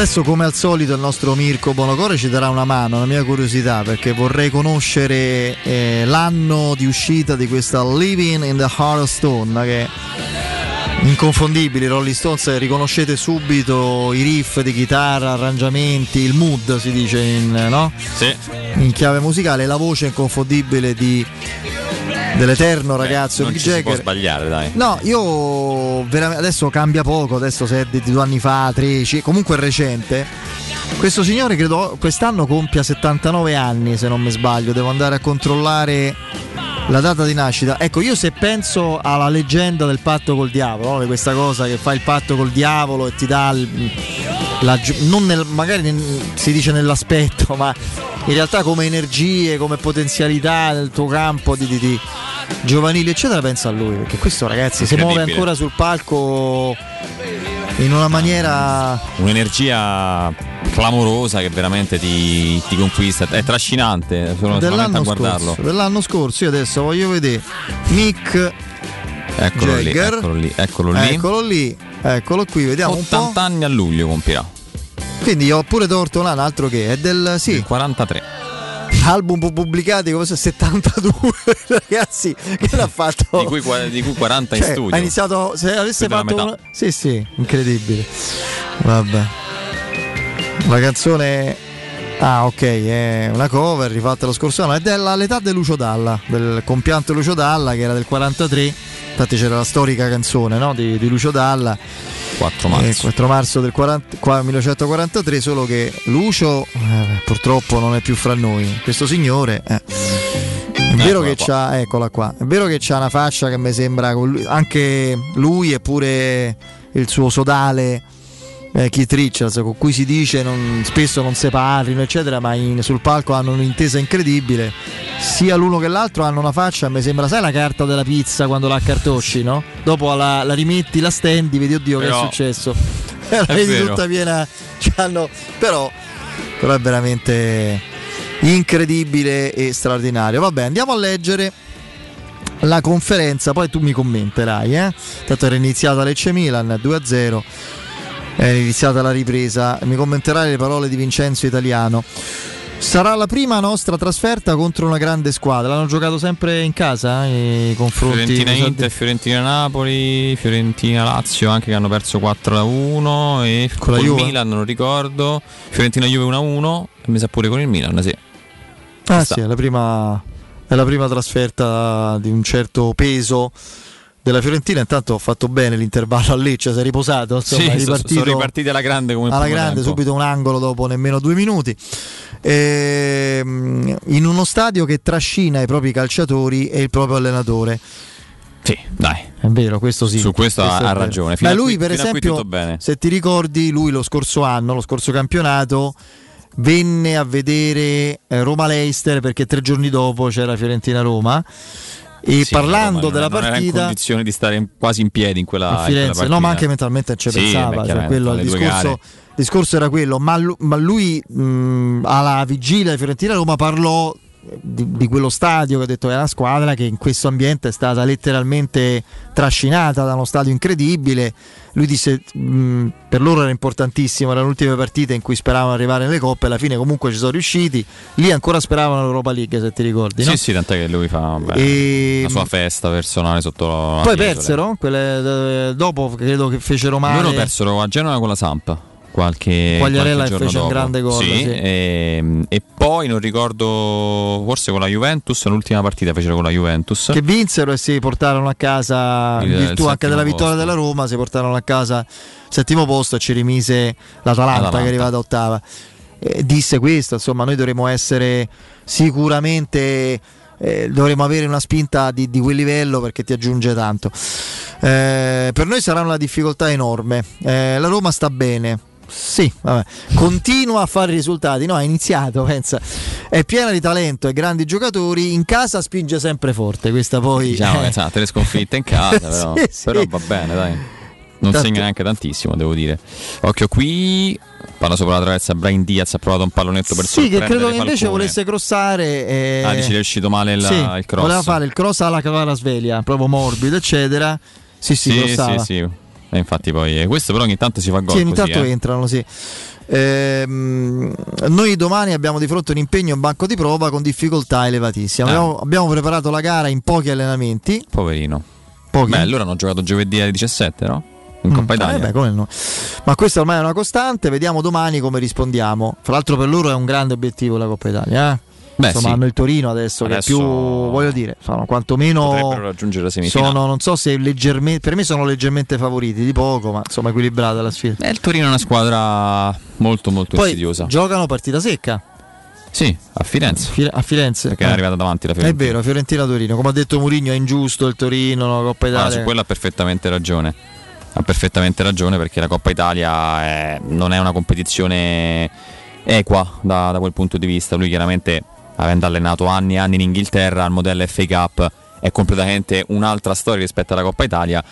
Adesso, come al solito, il nostro Mirko Bonocore ci darà una mano, una mia curiosità, perché vorrei conoscere eh, l'anno di uscita di questa Living in the Heart of Stone, che inconfondibili Rolling Stones riconoscete subito i riff di chitarra arrangiamenti il mood si dice in, no? sì. in chiave musicale la voce inconfondibile di dell'eterno ragazzo Beh, Mick Jagger. può sbagliare, dai. No, io veramente adesso cambia poco, adesso se è di due anni fa, 13, comunque è recente. Questo signore credo quest'anno compia 79 anni, se non mi sbaglio, devo andare a controllare la data di nascita. Ecco, io se penso alla leggenda del patto col diavolo, no? questa cosa che fa il patto col diavolo e ti dà il, la, non nel, magari nel, si dice nell'aspetto, ma in realtà come energie, come potenzialità nel tuo campo di, di, di giovanili, eccetera, pensa a lui. Perché questo ragazzi si muove ancora sul palco in una maniera. Un'energia clamorosa che veramente ti, ti conquista, è trascinante sono dell'anno a guardarlo. Scorso, dell'anno scorso, io adesso voglio vedere Mick eccolo Jagger. lì, eccolo lì, eccolo lì. Eccolo lì, eccolo qui, vediamo 80 anni a luglio compirà. Quindi ho pure torto un anno, altro che è del sì. Del 43 album pubblicati come se 72 ragazzi che l'ha fatto? Di cui, di cui 40 cioè, in studio. ha iniziato se avesse fatto una... sì sì incredibile. Vabbè. La canzone ah ok è una cover rifatta lo scorso anno è dell'età di Lucio Dalla del compianto Lucio Dalla che era del 43 infatti c'era la storica canzone no? di, di Lucio Dalla 4 marzo, eh, 4 marzo del 40, 1943, solo che Lucio eh, purtroppo non è più fra noi. Questo signore eh. è vero eccola che c'ha, eccola qua, è vero che c'ha una faccia che mi sembra lui, anche lui eppure il suo sodale eh, Keith Richards con cui si dice non, spesso non si parlino eccetera ma in, sul palco hanno un'intesa incredibile sia l'uno che l'altro hanno una faccia mi sembra sai la carta della pizza quando la accartosci no? dopo la, la rimetti la stendi vedi oddio però, che è successo la vedi vero. tutta piena hanno, però, però è veramente incredibile e straordinario vabbè andiamo a leggere la conferenza poi tu mi commenterai eh? tanto era iniziata Lecce Milan 2-0 è iniziata la ripresa. Mi commenterai le parole di Vincenzo Italiano. Sarà la prima nostra trasferta contro una grande squadra. L'hanno giocato sempre in casa eh, i confronti. Fiorentina Inter, Fiorentina Napoli, Fiorentina Lazio anche che hanno perso 4 1 e con la Juve? Milan non ricordo. Fiorentina Juve 1 1 e mi sa pure con il Milan, sì. Ah sì, è la, prima, è la prima trasferta di un certo peso della Fiorentina intanto ho fatto bene l'intervallo a Lecce, si è riposato, insomma, sì, è ripartito sono ripartiti alla grande come alla grande, tempo. subito un angolo dopo nemmeno due minuti. E, ehm, in uno stadio che trascina i propri calciatori e il proprio allenatore. Sì, dai. È vero, questo sì. Su questo, questo ha, ragione. Fino Ma lui, qui, per esempio, se ti ricordi, lui lo scorso anno, lo scorso campionato, venne a vedere eh, Roma-Leicester perché tre giorni dopo c'era Fiorentina-Roma e sì, parlando della non partita, era in condizione di stare in, quasi in piedi in quella, in Firenze, no, ma anche mentalmente ci sì, pensava. Cioè, quello, il, discorso, discorso, era quello. Ma, ma lui, mh, alla vigilia di Fiorentina Roma, parlò di, di, quello stadio che ha detto è una squadra che in questo ambiente è stata letteralmente trascinata da uno stadio incredibile. Lui disse mh, per loro era importantissimo, erano le ultime partite in cui speravano arrivare nelle coppe, alla fine comunque ci sono riusciti. Lì ancora speravano l'Europa League, se ti ricordi. Sì, no? sì, tant'è che lui fa beh, e... la sua festa personale sotto la Poi persero, quelle, eh, dopo credo che fecero male. Loro persero a Genova con la Sampa qualche, Quagliarella qualche fece dopo. un grande gol sì, sì. E, e, poi non ricordo forse con la Juventus l'ultima partita fecero con la Juventus che vinsero e si portarono a casa in virtù anche della vittoria posto. della Roma si portarono a casa settimo posto e ci rimise l'Atalanta, Atalanta. che è arrivata ottava e disse questo insomma noi dovremo essere sicuramente eh, dovremo avere una spinta di, di, quel livello perché ti aggiunge tanto eh, per noi sarà una difficoltà enorme eh, la Roma sta bene sì, vabbè. continua a fare risultati. No, ha iniziato, pensa. È piena di talento e grandi giocatori. In casa spinge sempre forte. Questa poi. Diciamo, eh. tre sconfitte in casa, però, sì, sì. però va bene, dai. Non Tanto... segna neanche tantissimo, devo dire. Occhio qui. Palla sopra la traversa, Brian Diaz ha provato un pallonetto per Sì, che credo che invece volesse crossare. E... Ah, dici è uscito male il, sì, il cross. Voleva fare il cross alla cavara sveglia, proprio morbido, eccetera. Sì, sì, sì, sì, sì. E infatti poi eh, questo però ogni tanto si fa gol. Sì, ogni tanto eh. entrano, sì. Ehm, noi domani abbiamo di fronte un impegno in banco di prova con difficoltà elevatissime. Eh. Abbiamo, abbiamo preparato la gara in pochi allenamenti. Poverino. Pochi? Beh, allora hanno giocato giovedì alle 17, no? In Mm, Coppa Italia. eh beh, come no. Ma questa ormai è una costante, vediamo domani come rispondiamo. Fra l'altro per loro è un grande obiettivo la Coppa Italia. Eh? Beh, Insomma, sì. hanno il Torino adesso, che è Adesso- più, voglio dire, sono quantomeno Potrebbero raggiungere la semifinale. sono, non so se leggermente, per me sono leggermente favoriti di poco, ma insomma equilibrata la sfida. Eh, il Torino è una squadra molto molto Poi insidiosa. giocano partita secca Sì, a Firenze. Fi- a Firenze. Perché è Eh. arrivata davanti la È Fiorentina. vero, Fiorentina-Torino. Come ha detto Mourinho, è ingiusto il Torino, la Coppa Guarda, Italia. su quello ha perfettamente ragione. Ha perfettamente ragione perché la Coppa Italia è- non è una competizione equa da, da quel punto di vista. Lui chiaramente, avendo allenato anni e anni in Inghilterra, al modello FA Cup è completamente un'altra storia rispetto alla Coppa Italia.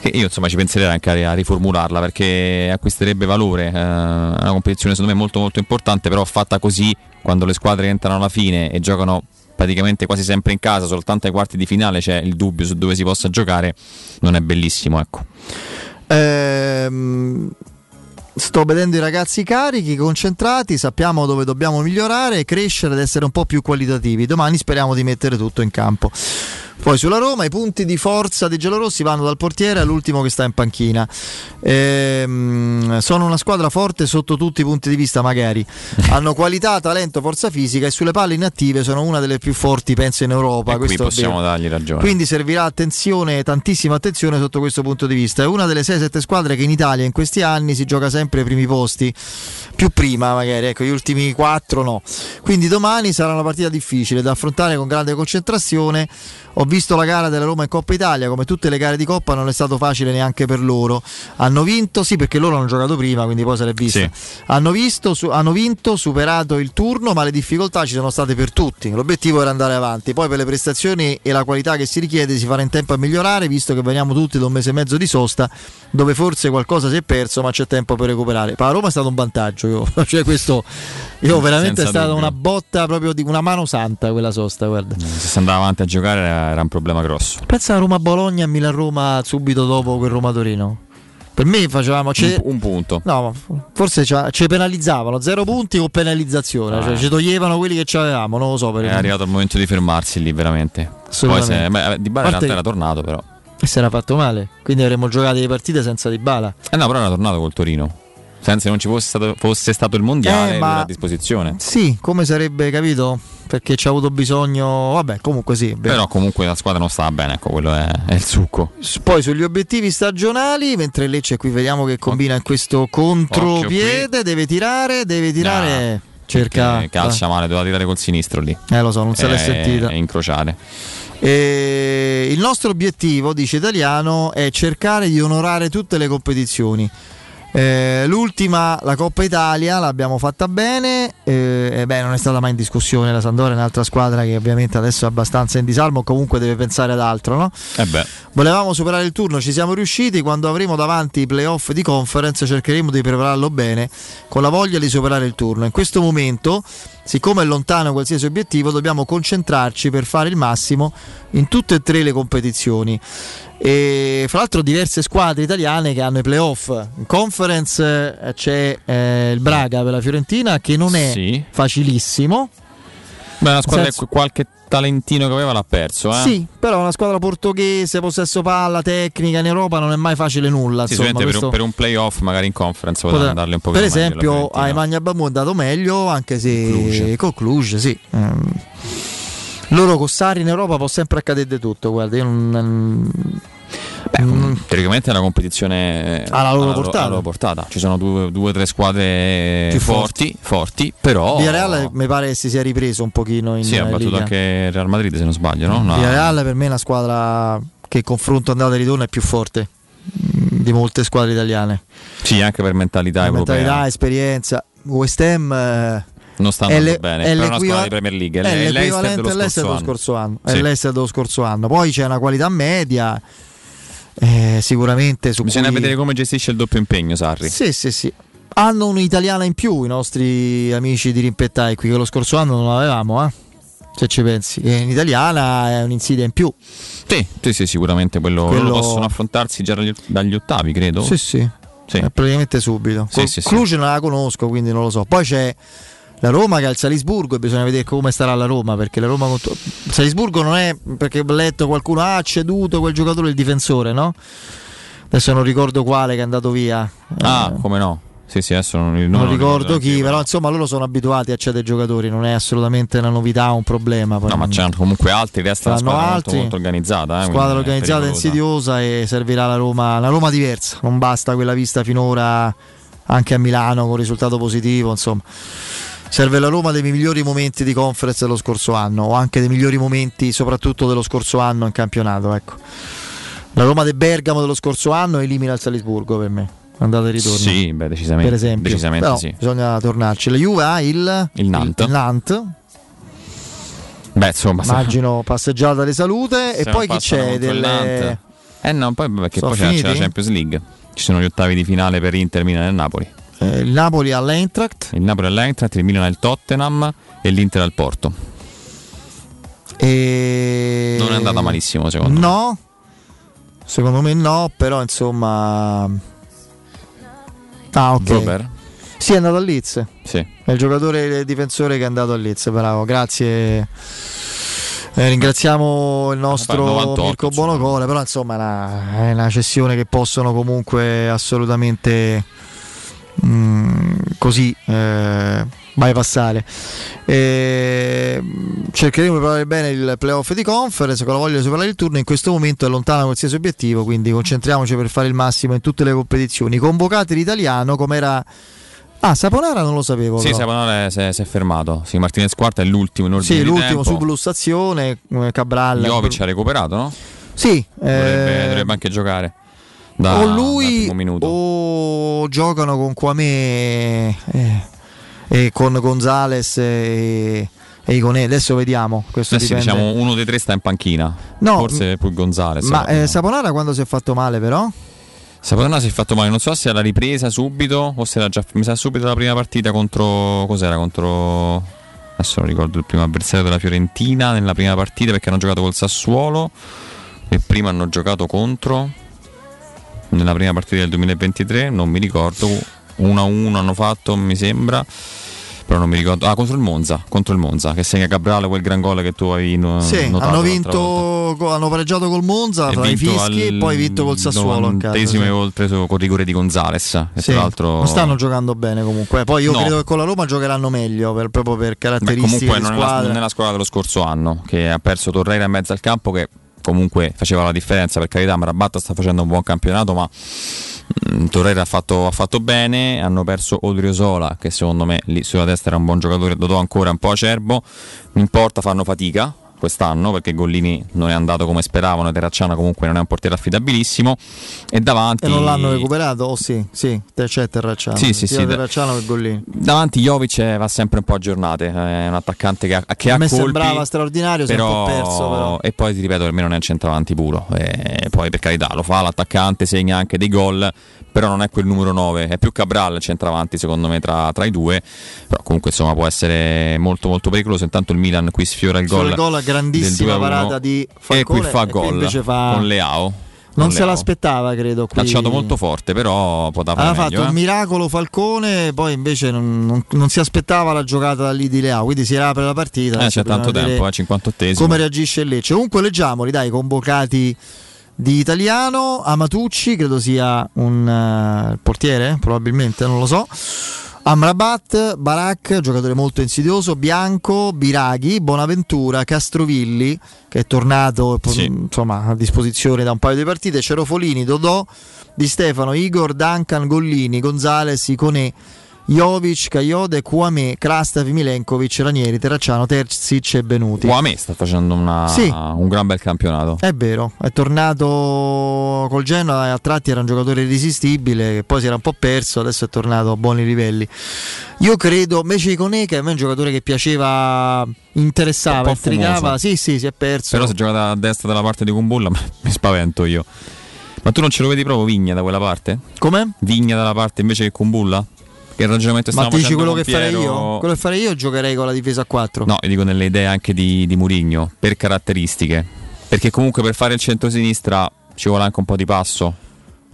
Che io insomma ci penserei anche a, riformularla perché acquisterebbe valore. eh, è una competizione secondo me molto molto importante, però fatta così, quando le squadre entrano alla fine e giocano praticamente quasi sempre in casa, soltanto ai quarti di finale c'è il dubbio su dove si possa giocare, non è bellissimo, ecco. Ehm, sto vedendo i ragazzi carichi, concentrati, sappiamo dove dobbiamo migliorare, crescere ed essere un po' più qualitativi. Domani speriamo di mettere tutto in campo. Poi sulla Roma i punti di forza dei giallorossi vanno dal portiere all'ultimo che sta in panchina. Ehm, sono una squadra forte sotto tutti i punti di vista, magari. Hanno qualità, talento, forza fisica e sulle palle inattive sono una delle più forti, penso, in Europa. E qui Questo possiamo dargli ragione. Quindi servirà attenzione, tantissima attenzione sotto questo punto di vista. È una delle 6-7 squadre che in Italia in questi anni si gioca sempre ai primi posti, più prima magari, ecco, gli ultimi 4 no. Quindi domani sarà una partita difficile da affrontare con grande concentrazione. Ho visto la gara della Roma in Coppa Italia, come tutte le gare di Coppa non è stato facile neanche per loro. Hanno vinto, sì perché loro hanno giocato prima, quindi poi se l'è vista. Hanno, visto, su- hanno vinto, superato il turno, ma le difficoltà ci sono state per tutti. L'obiettivo era andare avanti. Poi per le prestazioni e la qualità che si richiede si farà in tempo a migliorare, visto che veniamo tutti da un mese e mezzo di sosta, dove forse qualcosa si è perso, ma c'è tempo per recuperare. Per la Roma è stato un vantaggio. Io, cioè questo, io veramente Senza è stata dubbio. una botta proprio di una mano santa quella sosta, guarda. Se si andava avanti a giocare era, era un problema grosso. Pensa a Roma-Bologna e Milan-Roma subito dopo quel Roma-Torino. Per me facevamo. Un, un punto. No, forse ci- penalizzavano zero punti o penalizzazione, cioè Ah. ci toglievano quelli che avevamo, non lo so per È arrivato il momento di fermarsi lì veramente. Poi se, beh, Di Bala Parte- era tornato però. E si era fatto male, quindi avremmo giocato le partite senza Di Bala. Eh no, però era tornato col Torino. Senza che non ci fosse stato, fosse stato il mondiale, Eh, ma- a disposizione. Sì, come sarebbe capito? Perché ci ha avuto bisogno. Vabbè, comunque sì. vero. Però comunque la squadra non stava bene, ecco, quello è, è il succo. Poi sugli obiettivi stagionali, mentre Lecce qui vediamo che combina in questo contropiede, deve tirare, deve tirare. cerca. Che calcia male, doveva tirare col sinistro lì. Eh lo so, non se l'è E- sentita. E incrociare. E il nostro obiettivo, dice Italiano, è cercare di onorare tutte le competizioni. Eh, l'ultima, la Coppa Italia, l'abbiamo fatta bene, eh, beh, non è stata mai in discussione. La Sandoria è un'altra squadra che ovviamente adesso è abbastanza in disarmo, comunque deve pensare ad altro. No? Eh. Volevamo superare il turno, ci siamo riusciti. Quando avremo davanti i playoff di conference, cercheremo di prepararlo bene con la voglia di superare il turno. In questo momento, siccome è lontano qualsiasi obiettivo, dobbiamo concentrarci per fare il massimo in tutte e tre le competizioni. E fra l'altro diverse squadre italiane che hanno i playoff. In conference eh, c'è eh, il Braga per la Fiorentina che non è Sì. facilissimo. Beh, una squadra senso- che qualche talentino che aveva l'ha perso, eh? Sì, però una squadra portoghese, possesso palla, tecnica in Europa non è mai facile nulla. Sì, insomma, sicuramente per, questo- un, per un playoff magari in conference Potrà- andarle un po' per meglio la esempio Fiorentina. ai Magna Bamu è andato meglio anche se Cluj. con Cluj sì Ehm, loro con Sarri in Europa può sempre accadere di tutto guarda io non, Beh, teoricamente è una competizione Alla loro portata. alla loro portata. Ci sono due o tre squadre Più forti, forti, però Villarreal mi pare che si sia ripreso un pochino in sì, ha battuto Liga. anche Real Madrid se non sbaglio, no? No. Villarreal per me è una squadra che confronto andata e ritorno è più forte mm, di molte squadre italiane Sì, anche per mentalità europea. mentalità, esperienza West Ham eh, Non sta andando le- bene, è però è una squadra di Premier League, è, è l'equivalente dello scorso dello anno. scorso anno. È Sì. l'Leicester dello scorso anno. Poi c'è una qualità media, eh, sicuramente su Bisogna cui... vedere come gestisce il doppio impegno Sarri. Sì, sì, sì. Hanno un'italiana in più i nostri amici di Rimpettai qui, che lo scorso anno non avevamo, eh? se ci pensi. E in italiana è un'insidia in più. Sì, sì, sì, sicuramente quello, Quello- possono affrontarsi già dagli, dagli ottavi, credo. Sì, sì. sì. Eh, praticamente subito. Sì, sì, Cluj non la conosco, quindi non lo so. Poi c'è la Roma che ha il Salisburgo e bisogna vedere come starà la Roma perché la Roma contro... Salisburgo non è perché ho letto qualcuno ha ceduto quel giocatore il difensore no? adesso non ricordo quale che è andato via ah eh. come no sì, sì, adesso non, non, non ricordo chi, però insomma loro sono abituati a cedere giocatori, non è assolutamente una novità, un problema. No, ma c'hanno comunque altri, resta una squadra altri, molto, molto, organizzata. Eh, squadra organizzata, insidiosa e servirà la Roma, la Roma diversa, non basta quella vista finora anche a Milano con risultato positivo, insomma serve la Roma dei migliori momenti di conference dello scorso anno o anche dei migliori momenti soprattutto dello scorso anno in campionato ecco. la Roma del Bergamo dello scorso anno elimina il Salisburgo per me. Andata e ritorno. Sì beh decisamente, per esempio. decisamente Però sì. bisogna tornarci. La Juve ha il, il Nantes, il Nantes. Beh, insomma, immagino passeggiata di salute. E poi chi c'è delle... eh no poi perché poi c'è, c'è la Champions League. Ci sono gli ottavi di finale per Inter, Milan e Napoli eh, il Napoli all'Eintracht. Il Napoli all'Eintracht, il Milan al Tottenham e l'Inter al Porto. E... Non è andata malissimo secondo no, me. No, secondo me no, però insomma... Ah ok. Robert? Sì, è andato a Leeds. Sì. È il giocatore il difensore che è andato a Leeds, bravo, grazie. Eh, ringraziamo il nostro 98, Mirko Bonocore, però insomma è una, è una cessione che possono comunque assolutamente Mm, così eh, bypassare. E, cercheremo di preparare bene il playoff di conference con la voglia di superare il turno. In questo momento è lontano qualsiasi obiettivo, quindi concentriamoci per fare il massimo in tutte le competizioni. Convocati l'italiano come era. Ah, Saponara non lo sapevo. Sì, però. Saponara si è, si è, fermato. Sì, Martinez Quarta è l'ultimo in ordine Sì, l'ultimo su blussazione. Eh, Cabral. Jovic ha recuperato, no? Sì, dovrebbe, eh... dovrebbe anche giocare. Da, o lui o giocano con Quame eh, e con Gonzales e, e Iconè. Adesso vediamo. Questo Adesso diciamo uno dei tre sta in panchina. No, Forse poi Gonzales. Ma eh, Saponara quando si è fatto male, però? Saponara si è fatto male, non so se era ripresa subito o se era già mi sa subito la prima partita contro cos'era contro adesso non ricordo il primo avversario della Fiorentina nella prima partita perché hanno giocato col Sassuolo e prima hanno giocato contro nella prima partita del 2023, non mi ricordo, 1-1 hanno fatto, mi sembra. Però non mi ricordo. Ah, contro il Monza. Contro il Monza, che segna Gabriele quel gran gol che tu avevi no, sì, hanno vinto, hanno pareggiato col Monza tra i fischi e poi vinto col Sassuolo. In casa, sì. oltre su, con rigore di Gonzales. Sì, tra l'altro... Non stanno giocando bene comunque. Poi io no. credo che con la Roma giocheranno meglio per, proprio per caratteristiche. Beh, comunque non è, la, non è la squadra dello scorso anno che ha perso Torreira in mezzo al campo che comunque faceva la differenza per carità Marabatta sta facendo un buon campionato ma mm, Torreira ha fatto, ha fatto, bene hanno perso Odriozola che secondo me lì sulla destra era un buon giocatore Dodò ancora un po' acerbo non importa fanno fatica quest'anno perché Gollini non è andato come speravano Terracciano comunque non è un portiere affidabilissimo e davanti e non l'hanno recuperato? Oh sì, sì, c'è Terracciano sì, sì, sì, Terracciano e Gollini davanti Jovic va sempre un po' a giornate è un attaccante che ha, che a me colpi, sembrava straordinario però, perso, però. e poi ti ripeto per me non è un centravanti puro e poi per carità lo fa l'attaccante segna anche dei gol però non è quel numero 9, è più Cabral centravanti secondo me tra, tra, i due, però comunque insomma può essere molto molto pericoloso, intanto il Milan qui sfiora il gol. Il gol grandissima parata di Falcone e qui fa gol fa... con Leao. Non se l'aspettava, credo. Qui. Calciato molto forte, però poteva fare. Ha fatto eh? un miracolo Falcone, poi invece non, non, non, si aspettava la giocata da lì di Leao. Quindi si riapre la partita. Eh, c'è tanto tempo, eh, 58 Come reagisce Lecce? Comunque, leggiamoli, dai, convocati di italiano. Amatucci, credo sia un uh, portiere, probabilmente, non lo so. Amrabat, Barak, giocatore molto insidioso, Bianco, Biraghi, Bonaventura, Castrovilli, che è tornato sì. insomma, a disposizione da un paio di partite, Cerofolini, Dodò, Di Stefano, Igor, Duncan, Gollini, Gonzales, Iconè. Jovic, Caiode, Kwame, Krastav, Milenkovic, Ranieri, Terracciano, Terzic e Benuti. Kwame sta facendo una, sì. un gran bel campionato. È vero, è tornato col Genoa e a tratti era un giocatore irresistibile, poi si era un po' perso, adesso è tornato a buoni livelli. Io credo, invece Iconè, che a me è un giocatore che piaceva, interessava, intrigava, sì sì, si è perso. Però se gioca a destra dalla parte di Kumbulla mi spavento io. Ma tu non ce lo vedi proprio Vigna da quella parte? Come? Vigna dalla parte invece che Kumbulla? Che il ragionamento Ma dici quello che farei io? Quello che farei io giocherei con la difesa a 4. No, dico nelle idee anche di, di Murigno, per caratteristiche. Perché comunque per fare il centro-sinistra ci vuole anche un po' di passo.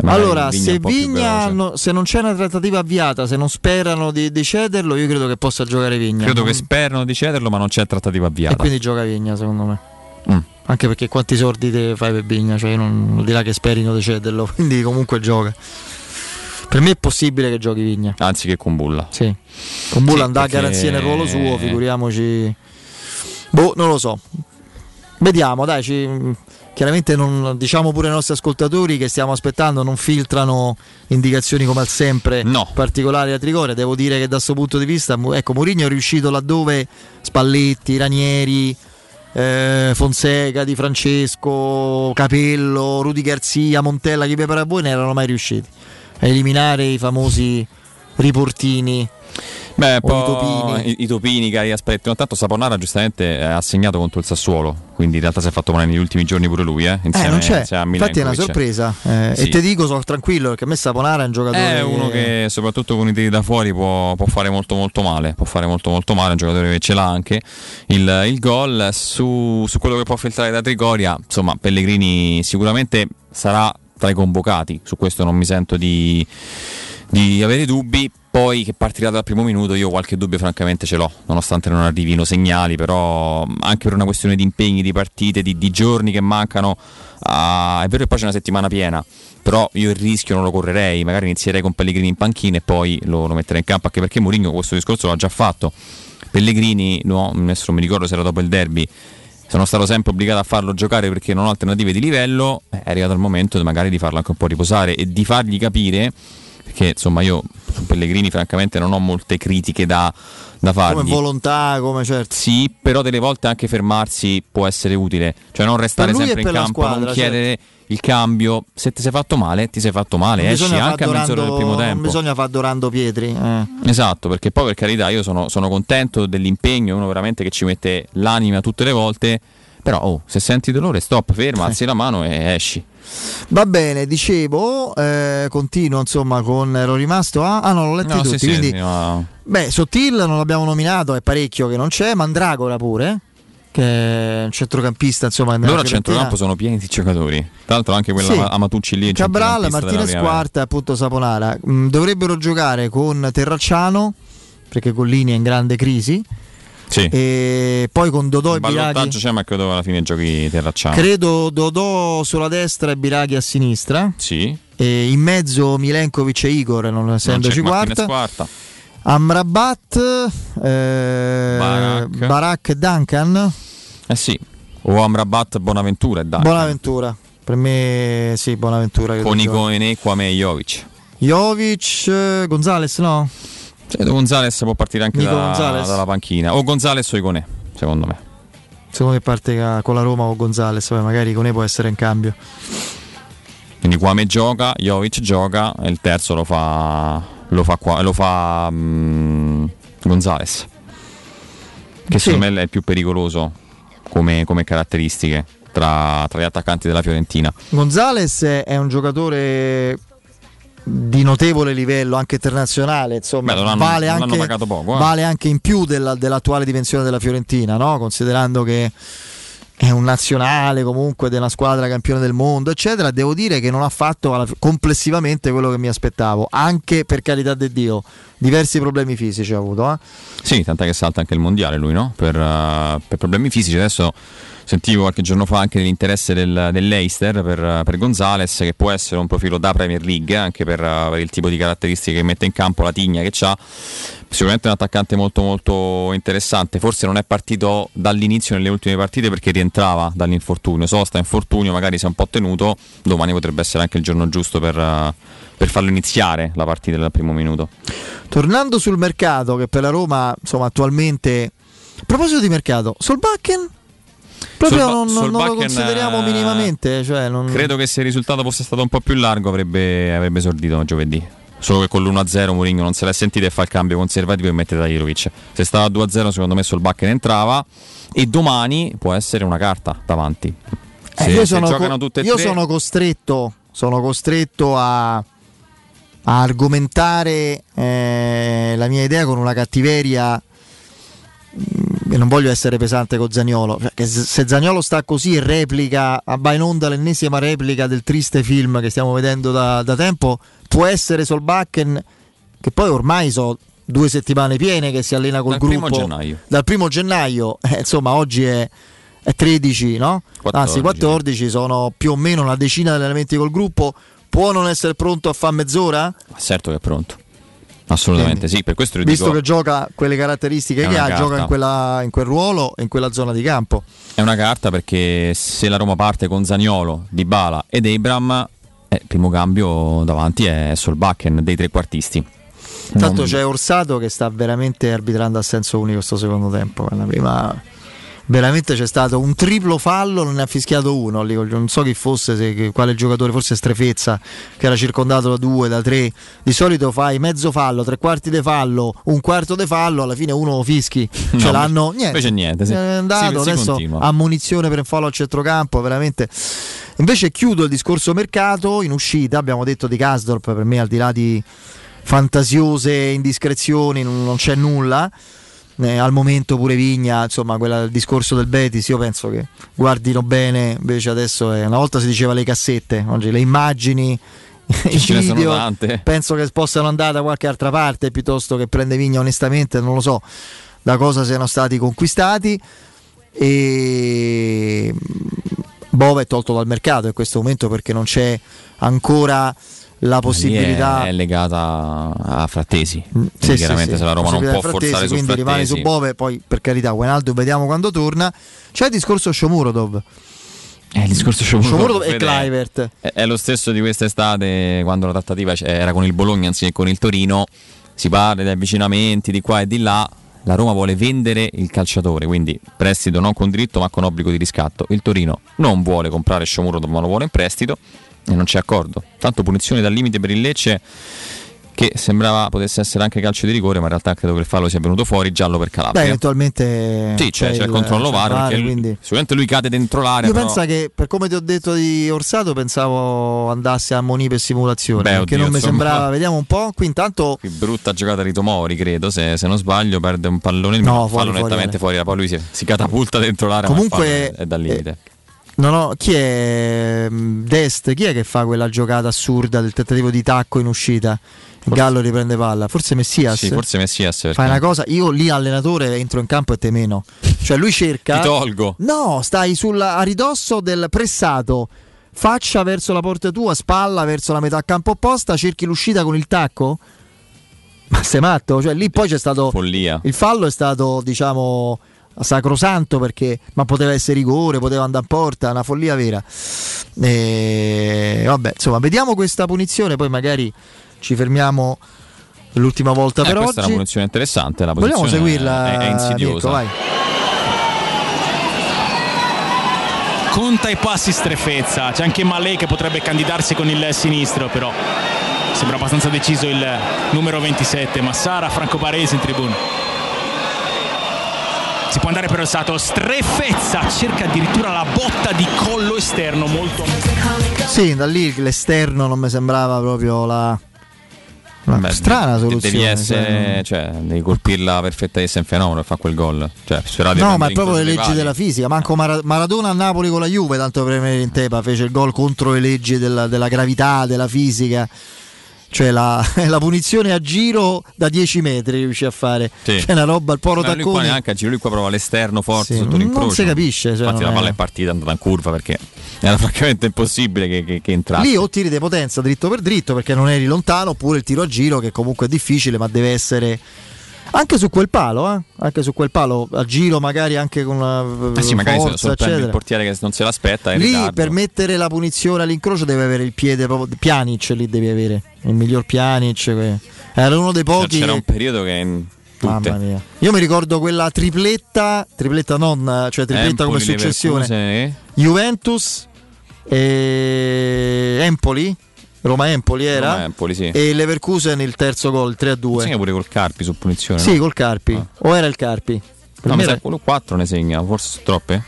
allora, Vigna se Vigna, no, se non c'è una trattativa avviata, se non sperano di, di, cederlo, io credo che possa giocare Vigna. Credo che sperano di cederlo, ma non c'è trattativa avviata. E quindi gioca Vigna, secondo me. Mm. Anche perché quanti sordi te fai per Vigna? Cioè, non, non dirà che sperino di cederlo, quindi comunque gioca. Per me è possibile che giochi Vigna. Anzi che con Bulla. Sì. Con Bulla sì, andrà perché... a garanzia nel ruolo suo, figuriamoci. Boh, non lo so. Vediamo, dai, ci chiaramente non, diciamo pure ai nostri ascoltatori che stiamo aspettando, non filtrano indicazioni come al sempre no. particolari a Trigoria. Devo dire che da questo punto di vista, ecco, Mourinho è riuscito laddove Spalletti, Ranieri, eh, Fonseca, Di Francesco, Capello, Rudy Garzia, Montella, chi prepara voi ne erano mai riusciti eliminare i famosi riportini Beh, poi i topini. I, i topini, cari aspetti. Intanto Saponara giustamente eh, ha segnato contro il Sassuolo, quindi in realtà si è fatto male negli ultimi giorni pure lui. Eh, insieme, eh non c'è. Infatti è una sorpresa. Eh, sì. E ti dico, sono tranquillo perché a me Saponara è un giocatore. È uno che soprattutto con i tiri da fuori può, può, fare molto molto male. Può fare molto molto male, è un giocatore che ce l'ha anche. Il, il gol su, su quello che può filtrare da Trigoria, insomma, Pellegrini sicuramente sarà tra i convocati. Su questo non mi sento di di avere dubbi. Poi che partirà dal primo minuto, io qualche dubbio francamente ce l'ho, nonostante non arrivino segnali, però anche per una questione di impegni, di partite, di, di giorni che mancano. Uh, è vero che poi c'è una settimana piena, però io il rischio non lo correrei, magari inizierei con Pellegrini in panchina e poi lo, lo metterei in campo, anche perché Mourinho questo discorso l'ha già fatto. Pellegrini, no, adesso non mi ricordo se era dopo il derby, sono stato sempre obbligato a farlo giocare perché non ho alternative di livello, è arrivato il momento magari di farlo anche un po' riposare e di fargli capire perché insomma io su Pellegrini francamente non ho molte critiche da, da fargli. Come volontà, come certo. Sì, però delle volte anche fermarsi può essere utile, cioè non restare sempre in campo, squadra, non chiedere certo. il cambio, se ti sei fatto male ti sei fatto male, non esci anche a mezz'ora del primo tempo. Non bisogna far Dorando Pietri. Eh. Esatto, perché poi per carità io sono, sono contento dell'impegno, uno veramente che ci mette l'anima tutte le volte, però oh, se senti dolore stop, ferma, alzi la mano e esci. Va bene, dicevo, eh, continuo insomma con ero rimasto a ah no, l'ho letti no, tutti, sì, quindi sì, no. beh, Sottil non l'abbiamo nominato, è parecchio che non c'è, Mandragora pure che è un centrocampista insomma loro a centrocampo sono pieni di giocatori tra l'altro anche quella sì. Amatucci lì Cabral, Martinez Quarta e appunto Saponara mm, dovrebbero giocare con Terracciano perché Collini è in grande crisi sì. E poi con Dodò e Biraghi. c'è, ma credo alla fine giochi Terracciano. Credo Dodò sulla destra e Biraghi a sinistra. Sì. E in mezzo Milenkovic e Igor, non essendoci quarta. quarta. Amrabat, eh, Barak. Barak e Duncan. Eh sì. O Amrabat, Bonaventura e Duncan. Bonaventura. Per me sì, Bonaventura. Con Icone, Quame e Jovic. Jovic, eh, Gonzales no? Credo Gonzales può partire anche da, dalla panchina. O Gonzales o Iconè, secondo me. Secondo me parte con la Roma o Gonzales, poi magari Iconè può essere in cambio. Quindi Quame gioca, Jovic gioca e il terzo lo fa, lo fa, qua, lo fa um, Gonzales. Che sì. secondo me è il più pericoloso come, come caratteristiche tra, tra gli attaccanti della Fiorentina. Gonzales è un giocatore di notevole livello anche internazionale, insomma, Beh, vale, anche, poco, eh. vale, anche, in più della, dell'attuale dimensione della Fiorentina, no? considerando che è un nazionale comunque della squadra campione del mondo, eccetera. Devo dire che non ha fatto complessivamente quello che mi aspettavo, anche per carità di Dio, diversi problemi fisici ha avuto. Eh? Sì, tant'è che salta anche il mondiale lui, no? Per, uh, per problemi fisici adesso Sentivo qualche giorno fa anche l'interesse del, dell'Eister per, per Gonzales, che può essere un profilo da Premier League, anche per, per il tipo di caratteristiche che mette in campo, la tigna che ha. Sicuramente un attaccante molto molto interessante. Forse non è partito dall'inizio nelle ultime partite perché rientrava dall'infortunio. Sosta, infortunio, magari si è un po' tenuto. Domani potrebbe essere anche il giorno giusto per per farlo iniziare la partita dal primo minuto. Tornando sul mercato, che per la Roma, insomma, attualmente. A proposito di mercato, Solbakken Proprio Solba- non, non lo consideriamo eh, minimamente. Cioè non... Credo che se il risultato fosse stato un po' più largo avrebbe, avrebbe esordito giovedì. Solo che con l'1-0 Mourinho non se l'è sentito e fa il cambio conservativo e mette Tajirovic. Se stava a 2-0 secondo me Solbakken entrava e domani può essere una carta davanti. Se, eh, io sono, co- io sono costretto, sono costretto a, a argomentare eh, la mia idea con una cattiveria non voglio essere pesante con Zagnolo, perché se Zagnolo sta così e replica, va in onda l'ennesima replica del triste film che stiamo vedendo da, da tempo, può essere Solbakken, che poi ormai sono due settimane piene che si allena col dal gruppo. Primo gennaio. Dal primo gennaio, eh, insomma oggi è, è 13, no? 14, Anzi 14, sono più o meno una decina di allenamenti col gruppo. Può non essere pronto a fare mezz'ora? Ma certo che è pronto. Assolutamente Quindi, sì, per questo visto dico, che gioca quelle caratteristiche che ha, carta. gioca in, quella, in, quel ruolo e in quella zona di campo. È una carta perché se la Roma parte con Zagnolo, Dybala ed Abram, eh, il primo cambio davanti è Solbakken dei trequartisti. Intanto non... c'è Orsato che sta veramente arbitrando a senso unico questo secondo tempo. La prima veramente c'è stato un triplo fallo, non ne ha fischiato uno. Non so chi fosse, se, quale giocatore, forse Strefezza, che era circondato da due, da tre. Di solito fai mezzo fallo, tre quarti di fallo, un quarto di fallo, alla fine uno fischi. No, l'hanno niente. Invece niente, sì. è andato si, adesso ammunizione per un fallo al centrocampo, veramente. Invece chiudo il discorso mercato in uscita, abbiamo detto di Kasdorp, per me al di là di fantasiose indiscrezioni non c'è nulla eh, al momento pure Vigna, insomma, quella, il discorso del Betis, io penso che guardino bene, invece adesso è, una volta si diceva le cassette, oggi le immagini i video, penso che possano andare da qualche altra parte piuttosto che prende Vigna onestamente, non lo so da cosa siano stati conquistati. E Bova è tolto dal mercato in questo momento perché non c'è ancora la possibilità è, legata a Frattesi. Mm, sì, chiaramente sì, se la Roma non può Frattesi, forzare su quindi Frattesi. rimane su Bove poi per carità Guenaldo vediamo quando torna. C'è il discorso Shomurodov eh, il discorso Shomurodov e Clivert è, è, lo stesso di quest'estate quando la trattativa era con il Bologna anziché con il Torino. Si parla di avvicinamenti di qua e di là. La Roma vuole vendere il calciatore, quindi prestito non con diritto ma con obbligo di riscatto. Il Torino non vuole comprare Shomurodov ma lo vuole in prestito e non c'è accordo. Tanto punizione dal limite per il Lecce che sembrava potesse essere anche calcio di rigore, ma in realtà credo che il fallo sia venuto fuori giallo per Calabria. Beh, eventualmente sì, c'è, c'è il, controllo VAR, VAR quindi... sicuramente lui cade dentro l'area. Io però... penso che per come ti ho detto di Orsato pensavo andasse a Moni per simulazione, Beh, perché oddio, non mi insomma... sembrava, vediamo un po', qui intanto qui brutta giocata di Tomori, credo, se, se non sbaglio perde un pallone, no, fuori, fallo fuori, nettamente fuori, fuori, poi lui si, si, catapulta dentro l'area, comunque è dal limite. Eh, No, no, chi è mm, Dest? Chi è che fa quella giocata assurda del tentativo di tacco in uscita? Il Gallo riprende palla, forse Messias. Sì, forse Messias. Fai una cosa, io lì allenatore entro in campo e te meno. Cioè lui cerca. Ti tolgo. No, stai sulla, a ridosso del pressato. Faccia verso la porta tua, spalla verso la metà campo opposta, cerchi l'uscita con il tacco? Ma sei matto? Cioè lì poi c'è stato. Follia. Il fallo è stato, diciamo sacrosanto perché ma poteva essere rigore, poteva andare a porta, una follia vera. E, vabbè, insomma, vediamo questa punizione, poi magari ci fermiamo l'ultima volta eh, per questa oggi. è una punizione interessante, la Vogliamo seguirla? È, è insidiosa. Mirko, Conta i passi strefezza, c'è anche Malé che potrebbe candidarsi con il sinistro, però sembra abbastanza deciso il numero 27, Massara, Franco Paresi in tribuna si può andare per il Sato strefezza cerca addirittura la botta di collo esterno molto sì da lì l'esterno non mi sembrava proprio la una Beh, strana soluzione devi essere cioè, devi colpirla la perfettezza in fenomeno e fa quel gol. Cioè, no ma è proprio le leggi della fisica. Manco Mar- Maradona a Napoli con la Juve tanto per premere in tepa fece il gol contro le leggi della, della gravità della fisica cioè la, la, punizione a giro da 10 metri riuscì a fare. Sì. c'è una roba il poro taccone lui qua neanche a giro lui qua prova l'esterno forte sì, sotto l'incrocio. non si capisce cioè infatti la palla è... partita andata in curva perché era francamente impossibile che, che, che entrasse. Lì o tiri di potenza dritto per dritto perché non eri lontano oppure il tiro a giro che comunque è difficile ma deve essere anche su quel palo, eh? anche su quel palo a giro, magari anche con una eh sì, magari forza, il portiere che non se l'aspetta. Lì ritardo. per mettere la punizione all'incrocio deve avere il piede proprio. Pjanic lì devi avere il miglior Pjanic. Era uno dei pochi. C'era un periodo che. Tutte. Mamma mia. Io mi ricordo quella tripletta, tripletta non, cioè tripletta Empoli, come successione. Leverkusen. Juventus e Empoli Roma-Empoli era Roma-Empoli, sì. e Leverkusen il terzo gol 3-2 segna pure col Carpi su punizione sì no? col Carpi ah. o era il Carpi per no, mi sa quello 4 ne segna forse troppe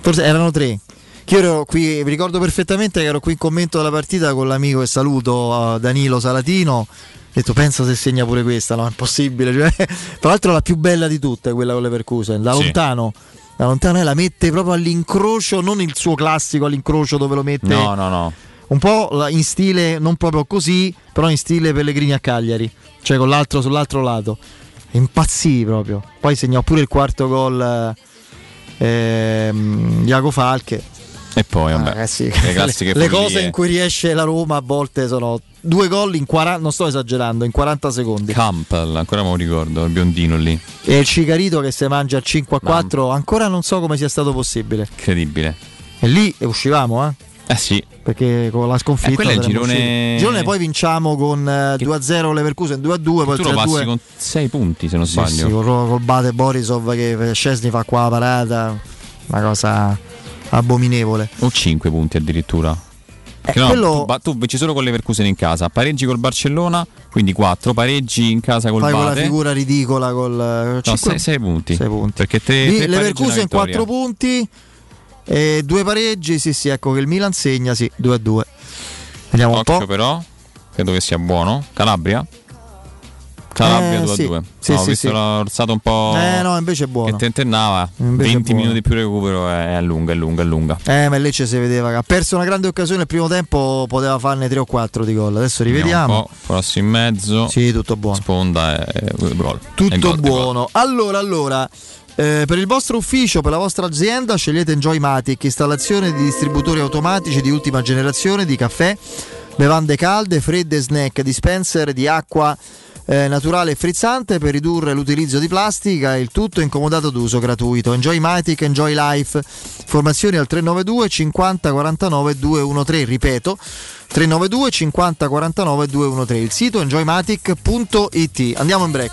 forse erano 3 che io ero qui, vi ricordo perfettamente che ero qui in commento della partita con l'amico e saluto uh, Danilo Salatino detto pensa se segna pure questa, no? È impossibile. Cioè, tra l'altro la più bella di tutte, quella con le Percusen, da sì. lontano. Da lontano la mette proprio all'incrocio, non il suo classico all'incrocio dove lo mette. No, no, no. Un po' in stile, non proprio così, però in stile Pellegrini a Cagliari, cioè con l'altro sull'altro lato. Impazzì proprio. Poi segnò pure il quarto gol ehm, Iago Falche. E poi, vabbè, ah, sì. le, le cose in cui riesce la Roma a volte sono due gol in 40, non sto esagerando, in 40 secondi. Campbell, ancora me lo ricordo, il biondino lì. E il Cicarito che si mangia al 5 a 4, Mamma. ancora non so come sia stato possibile. Incredibile. E lì uscivamo, eh? Eh sì. Perché con la sconfitta. Eh, il girone... girone poi vinciamo con uh, 2-0 Leverkusen 2-2. Poi tu lo passi con 6 punti se non sbaglio. Sì, col, col Bate Borisov che Scesni fa qua la parata. Una cosa abominevole. O 5 punti addirittura. Eh, no, quello... tu, tu vinci solo con Leverkusen in casa, pareggi col Barcellona, quindi 4, pareggi in casa col Fai Bate. quella figura ridicola col 6 no, punti. punti. Perché te, Leverkusen 4 punti e due pareggi, sì sì, ecco che il Milan segna, sì, 2 a 2. Vediamo Occhio un po'. però, credo che sia buono. Calabria? Calabria eh, 2 sì. a 2. Sì, no, sì, ho visto sì. l'orsato un po'. Eh no, invece è buono. Che tentennava. 20 minuti più recupero è, è lunga, è lunga, è lunga. Eh, ma lì ci si vedeva che ha perso una grande occasione. Il primo tempo poteva farne 3 o 4 di gol. Adesso rivediamo. Cross in mezzo. Sì, tutto buono. Sponda e gol. Tutto gol, buono. Allora, allora. Eh, per il vostro ufficio, per la vostra azienda, scegliete Enjoymatic, installazione di distributori automatici di ultima generazione di caffè, bevande calde, fredde, snack, dispenser di acqua eh, naturale e frizzante per ridurre l'utilizzo di plastica, il tutto incomodato d'uso gratuito. Enjoymatic, Enjoy Life. Formazioni al 392 50 49 213, ripeto 392 50 49 213. Il sito enjoymatic.it. Andiamo in break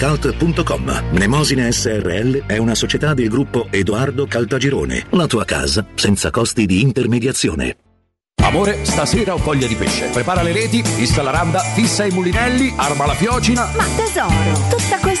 Calt.com. Mnemosine SRL è una società del gruppo Edoardo Caltagirone. La tua casa senza costi di intermediazione. Amore, stasera ho voglia di pesce. Prepara le reti, fissa la randa, fissa i mulinelli, arma la fiocina. Ma tesoro, tutta questa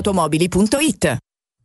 automobili.it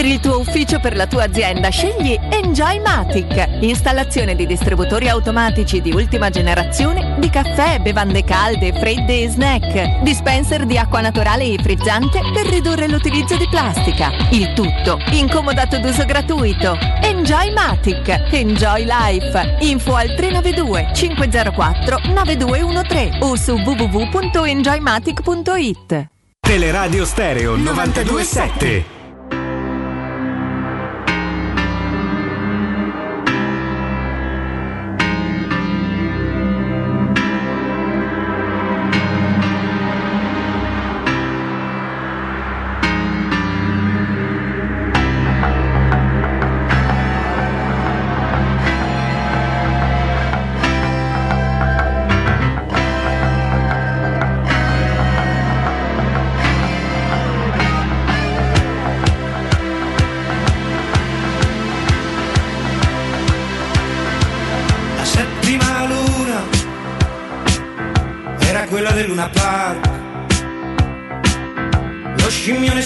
Per il tuo ufficio, per la tua azienda, scegli Enjoymatic. Installazione di distributori automatici di ultima generazione di caffè, bevande calde, fredde e snack. Dispenser di acqua naturale e frizzante per ridurre l'utilizzo di plastica. Il tutto incomodato d'uso gratuito. Enjoymatic. Enjoy Life. Info al 392 504 9213 o su www.enjoymatic.it. Teleradio Stereo 927.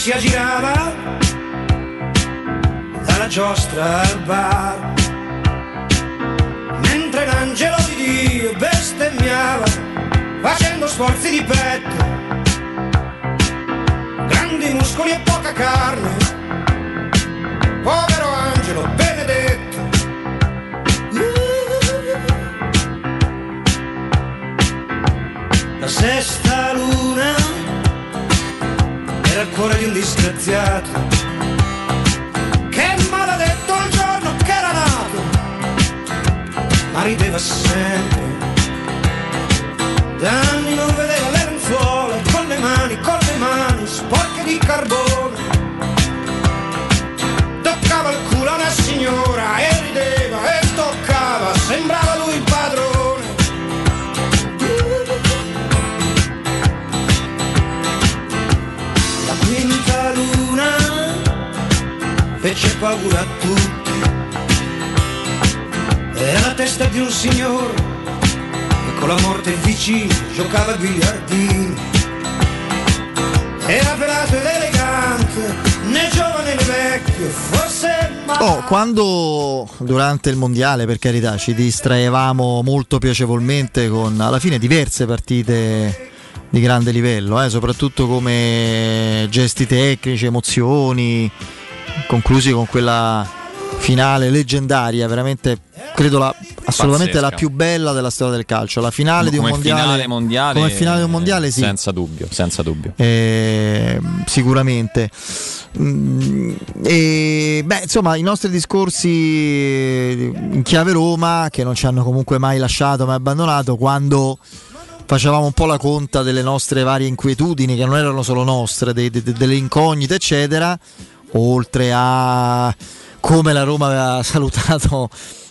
Si aggirava dalla giostra al bar. Mentre l'angelo di Dio bestemmiava facendo sforzi di petto. Grandi muscoli e poca carne. Povero angelo benedetto. La sesta luna era il cuore di un disgraziato. Che maledetto il giorno che era nato ma rideva sempre. Da anni non vedeva le lenzuola con le mani, con le mani sporche di carbone. Toccava il culo a una signora e rideva e toccava sembrava fece paura a tutti. Era la testa di un signore che con la morte vicino giocava a biliardini. Era velato ed elegante, né giovane né vecchio, forse Oh, quando durante il mondiale, per carità, ci distraevamo molto piacevolmente con alla fine diverse partite di grande livello, eh, soprattutto come gesti tecnici, emozioni, conclusi con quella finale leggendaria, veramente credo la, assolutamente Pazzesca. la più bella della storia del calcio. La finale di un come mondiale, finale mondiale, come finale di un mondiale, sì. Senza dubbio, senza dubbio. Eh, sicuramente. Mm, E beh, insomma, i nostri discorsi in chiave Roma, che non ci hanno comunque mai lasciato, mai abbandonato, quando facevamo un po' la conta delle nostre varie inquietudini, che non erano solo nostre, dei- de- de- delle incognite, eccetera, oltre a come la Roma aveva salutato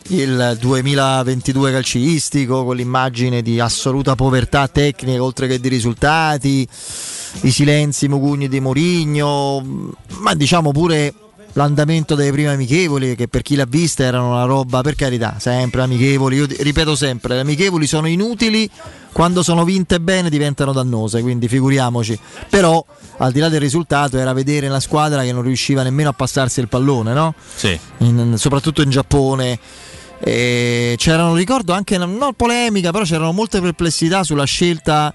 il 2022 calcistico con l'immagine di assoluta povertà tecnica oltre che di risultati, i silenzi mugugni di Mourinho, ma diciamo pure l'andamento delle prime amichevoli che per chi l'ha vista erano una roba per carità, sempre amichevoli, io ripeto sempre, le amichevoli sono inutili quando sono vinte bene diventano dannose, quindi figuriamoci. Però al di là del risultato era vedere una squadra che non riusciva nemmeno a passarsi il pallone, no? Sì. In- soprattutto in Giappone. E c'erano, ricordo anche, non polemica, però c'erano molte perplessità sulla scelta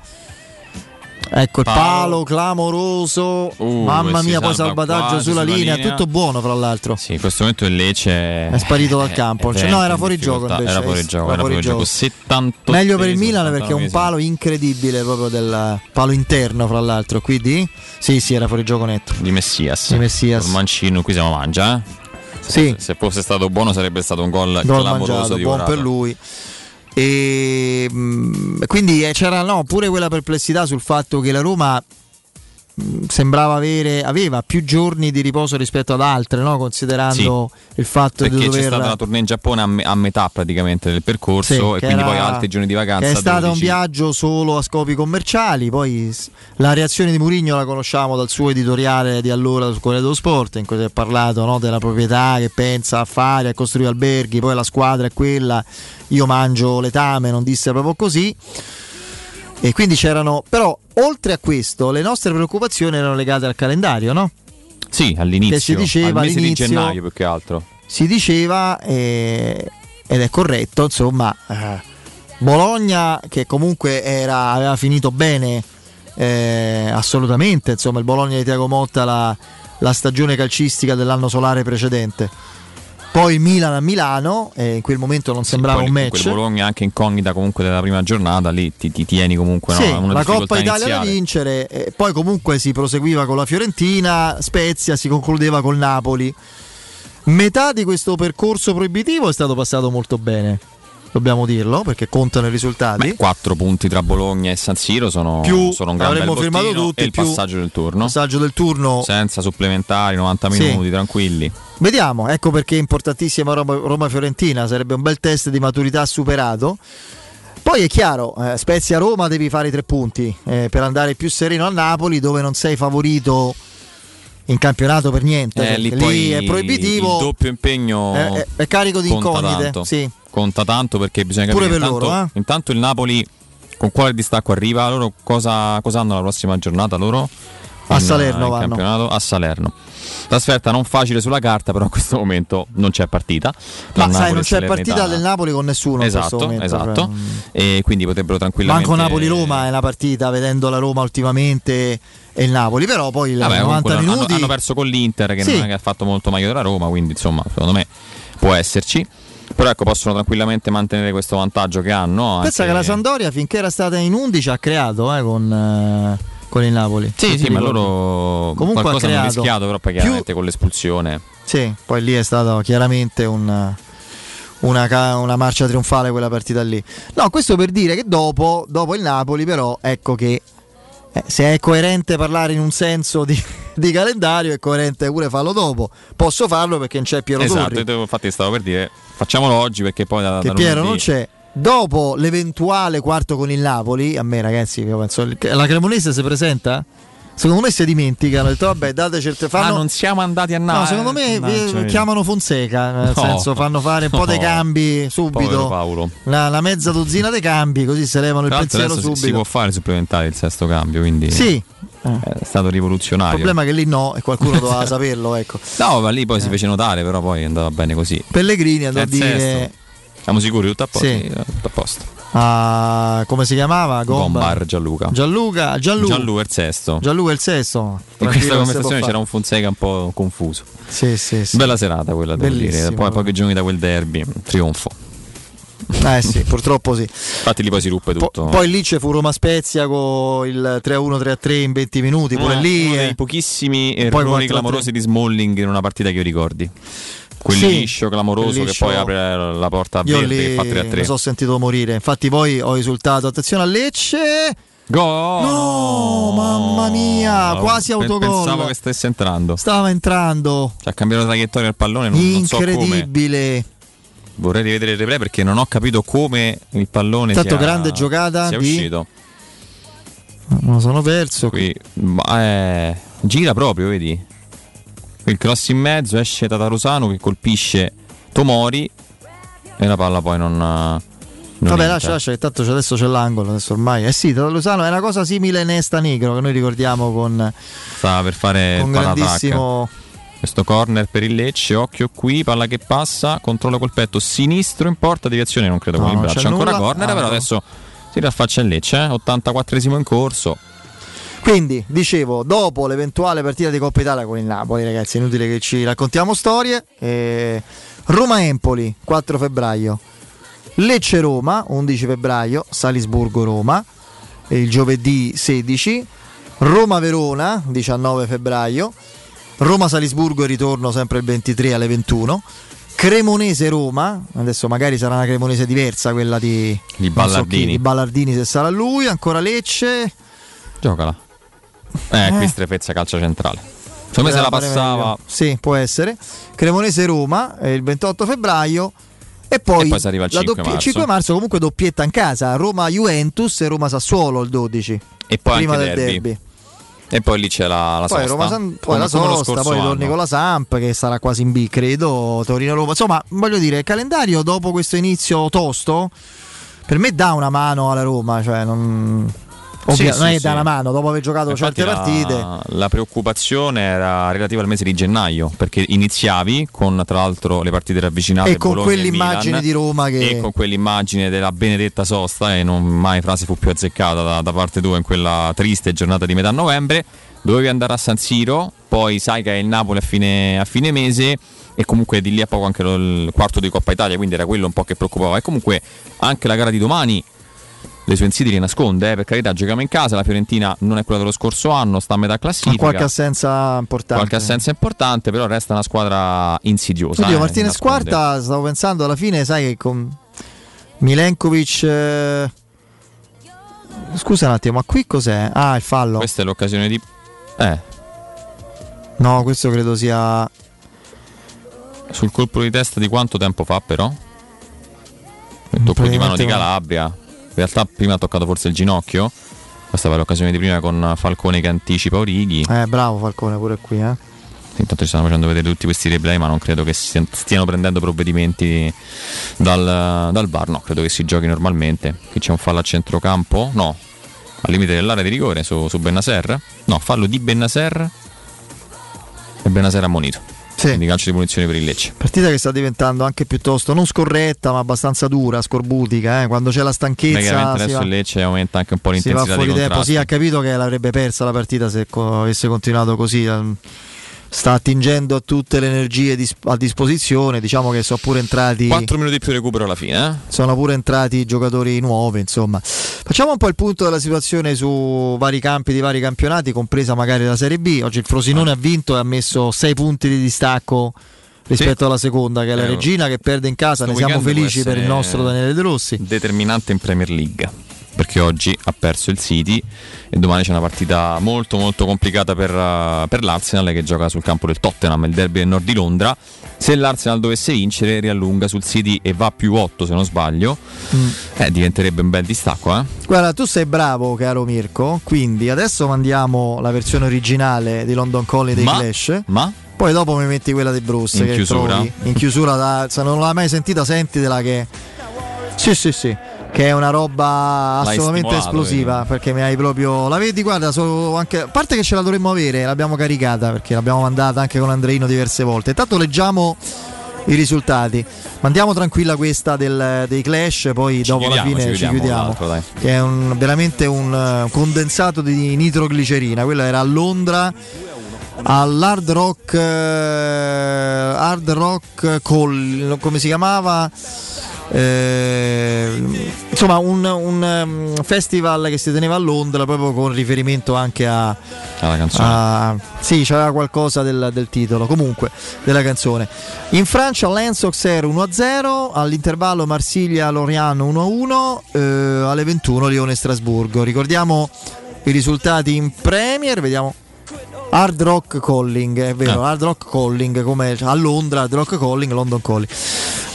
Ecco il palo, palo clamoroso, uh, mamma mia, poi salvataggio sulla, sulla linea, linea, tutto buono fra l'altro. Sì, in questo momento il Lecce è sparito dal campo, cioè, no, era fuori gioco invece. Era fuori gioco, era fuori gioco. 78 Meglio per il Milan perché è un palo incredibile proprio del palo interno fra l'altro, quindi sì, sì, era fuori gioco netto. Di Messias. Di Messias. Il mancino qui siamo mangia, eh? Sì. Se fosse stato buono sarebbe stato un gol, gol clamoroso mangiato, di buon per lui. E mm, quindi eh, c'era no, pure quella perplessità sul fatto che la Roma sembrava avere aveva più giorni di riposo rispetto ad altre, no? considerando sì, il fatto di dover... c'è stata la tournée in Giappone a, me- a metà praticamente del percorso sì, e quindi era... poi altri giorni di vacanza. Che è stato un viaggio solo a scopi commerciali, poi la reazione di Murigno la conosciamo dal suo editoriale di allora sul Corriere dello Sport, in cui si è parlato no, della proprietà che pensa a fare, a costruire alberghi, poi la squadra è quella, io mangio letame, non disse proprio così. E quindi c'erano, però oltre a questo le nostre preoccupazioni erano legate al calendario, no? Sì, all'inizio, che si diceva, al mese di gennaio più che altro. Si diceva, eh, ed è corretto, insomma, eh, Bologna che comunque era, aveva finito bene, eh, assolutamente, insomma il Bologna di Tiago Motta la, la stagione calcistica dell'anno solare precedente poi Milan a Milano, e in quel momento non sembrava sì, un match. Quel Bologna anche incognita comunque della prima giornata, lì ti, ti tieni comunque sì, no, una la Coppa Italia iniziale. da vincere, e poi comunque si proseguiva con la Fiorentina, Spezia, si concludeva col Napoli. Metà di questo percorso proibitivo è stato passato molto bene dobbiamo dirlo perché contano i risultati. Beh, quattro punti tra Bologna e San Siro sono, più, sono un gran avremmo firmato tutti, e il passaggio del turno. Passaggio del turno senza supplementari, 90 minuti sì. tranquilli. Vediamo, ecco perché è importantissima Roma-Fiorentina, sarebbe un bel test di maturità superato. Poi è chiaro, eh, Spezia-Roma devi fare i tre punti eh, per andare più sereno a Napoli dove non sei favorito in campionato per niente. Eh, lì, lì è proibitivo. Il doppio impegno è, è, è carico di incognite. Sì. Conta tanto perché bisogna capire Pure per intanto, loro, eh? intanto il Napoli con quale distacco arriva? Loro cosa, cosa hanno la prossima giornata? Loro? A Salerno vanno. Campionato a Salerno. Trasferta non facile sulla carta, però in questo momento non c'è partita. Ma sai, non c'è partita del Napoli con nessuno. Esatto, momento, esatto. Cioè... E quindi potrebbero tranquillamente. Manco Napoli-Roma è una partita, vedendo la Roma ultimamente e il Napoli, però poi Vabbè, 90 minuti hanno, hanno, perso con l'Inter che sì. non è che ha fatto molto meglio della Roma, quindi insomma, secondo me può esserci. Però ecco, possono tranquillamente mantenere questo vantaggio che hanno. Pensa che la Sandoria finché era stata in 11 ha creato eh, con eh, con il Napoli. Sì, sì, ma loro comunque qualcosa hanno rischiato, però poi chiaramente più... con l'espulsione. Sì, poi lì è stata chiaramente un, una, una, marcia trionfale quella partita lì. No, questo per dire che dopo, dopo il Napoli, però, ecco che eh, se è coerente parlare in un senso di, di, calendario, è coerente pure farlo dopo. Posso farlo perché non c'è Piero esatto, Torri. infatti stavo per dire, facciamolo oggi perché poi da, che da Piero non c'è dopo l'eventuale quarto con il Napoli, a me ragazzi, io penso, la Cremonese si presenta? Secondo me si dimenticano, detto vabbè date certe fanno... Ah, non siamo andati a Napoli. No, secondo me no, chiamano Fonseca, nel no. senso fanno fare un po' dei cambi subito. La, la, mezza dozzina dei cambi, così se levano il pensiero subito. Si può fare supplementare il sesto cambio, quindi Sì, è stato rivoluzionario. Il problema è che lì no, e qualcuno doveva saperlo. Ecco. No, ma lì poi eh. si fece notare, però poi andava bene così. Pellegrini andò a dire: sesto. Siamo sicuri tutto a posto? Sì. Tutto a posto. Uh, come si chiamava? Gomba. Gombar Gianluca. Gianluca, Gianluca. Gianluca il sesto. Gianluca il sesto. In questa conversazione c'era un Fonseca un po' confuso. Sì, sì, sì. Bella serata quella, devo dire. Poi pochi giorni da quel derby, trionfo. Eh sì, purtroppo sì. Infatti lì poi si ruppe tutto. Po- poi lì c'è fu Roma Spezia con il 3-1, 3-3 in 20 minuti, pure eh, lì. Uno dei pochissimi errori clamorosi di Smalling in una partita che io ricordi quel sì, liscio clamoroso liscio. che poi apre la porta a Io Verde che fa 3 a 3. Mi sono sentito morire. Infatti, poi ho risultato. Attenzione a Lecce. Go! No, mamma mia, quasi autogol. Pensavo che stesse entrando. Stava entrando. Cioè, ha cambiato la traiettoria del pallone. Non, Incredibile. Non so Vorrei rivedere il replay perché non ho capito come il pallone Tanto sia, grande giocata sia di... uscito. Lo sono perso. Qui, eh, gira proprio, vedi? Il cross in mezzo, esce Tatarusano che colpisce Tomori e la palla poi non... non Vabbè, entra. lascia, lascia, che tanto adesso c'è l'angolo. Adesso ormai. Eh sì, Tatarusano è una cosa simile a Nesta Negro che noi ricordiamo con. Stava per fare con grandissimo. Questo corner per il Lecce, occhio qui, palla che passa, controllo col petto sinistro in porta, deviazione non credo con no, il braccio, ancora nulla. corner, ah, però no. adesso si raffaccia il Lecce, eh? 84esimo in corso. Quindi, dicevo, dopo l'eventuale partita di Coppa Italia con il Napoli, ragazzi, è inutile che ci raccontiamo storie. Eh, Roma-Empoli, 4 febbraio. Lecce-Roma, 11 febbraio. Salisburgo-Roma, il giovedì 16. Roma-Verona, 19 febbraio. Roma-Salisburgo, ritorno sempre il 23 alle 21. Cremonese-Roma, adesso magari sarà una Cremonese diversa, quella di, di Ballardini. So chi, di Ballardini se sarà lui. Ancora Lecce. Giocala. Eh, eh. qui strefezza calcio centrale. Secondo me se la passava. Meglio. Sì, può essere. Cremonese Roma eh, il 28 febbraio. E poi, e poi si arriva il 5 doppia, marzo. 5 marzo comunque doppietta in casa. Roma Juventus e Roma Sassuolo il 12. E poi prima del derby. derby. E poi lì c'è la, la poi sosta. Roma San, poi la sosta, poi torni con la Samp che sarà quasi in B, credo. Torino-Roma. Insomma, voglio dire, il calendario dopo questo inizio tosto per me dà una mano alla Roma. Cioè non Ovvio, sì, sì, una mano dopo aver giocato Infatti certe partite. La preoccupazione era relativa al mese di gennaio perché iniziavi con tra l'altro le partite ravvicinate e con Bologna quell'immagine e di Roma che... e con quell'immagine della benedetta sosta e non mai frase fu più azzeccata da, da parte tua in quella triste giornata di metà novembre. Dovevi andare a San Siro, poi sai che è il Napoli a fine, a fine mese e comunque di lì a poco anche il quarto di Coppa Italia, quindi era quello un po' che preoccupava. E comunque anche la gara di domani le sue insidie nasconde, eh, per carità, giochiamo in casa, la Fiorentina non è quella dello scorso anno, sta a metà classifica. Ha qualche assenza importante. Qualche assenza importante, però resta una squadra insidiosa. Oddio, eh, Martinez quarta, stavo pensando alla fine, sai che con Milenkovic... Eh... Scusa un attimo, ma qui cos'è? Ah, il fallo. Questa è l'occasione di... Eh. No, questo credo sia... Sul colpo di testa di quanto tempo fa però? Il tocco di mano di Calabria realtà prima ha toccato forse il ginocchio. Questa era l'occasione di prima con Falcone che anticipa Orighi. Eh, bravo Falcone pure qui, eh. Intanto ci stanno facendo vedere tutti questi replay, ma non credo che stiano prendendo provvedimenti dal, dal bar. No, credo che si giochi normalmente. Qui c'è un fallo a centrocampo. No, al limite dell'area di rigore su, su Bennaser. No, fallo di Bennaser. E Bennaser ammonito sì. quindi calcio di punizione per il Lecce. Partita che sta diventando anche piuttosto non scorretta, ma abbastanza dura, scorbutica. Eh? Quando c'è la stanchezza. adesso va... il Lecce aumenta anche un po' l'intensità si va fuori tempo. Sì, ha capito che l'avrebbe persa la partita se avesse continuato così. Sta attingendo a tutte le energie a disposizione. Diciamo che sono pure entrati. 4 minuti più recupero alla fine. Eh? Sono pure entrati giocatori nuovi. Insomma, facciamo un po' il punto della situazione su vari campi di vari campionati, compresa magari la Serie B. Oggi il Frosinone ah. ha vinto e ha messo 6 punti di distacco rispetto sì. alla seconda, che è la eh, Regina che perde in casa. Ne siamo felici per il nostro Daniele De Rossi. Determinante in Premier League perché oggi ha perso il City e domani c'è una partita molto molto complicata per, uh, per, l'Arsenal che gioca sul campo del Tottenham, il derby del nord di Londra. Se l'Arsenal dovesse vincere riallunga sul City e va più 8 se non sbaglio, mm. eh, diventerebbe un bel distacco. Eh? Guarda, tu sei bravo caro Mirko, quindi adesso mandiamo la versione originale di London Calling dei ma, Clash. Ma? Poi dopo mi metti quella di Bruce. In chiusura? Trovi, in chiusura, da, se non l'hai mai sentita, sentitela che... Sì, sì, sì che è una roba assolutamente esplosiva vedi. perché mi hai proprio la vedi guarda anche, a parte che ce la dovremmo avere l'abbiamo caricata perché l'abbiamo mandata anche con Andreino diverse volte. Intanto leggiamo i risultati. Mandiamo tranquilla questa del, dei clash poi ci dopo chiudiamo, la fine ci chiudiamo, ci chiudiamo che è un, veramente un uh, condensato di nitroglicerina. Quella era a Londra all'Hard Rock uh, Hard Rock Call come si chiamava eh, insomma un, un um, festival che si teneva a Londra proprio con riferimento anche a, alla canzone a, sì c'era qualcosa del, del, titolo comunque della canzone in Francia Lens Auxerre 1-0 all'intervallo Marsiglia-Lorient 1-1 eh, alle 21 Lione-Strasburgo ricordiamo i risultati in Premier vediamo Hard Rock Calling, è vero, ah. Hard Rock Calling come a Londra, Hard Rock Calling, London Calling.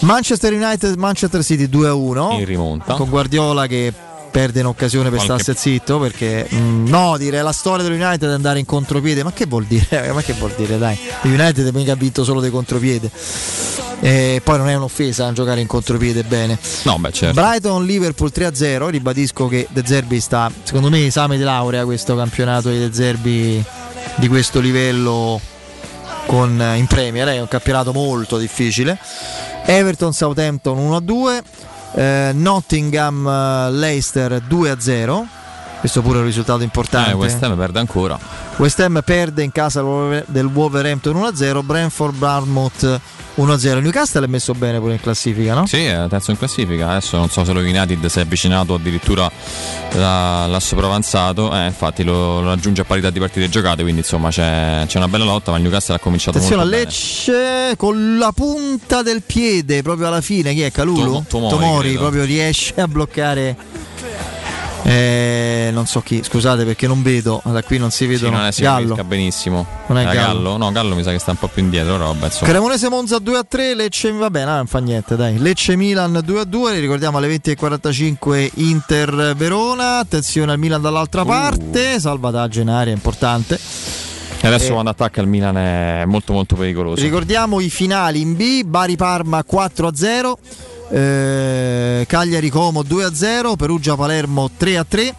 Manchester United, Manchester City 2-1 in rimonta. Con Guardiola che perde in occasione per Qualche... starsi zitto perché mh, mm, no dire la storia dell'United è andare in contropiede. Ma che vuol dire? Ma che vuol dire dai? l'United mica ha vinto solo dei contropiede. E poi non è un'offesa giocare in contropiede bene. No, beh, certo. Brighton Liverpool 3-0 ribadisco che De Zerbi sta secondo me esame di laurea questo campionato di De Zerbi di questo livello con, in Premier è un campionato molto difficile. Everton Southampton 1-2 eh, Nottingham eh, Leicester 2-0 Questo pure è un risultato importante. Eh, West Ham perde ancora. West Ham perde in casa del Wolverhampton 1-0, Brentford Bournemouth 1-0. Newcastle è messo bene pure in classifica, no? Sì, è terzo in classifica. Adesso non so se lo United si è avvicinato addirittura l'ha sopravanzato. Eh, infatti lo, lo, raggiunge a parità di partite giocate. Quindi insomma c'è, c'è una bella lotta. Ma il Newcastle ha cominciato Attenzione molto a Lecce con la punta del piede proprio alla fine. Chi è Calulu? Tom, Tomori, Tomori proprio riesce a bloccare eh, non so chi, scusate perché non vedo, da qui non si vedono. Sì, non è Gallo. benissimo. Non è Gallo. Gallo. No, Gallo mi sa che sta un po' più indietro. Roba, Cremonese Monza 2 a 3, Lecce va bene, non fa niente, dai. Lecce Milan 2 a 2, ricordiamo alle 20.45 Inter Verona. Attenzione al Milan dall'altra uh. parte, salvataggio in aria importante. E adesso eh, quando attacca il Milan è molto molto pericoloso. Ricordiamo i finali in B, Bari Parma 4 a 0 eh, Cagliari Como 2-0, Perugia Palermo 3-3,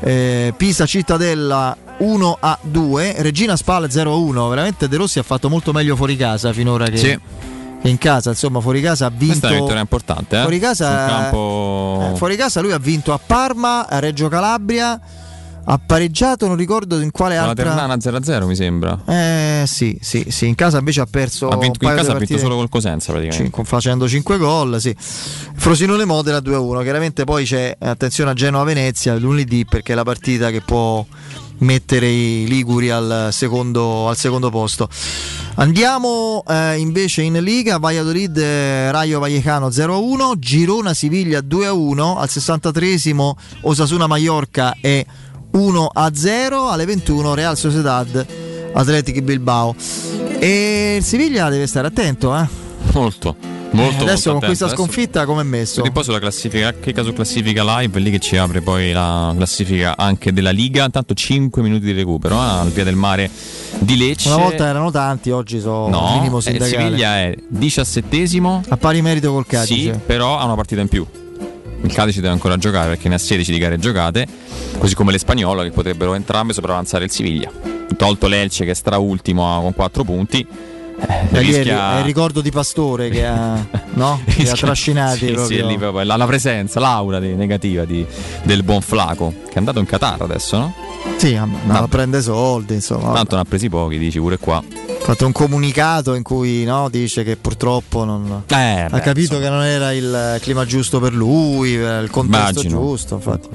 eh, Pisa Cittadella 1-2, Regina Spal 0-1, veramente De Rossi ha fatto molto meglio fuori casa finora che... Sì in casa, insomma, fuori casa ha vinto. Questa è una vittoria importante. Eh? Fuori, casa, campo... eh, fuori casa lui ha vinto a Parma, a Reggio Calabria, ha pareggiato, non ricordo in quale Con altra. La Ternana 0-0 mi sembra. Eh sì, sì, sì, in casa invece ha perso. Ha vinto, in casa ha vinto solo col Cosenza praticamente. Cin- facendo 5 gol, sì. Frosinone Modena 2-1. Chiaramente poi c'è attenzione a Genova-Venezia lunedì perché è la partita che può mettere i Liguri al secondo, al secondo posto. Andiamo eh, invece in Liga, Valladolid Rayo Vallecano 0-1, Girona Siviglia 2-1, al 63esimo Osasuna Mallorca e 1 a 0 alle 21 Real Sociedad Athletic Bilbao e il Siviglia deve stare attento eh? molto Molto, eh, adesso con questa sconfitta come è messo? E poi sulla classifica, che caso classifica live, è lì che ci apre poi la classifica anche della Liga. Tanto 5 minuti di recupero eh, al via del mare di Lecce. Una volta erano tanti, oggi sono no, minimo sindacale. Eh, Siviglia è diciassettesimo. A pari merito col Cadice. Sì, però ha una partita in più il Cadice deve ancora giocare perché ne ha 16 di gare giocate, così come l'Espagnolo che potrebbero entrambe sopravanzare il Siviglia. Tolto l'Elce che è straultimo con 4 punti. Eh, rischia... È il ricordo di Pastore che ha, no? rischia... che ha trascinati sì, sì, lì proprio, la, la, presenza, l'aura di, negativa di, del buon Flaco che è andato in Qatar adesso, no? Sì, ma prende soldi, insomma. Tanto ne ha presi pochi, dici pure qua fatto un comunicato in cui no, dice che purtroppo non, eh, ha beh, capito insomma. che non era il clima giusto per lui, il contesto Immagino. giusto. Infatti.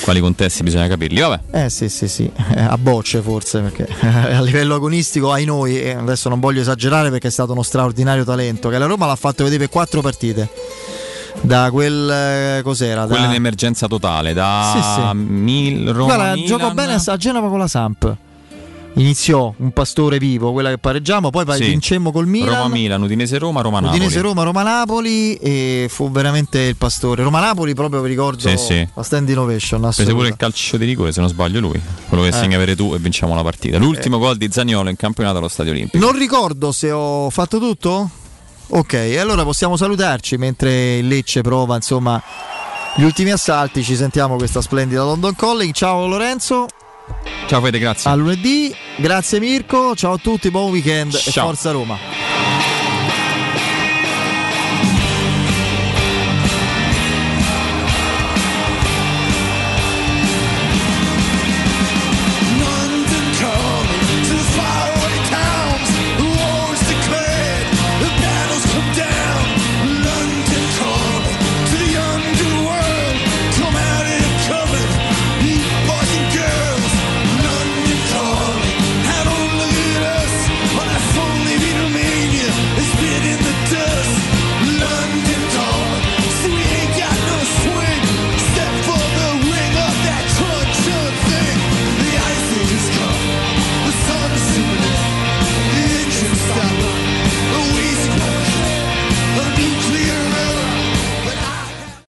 Quali contesti bisogna capirli? Vabbè. Eh sì, sì, sì, eh, a bocce forse, perché a livello agonistico ai noi, e adesso non voglio esagerare perché è stato uno straordinario talento, che la Roma l'ha fatto vedere per quattro partite da quel eh, cos'era? Quella da... in emergenza totale, da sì, sì. Mil, Roma. Guarda, gioco bene a Genova con la Samp iniziò un pastore vivo, quella che pareggiamo, poi sì. vincemmo col Milan. Roma-Milan, Udinese-Roma, Roma-Napoli. Udinese-Roma, Roma-Napoli e fu veramente il pastore. Roma-Napoli proprio vi ricordo sì, sì. la stand innovation. Prese pure il calcio di rigore, se non sbaglio lui, quello che eh. segna avere tu e vinciamo la partita. L'ultimo eh. gol di Zagnolo in campionato allo Stadio Olimpico. Non ricordo se ho fatto tutto? Ok, allora possiamo salutarci mentre il Lecce prova insomma gli ultimi assalti. Ci sentiamo questa splendida London Calling. Ciao Lorenzo. Ciao Fede, grazie. A lunedì, grazie Mirko, ciao a tutti, buon weekend ciao. e forza Roma.